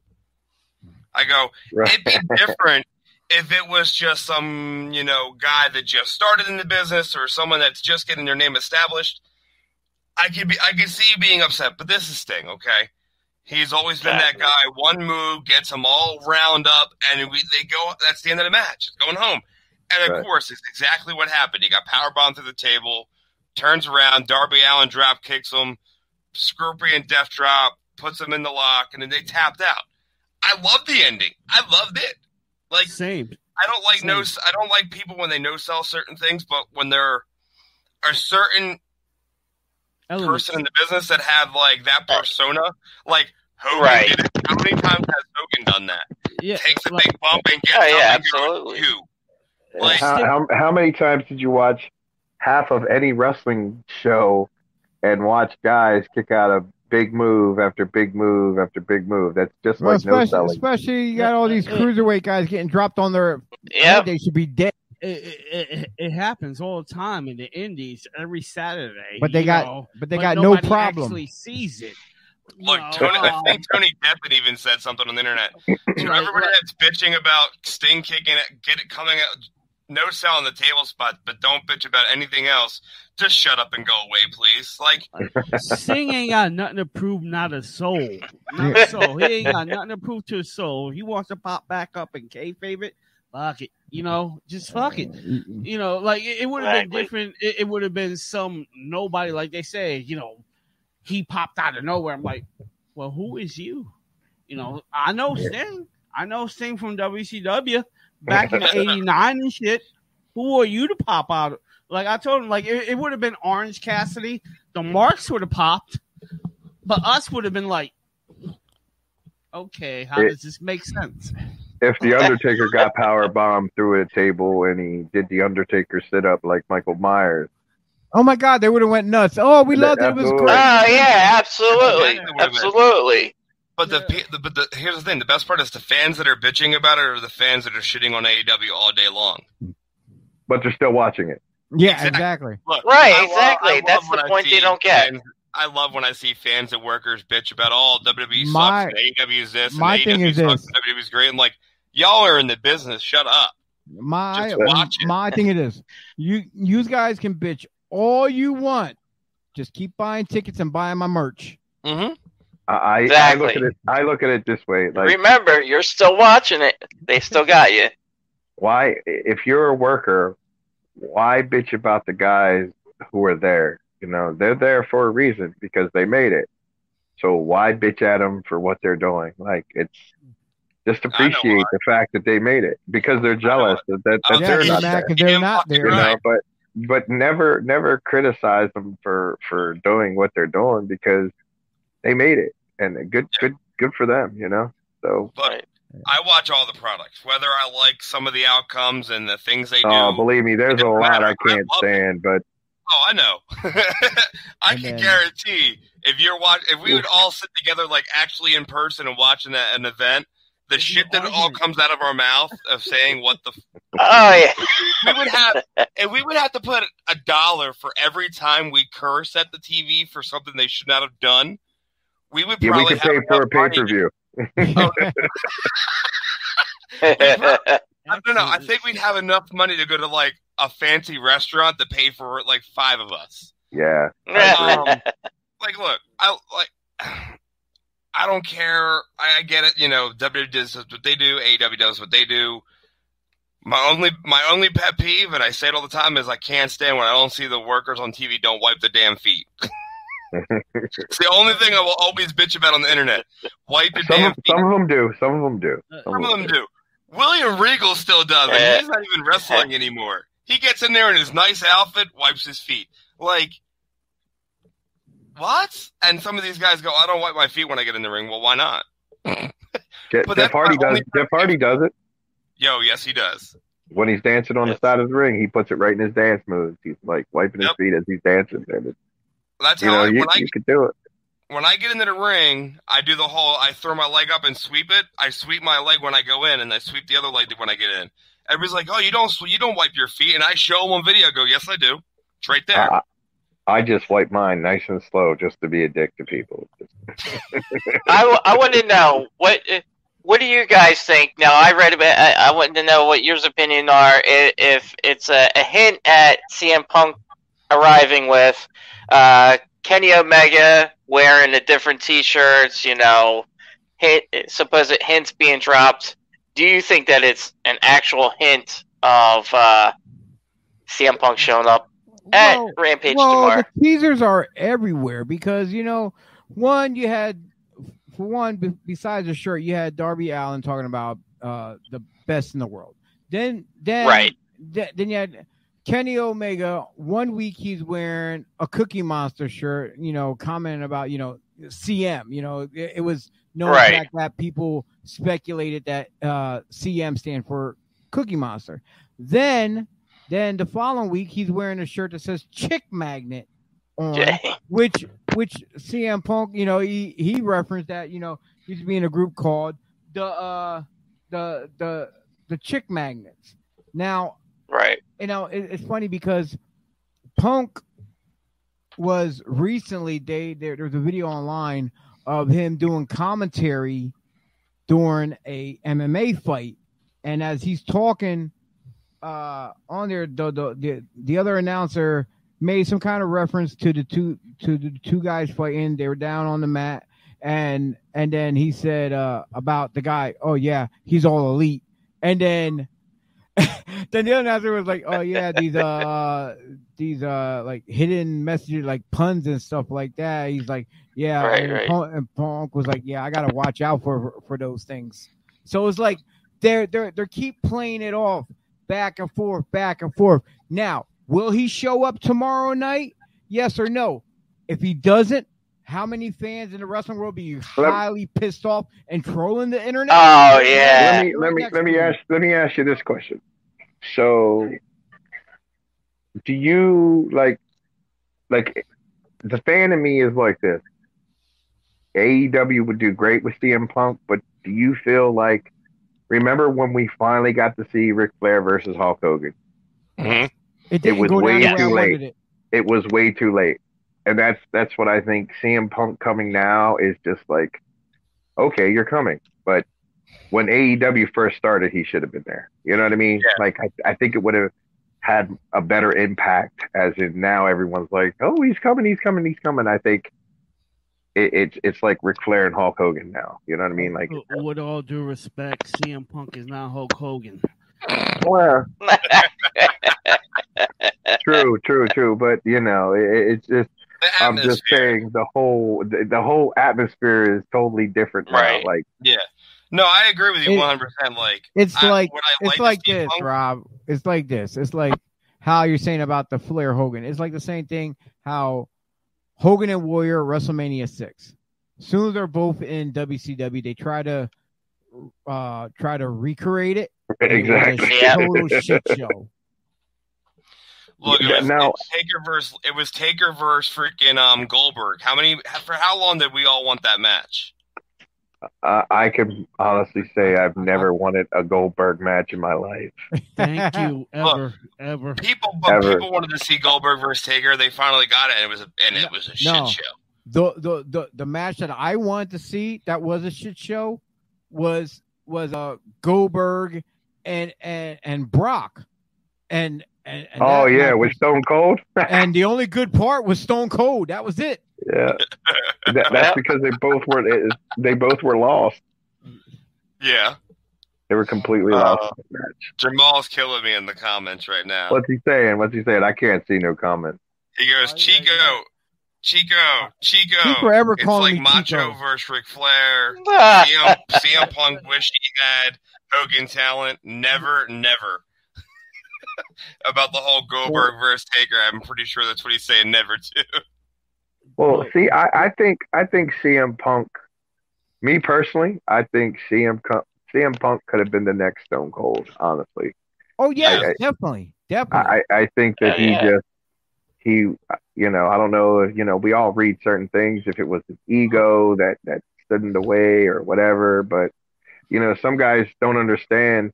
I go, Right. it'd be different if it was just some, you know, guy that just started in the business or someone that's just getting their name established. I could be I could see you being upset, but this is Sting, okay? He's always been that guy. One move gets them all round up, and we, they go. That's the end of the match. It's going home. And of Right. course, it's exactly what happened. He got power bombed through the table, turns around. Darby Allin drop kicks him, Scorpion death drop, puts him in the lock, and then they tapped out. I loved the ending. I loved it. Like same. I don't like no. I don't like people when they no sell certain things, but when there are certain Elements. person in the business that have like that persona, like Hogan Right. did it. How many times has Hogan done that? Yeah, Takes a like- big bump and gets Oh, yeah, absolutely. You. Like, how, how how many times did you watch half of any wrestling show and watch guys kick out a big move after big move after big move? That's just well, like no especially, selling. especially you got all these cruiserweight guys getting dropped on their Yep. they should be dead. it, it, it, it happens all the time in the indies every Saturday. But they got know, but they but got no problem. Actually sees it. look, No, Tony, I um, think Tony Deppen even said something on the internet. To Right, everybody right. that's bitching about Sting kicking it, get it coming out, no sell on the table spot, but don't bitch about anything else. Just shut up and go away, please. Like, Sting ain't got nothing to prove, not a soul. Not a soul. He ain't got nothing to prove to his soul. He wants to pop back up and kayfabe it, fuck it, you know, just fuck it. You know, like it, it would have been different. It, it would have been some nobody, like they say, you know, he popped out of nowhere. I'm like, well, who is you? You know, I know Sting. I know Sting from WCW back in '89 and shit. Who are you to pop out? Like I told him, like it, it would have been Orange Cassidy. The marks would have popped, but us would have been like, okay, how It- does this make sense? If the Undertaker got power bombed through a table and he did the Undertaker sit up like Michael Myers, Oh my God, they would have went nuts. Oh, we loved it. It was great. Oh yeah, absolutely, Yeah, it would've been. absolutely. But the, pe- the but the here's the thing: the best part is the fans that are bitching about it are the fans that are shitting on AEW all day long. but they're still watching it. Yeah, Exactly. exactly. Look, Right, I exactly. Love That's the point they don't get. fans- I love when I see fans and workers bitch about all WWE My- sucks and AEW is this my and thing AEW is sucks this. and WWE great. I'm like, y'all are in the business. Shut up. My Just watch it. my thing it is, you you guys can bitch all you want. Just keep buying tickets and buying my merch. Mm-hmm. I, I- I look at it. I look at it this way: like, Remember, you're still watching it. They still got you. why, if you're a worker, why bitch about the guys who are there? You know, they're there for a reason because they made it. So why bitch at them for what they're doing? Like, it's just appreciate the fact that they made it because they're jealous that, that, that Oh, they're not Mac, there. they're not there. you know but but never never criticize them for for doing what they're doing because they made it and good good good for them you know so But I watch all the products, whether I like some of the outcomes and the things they oh, do. oh believe me there's a lot matter. i I can't love it. stand but Oh, I know. I And can then- guarantee if you're watch if we would all sit together like actually in person and watching a, an event, the shit that all comes out of our mouth of saying what the f- Oh yeah. we would have and we would have to put a dollar for every time we curse at the TV for something they should not have done. We would yeah we probably could pay for a enough pay-per-view I don't know. I think we'd have enough money to go to like a fancy restaurant to pay for like five of us. yeah Um, like, look, I like. I don't care. I, I get it. You know, WWE does what they do. AEW does what they do. My only, my only pet peeve, and I say it all the time, is I can't stand when I don't see the workers on TV don't wipe the damn feet. it's the only thing I will always bitch about on the internet. Wipe your some damn of, feet. some of them do some of them do Uh, Some of them do. William Regal still does. Like, Yeah. he's not even wrestling anymore. He gets in there in his nice outfit, wipes his feet. Like, what? And some of these guys go, I don't wipe my feet when I get in the ring. Well, why not? jeff, But jeff hardy does only- jeff hardy does it Yo, yes, he does. when he's dancing on the side of the ring he puts it right in his dance moves he's like wiping his feet as he's dancing and it, That's you how know I, you, when I you could do it when I get into the ring, I do the whole I throw my leg up and sweep it. I sweep my leg when I go in, and I sweep the other leg when I get in. Everybody's like, "Oh, you don't you don't wipe your feet," and I show them on video. I go, "Yes, I do. It's right there." I, I just wipe mine nice and slow just to be a dick to people I, I want to know what what do you guys think? Now I read about. I, I want to know what your opinion are. i- If it's a, a hint at CM Punk arriving with uh, Kenny Omega wearing the different T-shirts, you know, hint supposed hints being dropped. Do you think that it's an actual hint of uh, CM Punk showing up at Well, Rampage well, tomorrow? the teasers are everywhere because you know, one you had for one be- besides the shirt, you had Darby Allin talking about uh, the best in the world. Then, then, Right. th- then you had Kenny Omega. One week he's wearing a Cookie Monster shirt, you know, commenting about you know CM. You know, it, it was no Right. fact that people speculated that uh, CM stand for Cookie Monster. Then, then the following week he's wearing a shirt that says Chick Magnet on, which which CM Punk, you know, he he referenced that, you know, he used to be in a group called the uh the the the Chick Magnets. Now, right. you know, it, it's funny because Punk was recently they there, there was a video online of him doing commentary during a MMA fight, and as he's talking uh on there, the the the, the other announcer made some kind of reference to the two to the two guys fighting. They were down on the mat, and and then he said uh about the guy, oh yeah, he's all elite, and then then the other announcer was like, "Oh yeah, these uh these uh like hidden messages, like puns and stuff like that." He's like, "Yeah," Right, and, right. Punk, and Punk was like, "Yeah, I gotta watch out for for those things." So it's like they're they're they keep playing it off back and forth, back and forth. Now, will he show up tomorrow night? Yes or no? If he doesn't, how many fans in the wrestling world be highly pissed off and trolling the internet? Oh, yeah. let me let me let me ask let me ask you this question. So, do you like like the fan in me is like this? AEW would do great with CM Punk, but do you feel like remember when we finally got to see Ric Flair versus Hulk Hogan? Mhm. It didn't was way down way too late. it. It was way too late, and that's that's what I think. CM Punk coming now is just like, okay, you're coming, but when AEW first started, he should have been there. You know what I mean? Yeah. Like I, I think it would have had a better impact. As in now, everyone's like, oh, he's coming, he's coming, he's coming. I think it, it's it's like Ric Flair and Hulk Hogan now. You know what I mean? Like, With- With all due respect, CM Punk is not Hulk Hogan. well, true, true, true. But you know, it, it's just. I'm just saying the whole the, the whole atmosphere is totally different now. Right. Like Yeah. No, I agree with you 100. percent Like It's I- like I it's like like this, Punk- Rob. It's like this. It's like how you're saying about the Flair Hogan. It's like the same thing. How Hogan and Warrior WrestleMania six. soon as they're both in WCW, they try to uh try to recreate it. and it a exactly. Yeah. total shit show. Look, it Yeah, was, now- it was Taker versus it was Taker versus freaking um Goldberg. How many for how long did we all want that match? Uh, I can honestly say I've never wanted a Goldberg match in my life. Thank you, ever, ever. People, but Ever. people wanted to see Goldberg versus Taker. They finally got it, and it was a and it was a shit No. show. The, the the the match that I wanted to see that was a shit show was was uh Goldberg and and and Brock and and, and oh yeah, match with was- Stone Cold. and the only good part was Stone Cold. That was it. Yeah, that, that's because they both were they both were lost. Yeah, They were completely Uh, lost. in that match. Jamal's killing me in the comments right now. What's he saying? What's he saying? I can't see no comment. He goes, Chico. Chico, Chico. He forever it's calling like Macho Chico. versus Ric Flair. CM, CM Punk wish he had Hogan talent. Never, never. About the whole Goldberg versus Taker, I'm pretty sure that's what he's saying. Never to. Well, see, I, I think I think CM Punk. Me personally, I think CM Punk, CM Punk could have been the next Stone Cold. Honestly, Oh yeah, I- I- definitely, definitely. I, I think that Yeah, he yeah. just he you know I don't know you know we all read certain things if it was his ego that that stood in the way or whatever, but you know some guys don't understand.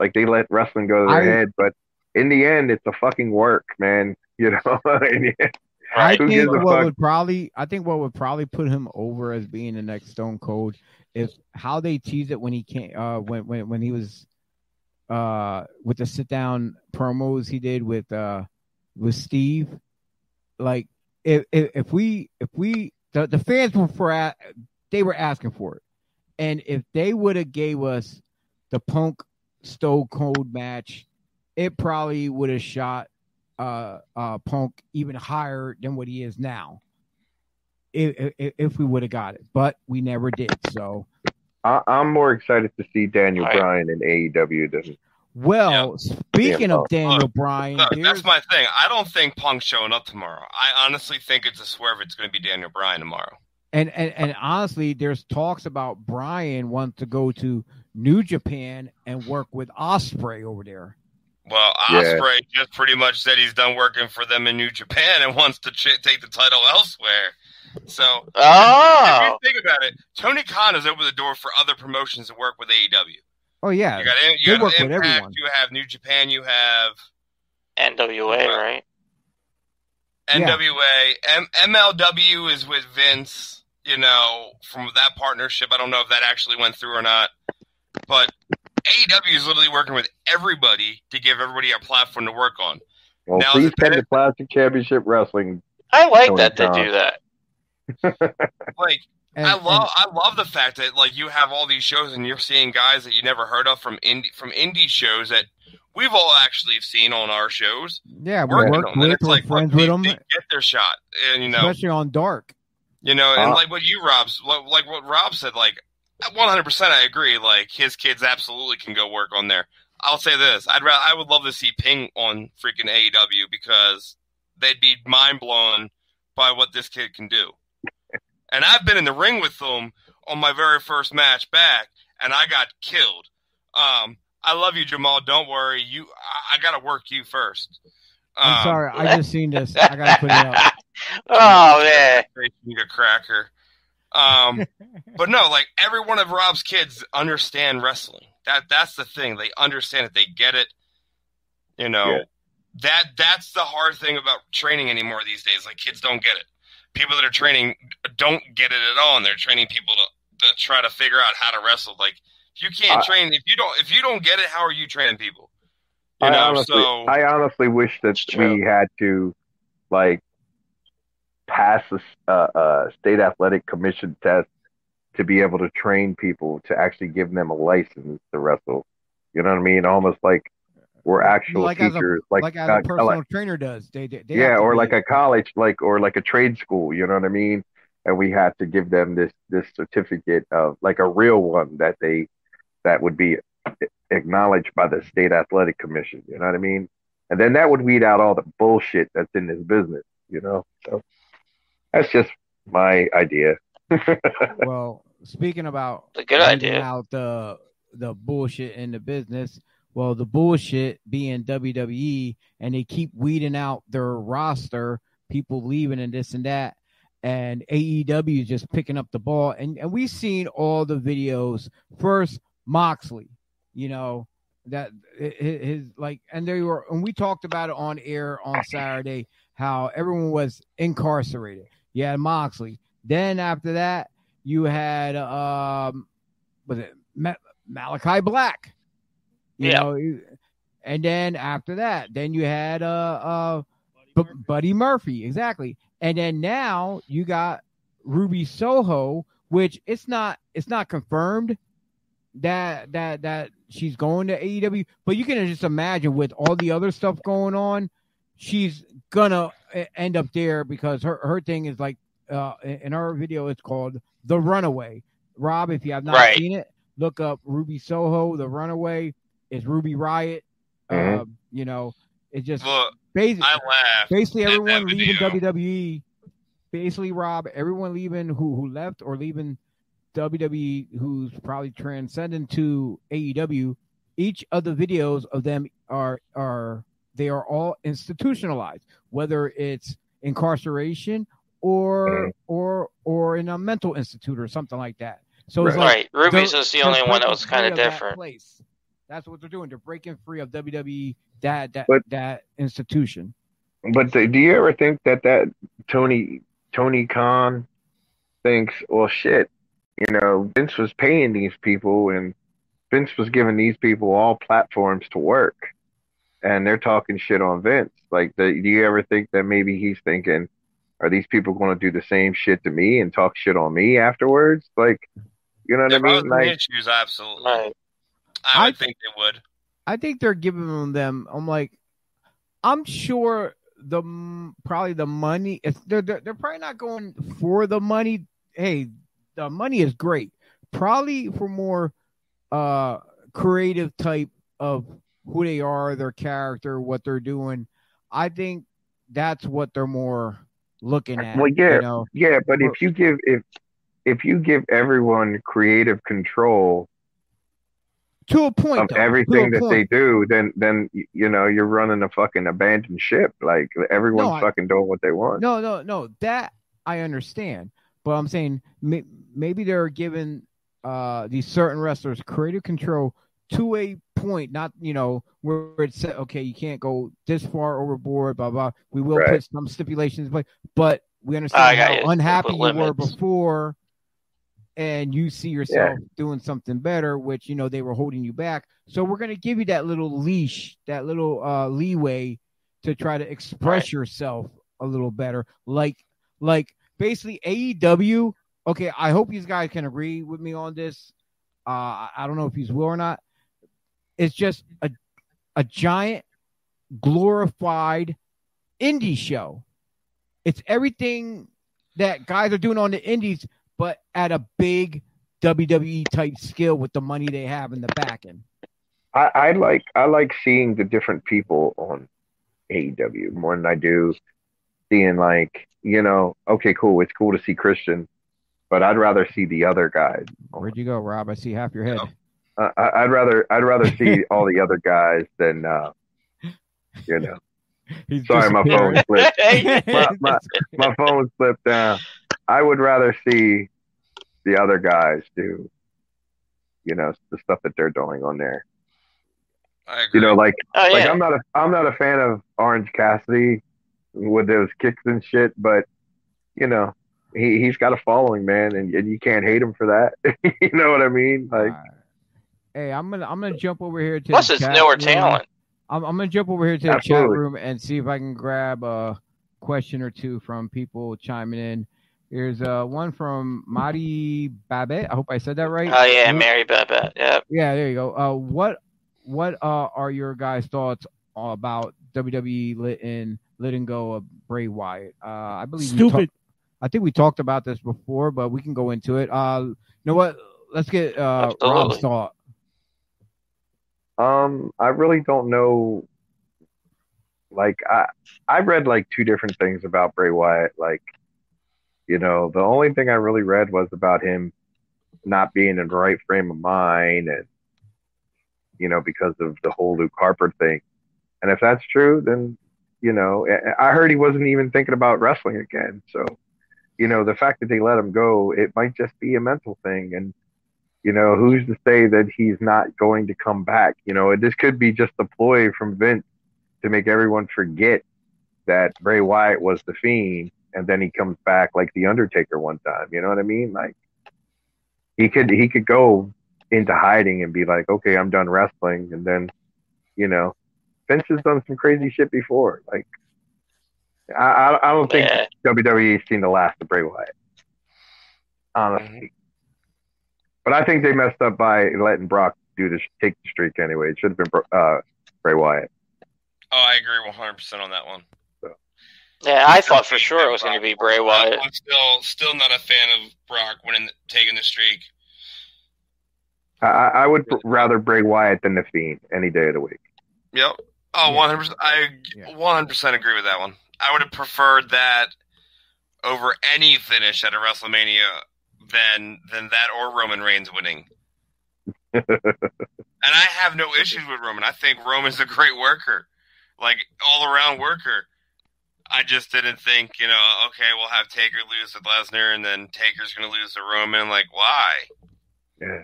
Like they let wrestling go to their I- head, but in the end, it's a fucking work, man. You know, In the end, I. Who think what fuck? would probably I think what would probably put him over as being the next Stone Cold is how they teased it when he came uh when when when he was uh with the sit down promos he did with uh with Steve like if if, if we if we the, the fans were for a- they were asking for it and if they would have gave us the Punk Stone Cold match it probably would have shot uh, uh, Punk even higher than what he is now. If if, if we would have got it, but we never did. So, I, I'm more excited to see Daniel Right. Bryan in AEW than well, speaking Yeah, of Daniel look, Bryan, Look, that's my thing. I don't think Punk's showing up tomorrow. I honestly think it's a swerve. It's going to be Daniel Bryan tomorrow. and, and and honestly, there's talks about Bryan wants to go to New Japan and work with Ospreay over there. Well, Yeah. Ospreay just pretty much said he's done working for them in New Japan and wants to ch- take the title elsewhere. So, if Oh, you ah! think about it, Tony Khan has opened the door for other promotions to work with AEW. Oh yeah, You got, you They got work with Impact, everyone. you have New Japan, you have NWA, right? Yeah. NWA, M- MLW is with Vince. You know, from that partnership, I don't know if that actually went through or not, but AEW is literally working with everybody to give everybody a platform to work on. well. Now, please is it come to Classic Championship Wrestling. I like that they do that. Like, and, I and- love I love the fact that like you have all these shows and you're seeing guys that you never heard of from indie from indie shows that we've all actually seen on our shows. Yeah, we working work on, and with, it's we're like friends they, with them, they get their shot, and you know, especially on Dark. you know, and Uh, like what you, Rob's like what Rob said, like 100, percent I agree. Like his kids absolutely can go work on there. I'll say this: I'd rather, I would love to see Ping on freaking AEW because they'd be mind blown by what this kid can do. And I've been in the ring with them on my very first match back, and I got killed. Um, I love you, Jamal. Don't worry. You, I, I got to work you first. I'm Um, sorry, I just seen this. I gotta put it up. Oh man. you a cracker. Um, but no, like every one of Rob's kids understand wrestling. That that's the thing. They understand it. They get it. You know, Yeah. that that's the hard thing about training anymore these days. Like kids don't get it. People that are training don't get it at all, and they're training people to, to try to figure out how to wrestle. Like if you can't I- train if you don't if you don't get it. How are you training people? You I know, honestly, so I honestly wish that we had to like pass a s- uh, uh, state athletic commission test to be able to train people to actually give them a license to wrestle. You know what I mean? Almost like we're actual Like as a- teachers, Like, like, uh, a personal like- trainer does. They, they, yeah, or like a college, like or like a trade school. You know what I mean? And we had to give them this this certificate of like a real one that they that would be acknowledged by the state athletic commission. You know what I mean? And then that would weed out all the bullshit that's in this business. You know, so that's just my idea. well, speaking about A good idea. out the the bullshit in the business. Well, the bullshit being WWE, and they keep weeding out their roster, people leaving and this and that, and AEW is just picking up the ball. And and we've seen all the videos. First, Moxley, you know that his, his like, and they were, and we talked about it on air on Saturday how everyone was incarcerated. You had Moxley. Then after that, you had um, was it Ma- Malachi Black? You Yeah. know, and then after that, then you had uh uh B- Buddy Murphy, exactly. And then now you got Ruby Soho, which it's not it's not confirmed that that that she's going to AEW, but you can just imagine with all the other stuff going on, she's gonna end up there because her her thing is like uh in our video it's called The Runaway. Rob, if you have not Right. seen it, look up Ruby Soho, The Runaway. It's Ruby Riot. Mhm. Um, you know, it's just look, basically I laugh. basically everyone leaving. WWE. Basically, Rob, everyone leaving who who left or leaving WWE, who's probably transcending to AEW. Each of the videos of them are are they are all institutionalized, whether it's incarceration or mm-hmm. or or in a mental institute or something like that. So it's like Right. Ruby's they're- the only one that was kind free of that different. place. That's what they're doing. They're breaking free of WWE that that But- that institution. But do do you ever think that that Tony Tony Khan thinks, well, shit, you know, Vince was paying these people and Vince was giving these people all platforms to work, and they're talking shit on Vince. Like, the, do you ever think that maybe he's thinking, are these people going to do the same shit to me and talk shit on me afterwards? Like, you know what If I I mean? in Like, issues, absolutely. Right. I would I- think they would. I think they're giving them. I'm like, I'm sure the probably the money. It's, they're, they're they're probably not going for the money. Hey, the money is great. Probably for more uh creative type of who they are, their character, what they're doing. I think that's what they're more looking at. Well, yeah, you know? Yeah, but if you give if if you give everyone creative control to a point. of though, everything that they do, then then you know you're running a fucking abandoned ship. Like everyone's No, I- fucking doing what they want. No, no, no. That I understand, but I'm saying may, maybe they're giving uh these certain wrestlers creative control to a point, not you know where it's said, okay, you can't go this far overboard, blah blah. We will Right. put some stipulations but but we understand how you. Unhappy you were before, and you see yourself doing something better, which you know they were holding you back. So we're gonna give you that little leash, that little uh leeway to try to express Right. yourself a little better. Like like basically AEW. Okay, I hope these guys can agree with me on this. Uh I I don't know if he's will or not. It's just a a giant glorified indie show. It's everything that guys are doing on the indies, but at a big WWE type skill with the money they have in the back end. I, I like I like seeing the different people on AEW more than I do seeing like you know okay cool it's cool to see Christian, but I'd rather see the other guys. Where'd you go, Rob? I see half your head. Uh, I, I'd rather I'd rather see all the other guys than uh, you know. He's Sorry, my phone slipped. My, my, my phone slipped down. I would rather see the other guys do, you know, the stuff that they're doing on there. I agree. You know, like Oh like. I'm not a I'm not a fan of Orange Cassidy with those kicks and shit, but you know, he he's got a following, man, and, and you can't hate him for that. you know what I mean? Like, Alright. Hey, I'm gonna I'm gonna jump over here to Plus, the it's chat newer room. talent. I'm, I'm gonna jump over here to the chat room and see if I can grab a question or two from people chiming in. Here's uh one from Mari Babette. I hope I said that right. Oh yeah, Mary Babette. Yeah. Yeah, there you go. Uh, what what uh are your guys' thoughts about WWE letting letting go of Bray Wyatt? Uh, I believe Stupid. talk- I think we talked about this before, but we can go into it. Uh, you know what? Let's get uh Rob's thought. Um, I really don't know. Like I, I read like two different things about Bray Wyatt. Like, you know, the only thing I really read was about him not being in the right frame of mind, and you know, because of the whole Luke Harper thing. And if that's true, then you know, I I heard he wasn't even thinking about wrestling again. So, you know, the fact that they let him go, it might just be a mental thing, and you know, who's to say that he's not going to come back? You know, this could be just a ploy from Vince to make everyone forget that Bray Wyatt was the fiend and then he comes back like the Undertaker one time. You know what I mean? Like he could he could go into hiding and be like, Okay, I'm done wrestling and then, you know, Vince has done some crazy shit before. Like I I, I don't think Yeah. WWE's seen the last of Bray Wyatt. Honestly. Mm-hmm. But I think they messed up by letting Brock do this take the streak anyway. It should have been uh, Bray Wyatt. Oh, I agree 100% on that one. Yeah, I thought for sure it was going to be Bray Wyatt. I'm still still not a fan of Brock winning, taking the streak. I, I I would rather Bray Wyatt than the Fiend any day of the week. Yep. Oh, 100%. I 100% agree with that one. I would have preferred that over any finish at a WrestleMania than than that or Roman Reigns winning. and I have no issues with Roman. I think Roman's a great worker, like all around worker. I just didn't think, you know, okay, we'll have Taker lose to Lesnar, and then Taker's going to lose to Roman. Like, why? Yeah.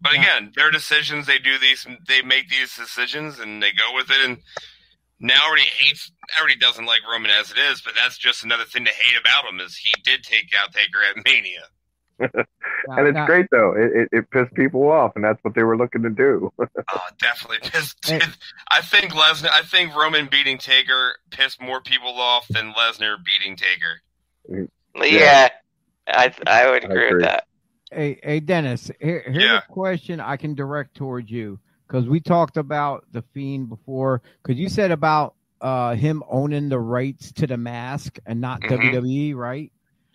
But Yeah. again, their decisions. They do these. They make these decisions, and they go with it. And now already hates, already doesn't like Roman as it is. But that's just another thing to hate about him is he did take out Taker at Mania. And it's Now- great though. It, it it pissed people off, and that's what they were looking to do. Oh, definitely pissed. Hey. I think Lesnar. I think Roman beating Taker pissed more people off than Lesnar beating Taker. Yeah, I I would I agree, agree. with that. Hey, hey, Dennis. Here, here's Yeah. a question I can direct towards you because we talked about the fiend before. Because you said about uh him owning the rights to the mask and not Mhm. WWE, right?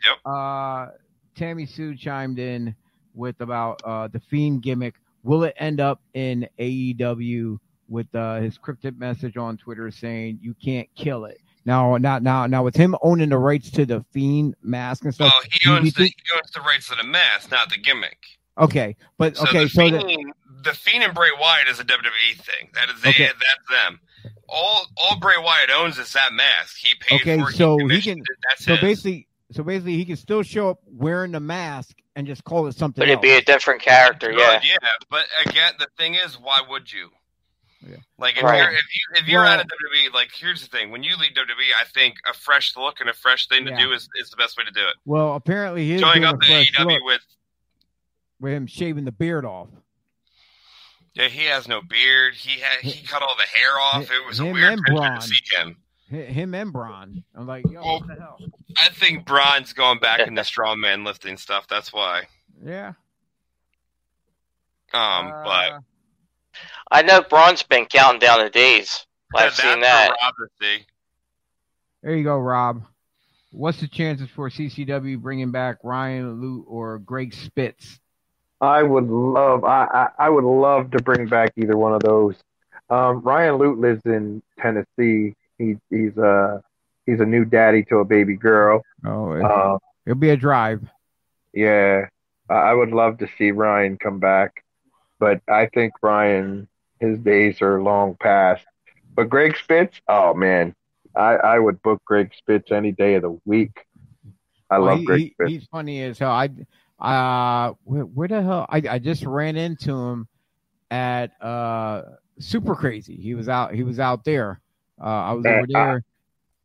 Yep. Uh, Tammy Sue chimed in with about uh the fiend gimmick. Will it end up in AEW with uh, his cryptic message on Twitter saying you can't kill it? Now, now, now, now, with him owning the rights to the fiend mask and stuff. Well, he owns the he owns the rights to the mask, not the gimmick. okay, but So okay, the so Fiend, the Fiend and Bray Wyatt is a WWE thing. That is they, Okay. that's them. All all Bray Wyatt owns is that mask. He paid Okay, for it. so he commissioned can- That's So his. basically, so basically, he can still show up wearing the mask and just call it something But it'd else. be a different character. Good, Yeah. yeah. But again, the thing is, why would you? Yeah. Like if Right. you're if you if you're Well- out of WWE, like here's the thing: when you leave WWE, I think a fresh look and a fresh thing to Yeah. do is, is the best way to do it. well, apparently, he's Showing up a to AEW with with him shaving the beard off. yeah, he has no beard. He had he cut all the hair off. It was a Him weird and picture Braun. to see him. Him and Braun. I'm like, yo, Well, what the hell? I think Braun's going back into strongman lifting stuff. That's why. Yeah. Um, but Uh, I know Braun's been counting down the days. I've That's seen that. Rob to see. There you go, Rob. What's the chances for CCW bringing back Ryan Lute or Greg Spitz? I would love, I, I, I would love to bring back either one of those. Um, Ryan Lute lives in Tennessee. He, he's a he's a new daddy to a baby girl. Oh, it, Uh, will be a drive. yeah, I would love to see Ryan come back, but I think Ryan his days are long past. But Greg Spitz, oh man, I, I would book Greg Spitz any day of the week. I Well, love he- Greg he- Spitz. He's funny as hell. I, uh, where, where the hell? I, I just ran into him at uh Super Crazy. He was out. He was out there. Uh, I was Uh, over there.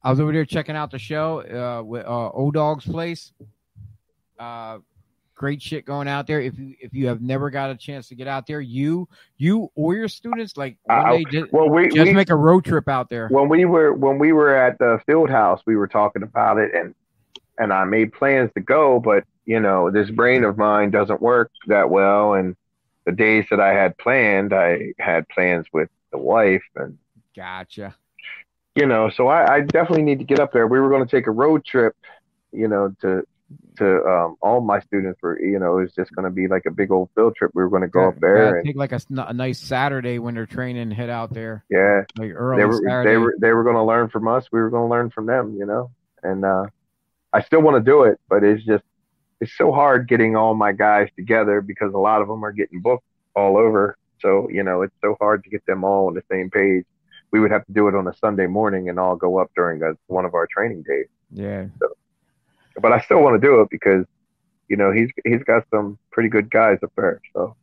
I was over there checking out the show. Uh, with uh, O Dog's place. Uh, great shit going out there. If you if you have never got a chance to get out there, you you or your students like day just, Well, we, just we make a road trip out there. when we were when we were at the field house, we were talking about it, and and I made plans to go, but you know this brain of mine doesn't work that well, and the days that I had planned, I had plans with the wife, and Gotcha. You know, so I, I definitely need to get up there. We were going to take a road trip, you know, to to um, all my students were, you know, it was just going to be like a big old field trip. We were going to go up there, and take like a nice Saturday when they're training, head out there yeah, like early they were Saturday. they were they were going to learn from us. We were going to learn from them, you know. And uh, I still want to do it, but it's just it's so hard getting all my guys together because a lot of them are getting booked all over. So you know, it's so hard to get them all on the same page. We would have to do it on a Sunday morning and all go up during a, one of our training days. yeah. But I still want to do it because you know he's he's got some pretty good guys up there. So.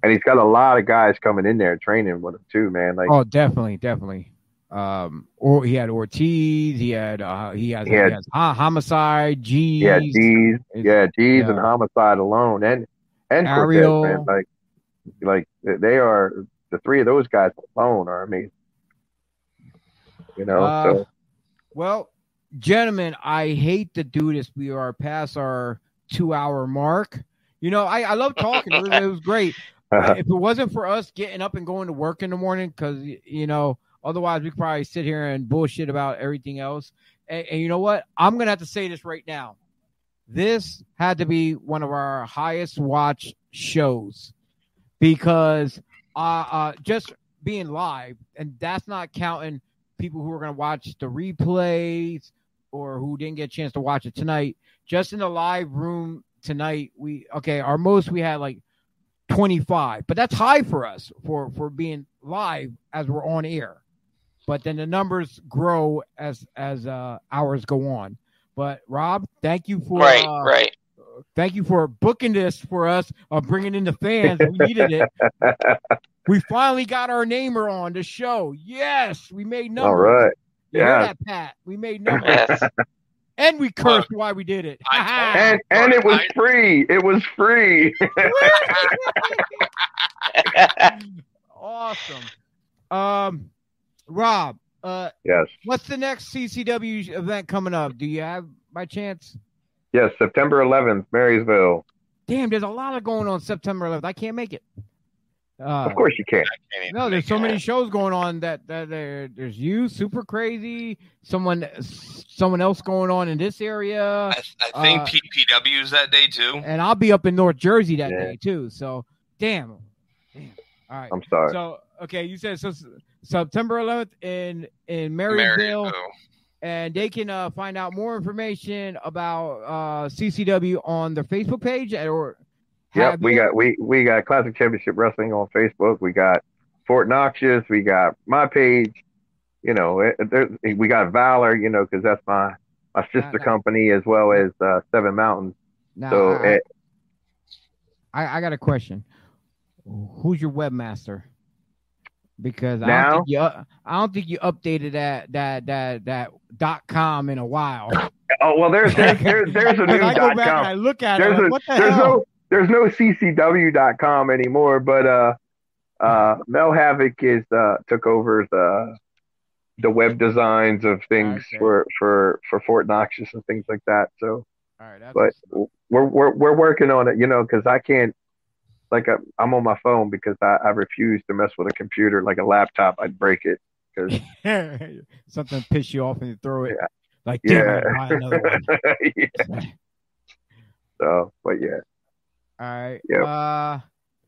And he's got a lot of guys coming in there training with him too, man. Like Oh, definitely, definitely. Um, or he had Ortiz. He had uh, he has, He had- he has ho- homicide. G's. Yeah, G's, yeah, G's and homicide alone, and and Cortez, man, like like they are the three of those guys alone are amazing. You know, Uh, so Well, gentlemen, I hate to do this. We are past our two hour mark. You know, I, I love talking. It was, great. if it wasn't for us getting up and going to work in the morning, because you know, otherwise we could probably sit here and bullshit about everything else. And, and you know what? I'm gonna have to say this right now. This had to be one of our highest watched shows because uh, uh just being live, and that's not counting people who are gonna watch the replays or who didn't get a chance to watch it tonight. Just in the live room tonight, we okay, our most we had like 25 but that's high for us for for being live as we're on air but then the numbers grow as as uh hours go on but rob thank you for right, uh, right. thank you for booking this for us uh bringing in the fans we needed it we finally got our namer on the show yes we made numbers all right, you hear yeah. that pat we made numbers and we cursed why we did it I and and it was free. It was free. awesome um rob uh yes, What's the next CCW event coming up? Do you have by chance? yes. September 11th, Marysville. Damn, there's a lot of going on September 11th. I can't make it. Uh, Of course you can. Can't no, there's so it. many shows going on that, that there, there's you, super crazy. Someone, someone else going on in this area, I, I think Uh, PPW's that day too. and I'll be up in North Jersey that Yeah. day too. So, damn, damn. All right. I'm sorry. So, okay, you said so. September 11th in in Marysville. Marysville. and they can uh, find out more information about uh, CCW on their Facebook page or Yep, we got we we got Classic Championship Wrestling on Facebook. We got Fort Noxious. We got my page. You know, it, there, eh, we got Valor. You know, because that's my my sister no. company as well as uh, Seven Mountains. Now, So I, eh, I, I got a question. Who's your webmaster? Because I don't Now? think you uh, I don't think you updated that that that that dot com in a while. oh well, there's there's there's, there's a new Because I go dot back and I look at it. There's I'm a what the there's hell? no there's no ccw.com anymore, but uh uh Mel Havoc is uh took over the the web designs of things Okay. for for for Fort Noxious and things like that. So All right, that's but we're we're we're working on it, you know, because I can't like a, I'm on my phone because I, I refuse to mess with a computer like a laptop. I'd break it because Something piss you off and you throw it. Yeah. Like, Yeah. I buy another one. yeah. So, but yeah, All right. Yep. Uh,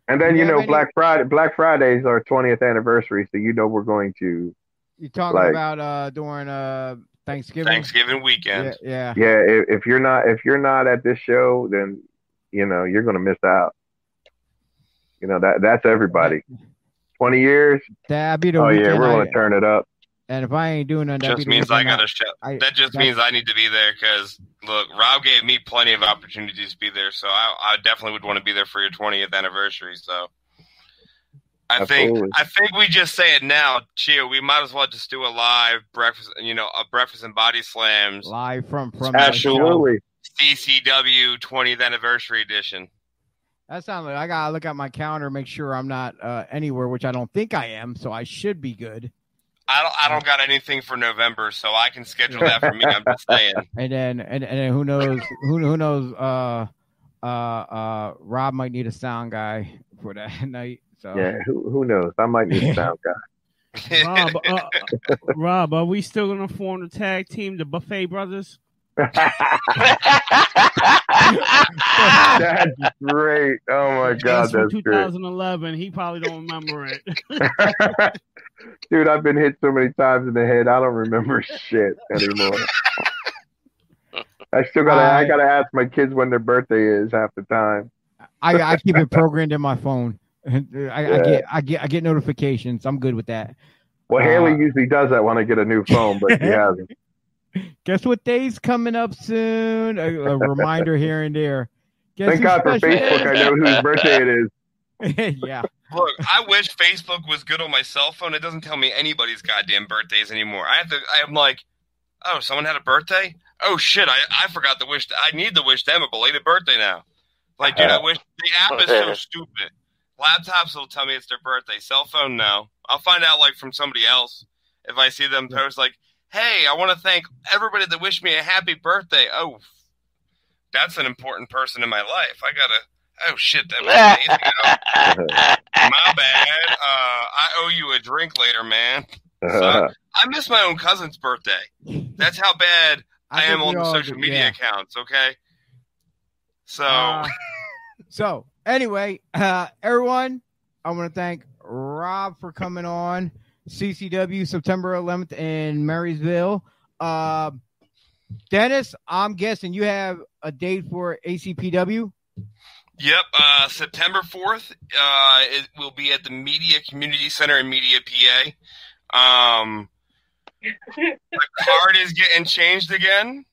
and then you you know any- Black Friday. Black Friday is our 20th anniversary, so you know we're going to. you talking Like- about uh during uh Thanksgiving? Thanksgiving weekend. Yeah, yeah. Yeah, if, if you're not if you're not at this show, then you know you're gonna miss out. You know that that's everybody. 20 years. That'd be the Oh yeah, we're gonna turn it up. And if I ain't doing nothing, that'd Just be means I got to show. I- That just means I need to be there because look, Rob gave me plenty of opportunities to be there, so I, I definitely would want to be there for your 20th anniversary. So I think I think we just say it now, Chia. We might as well just do a live breakfast, you know, a breakfast and body slams live from from the. Absolutely. CCW 20th anniversary edition. That sounds like I gotta look at my calendar, make sure I'm not uh, anywhere, which I don't think I am, so I should be good. I don't I don't got anything for November, so I can schedule that for me. I'm just saying. And then and, and then who knows who who knows uh uh uh Rob might need a sound guy for that night. So Yeah, who who knows? I might need a sound guy. Rob, uh, Rob, are we still gonna form the tag team, the Buffet Brothers? that's great. Oh my god, It's from that's great. 2011. He probably don't remember it. Dude, I've been hit so many times in the head. I don't remember shit anymore. I still gotta. I Alright. gotta ask my kids when their birthday is half the time. I, I keep it programmed in my phone. I, I get I get I get notifications. I'm good with that. Well, Uh, Haley usually does that when I get a new phone, but she hasn't. Guess what day's coming up soon? A, a reminder here and there. Guess Thank God for Facebook. I know whose birthday it is. yeah. Look, I wish Facebook was good on my cell phone. It doesn't tell me anybody's goddamn birthdays anymore. I have to. I'm like, oh, someone had a birthday. Oh shit! I, I forgot to wish. I need to wish them a belated birthday now. Like, dude, I wish the app is so stupid. Laptops will tell me it's their birthday. Cell phone, no. I'll find out like from somebody else if I see them post like, "Hey, I want to thank everybody that wished me a happy birthday." Oh, that's an important person in my life. I gotta. Oh shit, that was days ago. My bad. Uh, I owe you a drink later, man. I missed my own cousin's birthday. That's how bad I, think am on the social do, media yeah. accounts. Okay. So Uh, so anyway, uh, everyone, I want to thank Rob for coming on CCW September 11th in Marysville. Uh, Dennis, I'm guessing you have a date for ACPW. Yep, uh, September 4th, uh, it will be at the Media Community Center in Media, PA. Um, the card is getting changed again.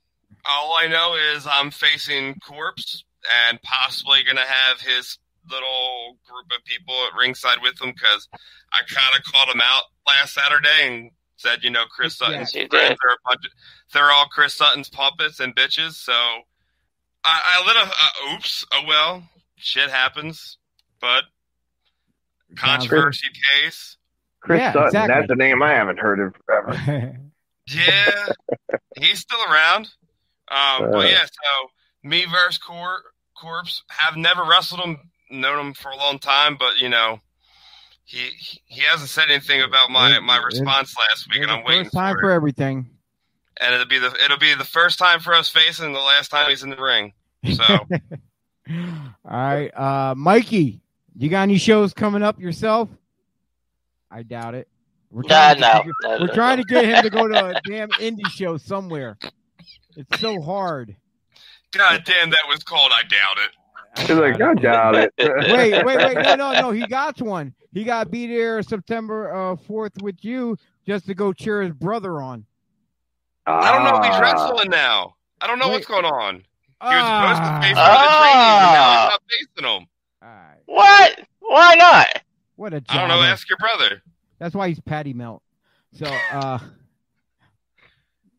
All I know is I'm facing Corpse and possibly going to have his little group of people at ringside with him because I kind of called him out last Saturday and said, you know, Chris Sutton's friends are a bunch of, they're all Chris Sutton's puppets and bitches. So I, I lit a, uh, oops, oh well, shit happens, but controversy case. Chris Yeah, Sutton. exactly. That's a name I haven't heard of ever. Yeah, he's still around. Um, Uh. but yeah, so me versus Cor- Corpse have never wrestled him, known him for a long time, but you know, he he hasn't said anything about my my It- it- response last week, and I'm waiting First time for for everything. And it'll be the it'll be the first time for us facing, the last time he's in the ring. So All right, uh, Mikey, you got any shows coming up yourself? I doubt it. We're Nah, trying, to, no. get- No, we're no, trying to get him to go to a damn indie show somewhere. It's so hard. God damn, that was called. I doubt it. He's like, I doubt it. Wait, wait, wait! No, no, no. He got one. He got to be there September uh, fourth with you just to go cheer his brother on. I don't know if he's Ah. wrestling now. I don't know Wait. what's going on. He was Ah. supposed to face one of the trainees, and now he's not facing him. All right. What? Why not? What a I don't know. Ask your brother. That's why he's Patty Melt. So, uh,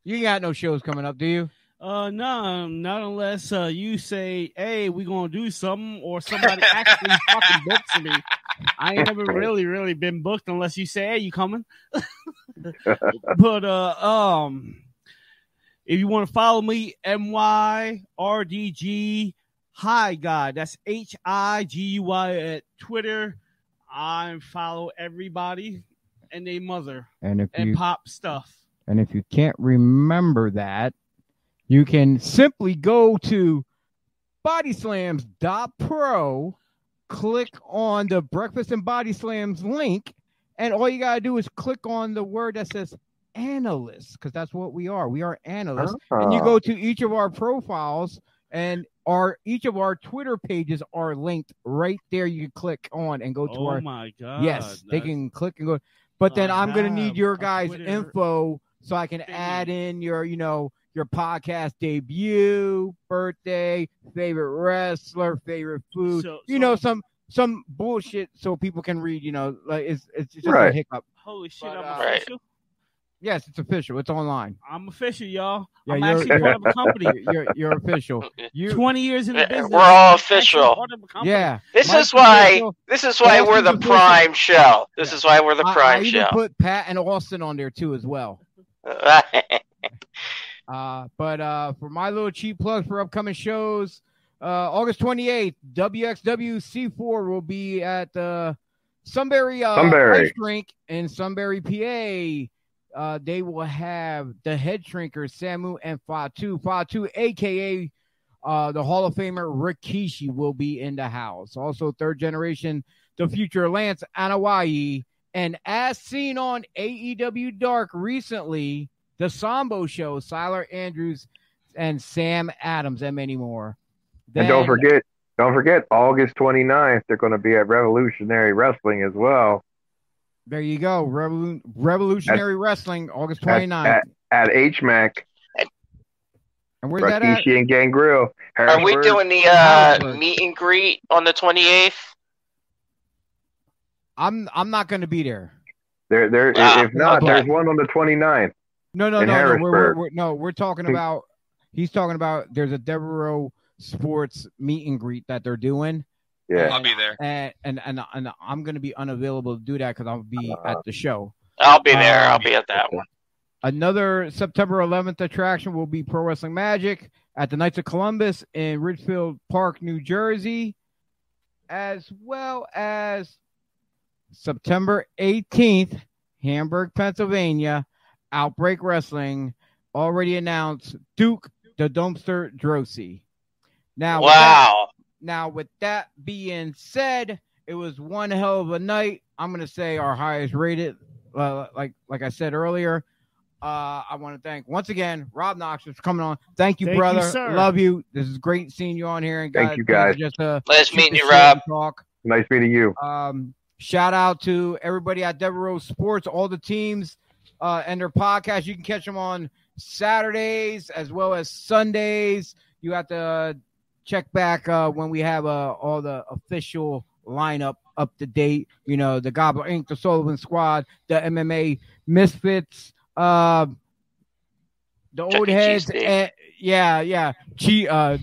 you got no shows coming up, do you? Uh, no, not unless uh, you say, "Hey, we gonna do something," or somebody actually fucking books me. I ain't never really, really been booked unless you say, "Hey, you coming?" but uh, um, if you want to follow me, M Y R D G Hi God. That's H I G U Y at Twitter. I follow everybody and they mother And if and you pop stuff. and if you can't remember that, you can simply go to bodyslams.pro, click on the Breakfast and Body Slams link, and all you gotta do is click on the word that says analysts, because that's what we are. We are analysts. and you Ah. go to each of our profiles and our each of our Twitter pages are linked right there. You can click on and go to Oh our my God. yes, they can click and go. But then I I'm gonna need your guys' Twitter info so I can thingy. add in your, you know, your podcast debut, birthday, favorite wrestler, favorite food, So- you know, some some bullshit so people can read. You know, like it's it's just a hiccup. Holy shit, But, I'm uh, Right. official. Yes, it's official. It's online. I'm official, y'all. Yeah, I'm you're- actually part of a company. You're you're, you're official. You 20 years in the business. we're all official. part of a company. yeah. This Mike's is why. official. This is why we're the official. prime show. This Yeah. is why we're the I- I, prime even show. put Pat and Austin on there too as well. Uh, but uh, for my little cheap plug for upcoming shows, uh, August 28th, WXW C4 will be at the Sunbury, uh, Sunbury. Ice Drink in Sunbury, PA. Uh, they will have the head shrinker Samu and Fatu. Fatu, aka uh, the Hall of Famer Rikishi, will be in the house. Also, third generation, the future Lance Anoa'i. And as seen on AEW Dark recently, the Sambo Show, Siler Andrews and Sam Adams, and many more. and don't forget, don't forget, August 29th, they're going to be at Revolutionary Wrestling as well There you go. Revolu- Revolutionary Wrestling, August at, 29th. at, at HMAC, and where's that at? Rikishi and Gangrel. Are we doing the uh, meet and greet on the 28th? I'm I'm not going to be there. There, there. If not, there's one on the 29th. No, no, In no, no. We're, we're, we're, no, we're talking about. He's talking about. There's a Devereaux Sports meet and greet that they're doing, Yeah. I'll be there. and and and, and I'm going to be unavailable to do that because I'll be Uh, at the show. I'll be there. Um, I'll be at that one. Another September 11th attraction will be Pro Wrestling Magic at the Knights of Columbus in Ridgefield Park, New Jersey, as well as September 18th, Hamburg, Pennsylvania, Outbreak Wrestling, already announced Duke the Dumpster Droese. Now, Wow. Now, with that being said, it was one hell of a night. I'm going to say our highest rated, uh, like like I said earlier. Uh, I want to thank once again Rob Knox for coming on. Thank you, Thank you, brother. sir. Love you. This is great seeing you on here. And Thank you, guys. Just uh, Nice meeting you, Rob. Talk. Nice meeting you. Um, shout out to everybody at Devereaux Sports, all the teams, uh, and their podcast. You can catch them on Saturdays as well as Sundays. You have to uh, check back uh, when we have uh, all the official lineup up to date. You know, the Gobbler Inc., the Sullivan Squad, the MMA Misfits, uh, the Chuck old heads. And- yeah, yeah. Che- uh,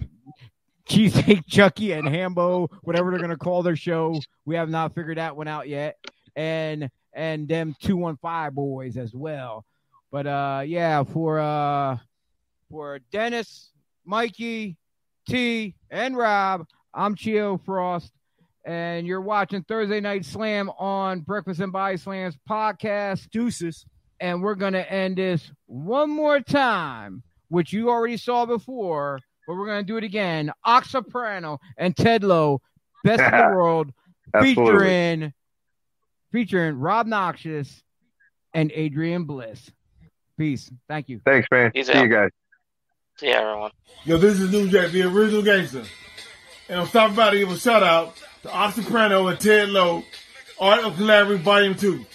Cheesesteak Chucky and Hambo, whatever they're gonna call their show. We have not figured that one out yet. And and them two one five boys as well. But uh yeah, for uh for Dennis, Mikey, T, and Rob, I'm Chio Frost, and you're watching Thursday Night Slam on Breakfast and Body Slams podcast. Deuces. And we're gonna end this one more time, which you already saw before, but we're gonna do it again. Ox Soprano and Ted Lowe, best in the world, featuring featuring Rob Noxious and Adrian Bliss. Peace. Thank you. Thanks, man. He's See out. you guys. See everyone. Yo, this is New Jack, the original gangster. And I'm stopping by to give a shout out to Ox Soprano and Ted Lowe, Art of Collaborating Volume 2.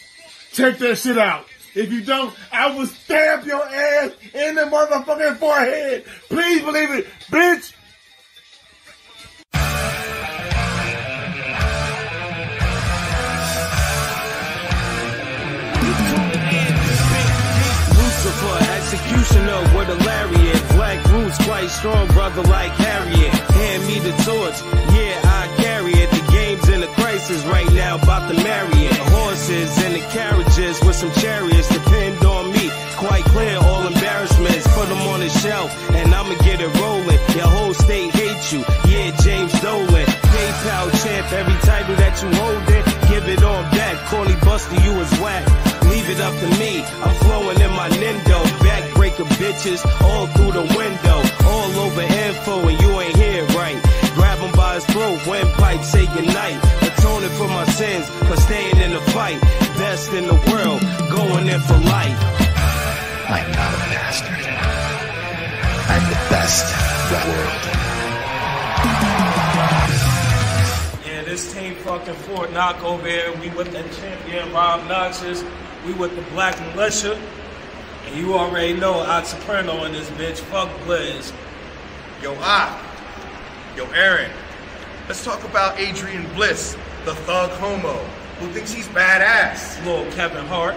Check that shit out. If you don't, I will stamp your ass in the motherfucking forehead. Please believe it, bitch. Lucifer, executioner with a lariat. Roots quite strong, brother like Harriet. Hand me the torch, yeah, I carry it. The game's in a crisis right now, about to marry it. The horses and the carriages with some chariots depend on me. Quite clear, all embarrassments, put them on the shelf, and I'ma get it rolling. Your whole state hates you. Yeah, James Dolan. PayPal champ, every title that you hold it, give it all back. Corley Buster, you is whack. Leave it up to me. I'm flowing bitches all through the window. All over info and you ain't here right. Grab him by his throat, windpipe, say goodnight. Atoning for my sins, for staying in the fight. Best in the world, going in for life. I'm not a bastard. I'm the best in the world. Yeah, this team fucking Fort Knock over here. We with the champion Rob Noxious. We with the Black Militia. And you already know Ox Soprano in this bitch. Fuck Blizz. Yo, I. Yo, Aaron. Let's talk about Adrian Bliss, the thug homo, who thinks he's badass. Little Kevin Hart.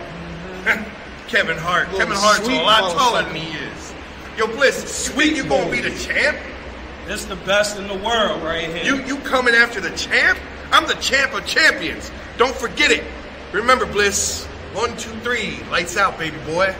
Kevin Hart. Little Kevin Hart's a lot taller than he is. Yo, Bliss, sweet, you gonna be the champ? This the best in the world right here. You you coming after the champ? I'm the champ of champions. Don't forget it. Remember, Bliss. One, two, three. Lights out, baby boy.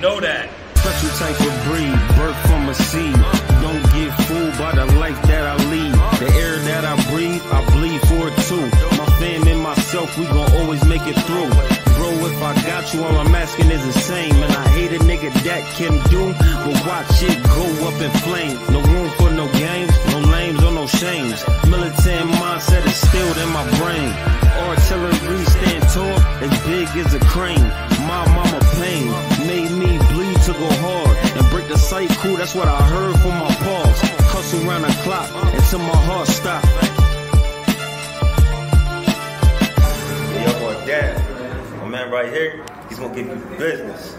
Know that. Special type of breed, birth from a seed. Don't get fooled by the life that I lead. The air that I breathe, I bleed for it too. My fam and myself, we gon' always make it through. Bro, if I got you, all I'm asking is the same. And I hate a nigga that can do, but watch it go up in flames. No room for no games, no names or no shames. Militant mindset is still in my brain. Artillery stand tall, as big as a crane. My mama pain go hard and break the cycle. That's what I heard from my paws. Hustle around the clock until my heart stop. Yo, boy, Dad, my man right here, he's gonna give you business.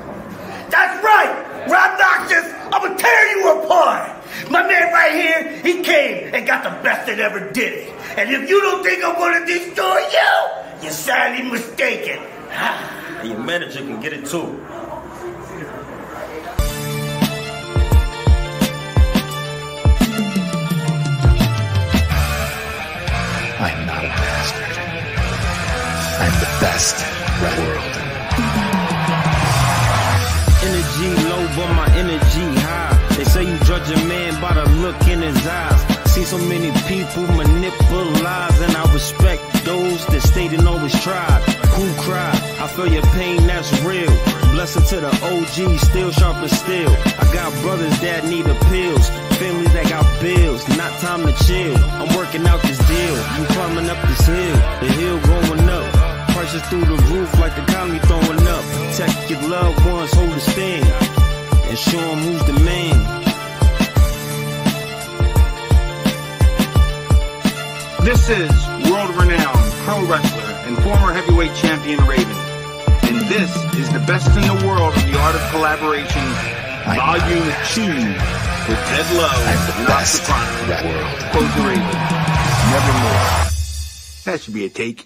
That's right! Rob Noxious, I'm gonna tear you apart! My man right here, he came and got the best that ever did it. And if you don't think I'm gonna destroy you, you're sadly mistaken. And your manager can get it too. Bastard. I'm the best in the world. Energy low, but my energy high. They say you judge a man by the look in his eyes. See so many people monopolize, and I respect those that stayed and always tried. Who cried? I feel your pain, that's real. Blessing to the OG, still sharp as steel. I got brothers that need appeals, families that got bills. Not time to chill. I'm working out this deal. I'm climbing up this hill, the hill going up. Prices through the roof like the economy throwing up. Protect your loved ones, hold the stand, and show them who's the man. This is world renowned pro wrestler and former heavyweight champion Raven. And this is the best in the world of the art of collaboration, Volume 2, with Ted Love and Rob Soprano. Close the Raven. Nevermore. That should be a take.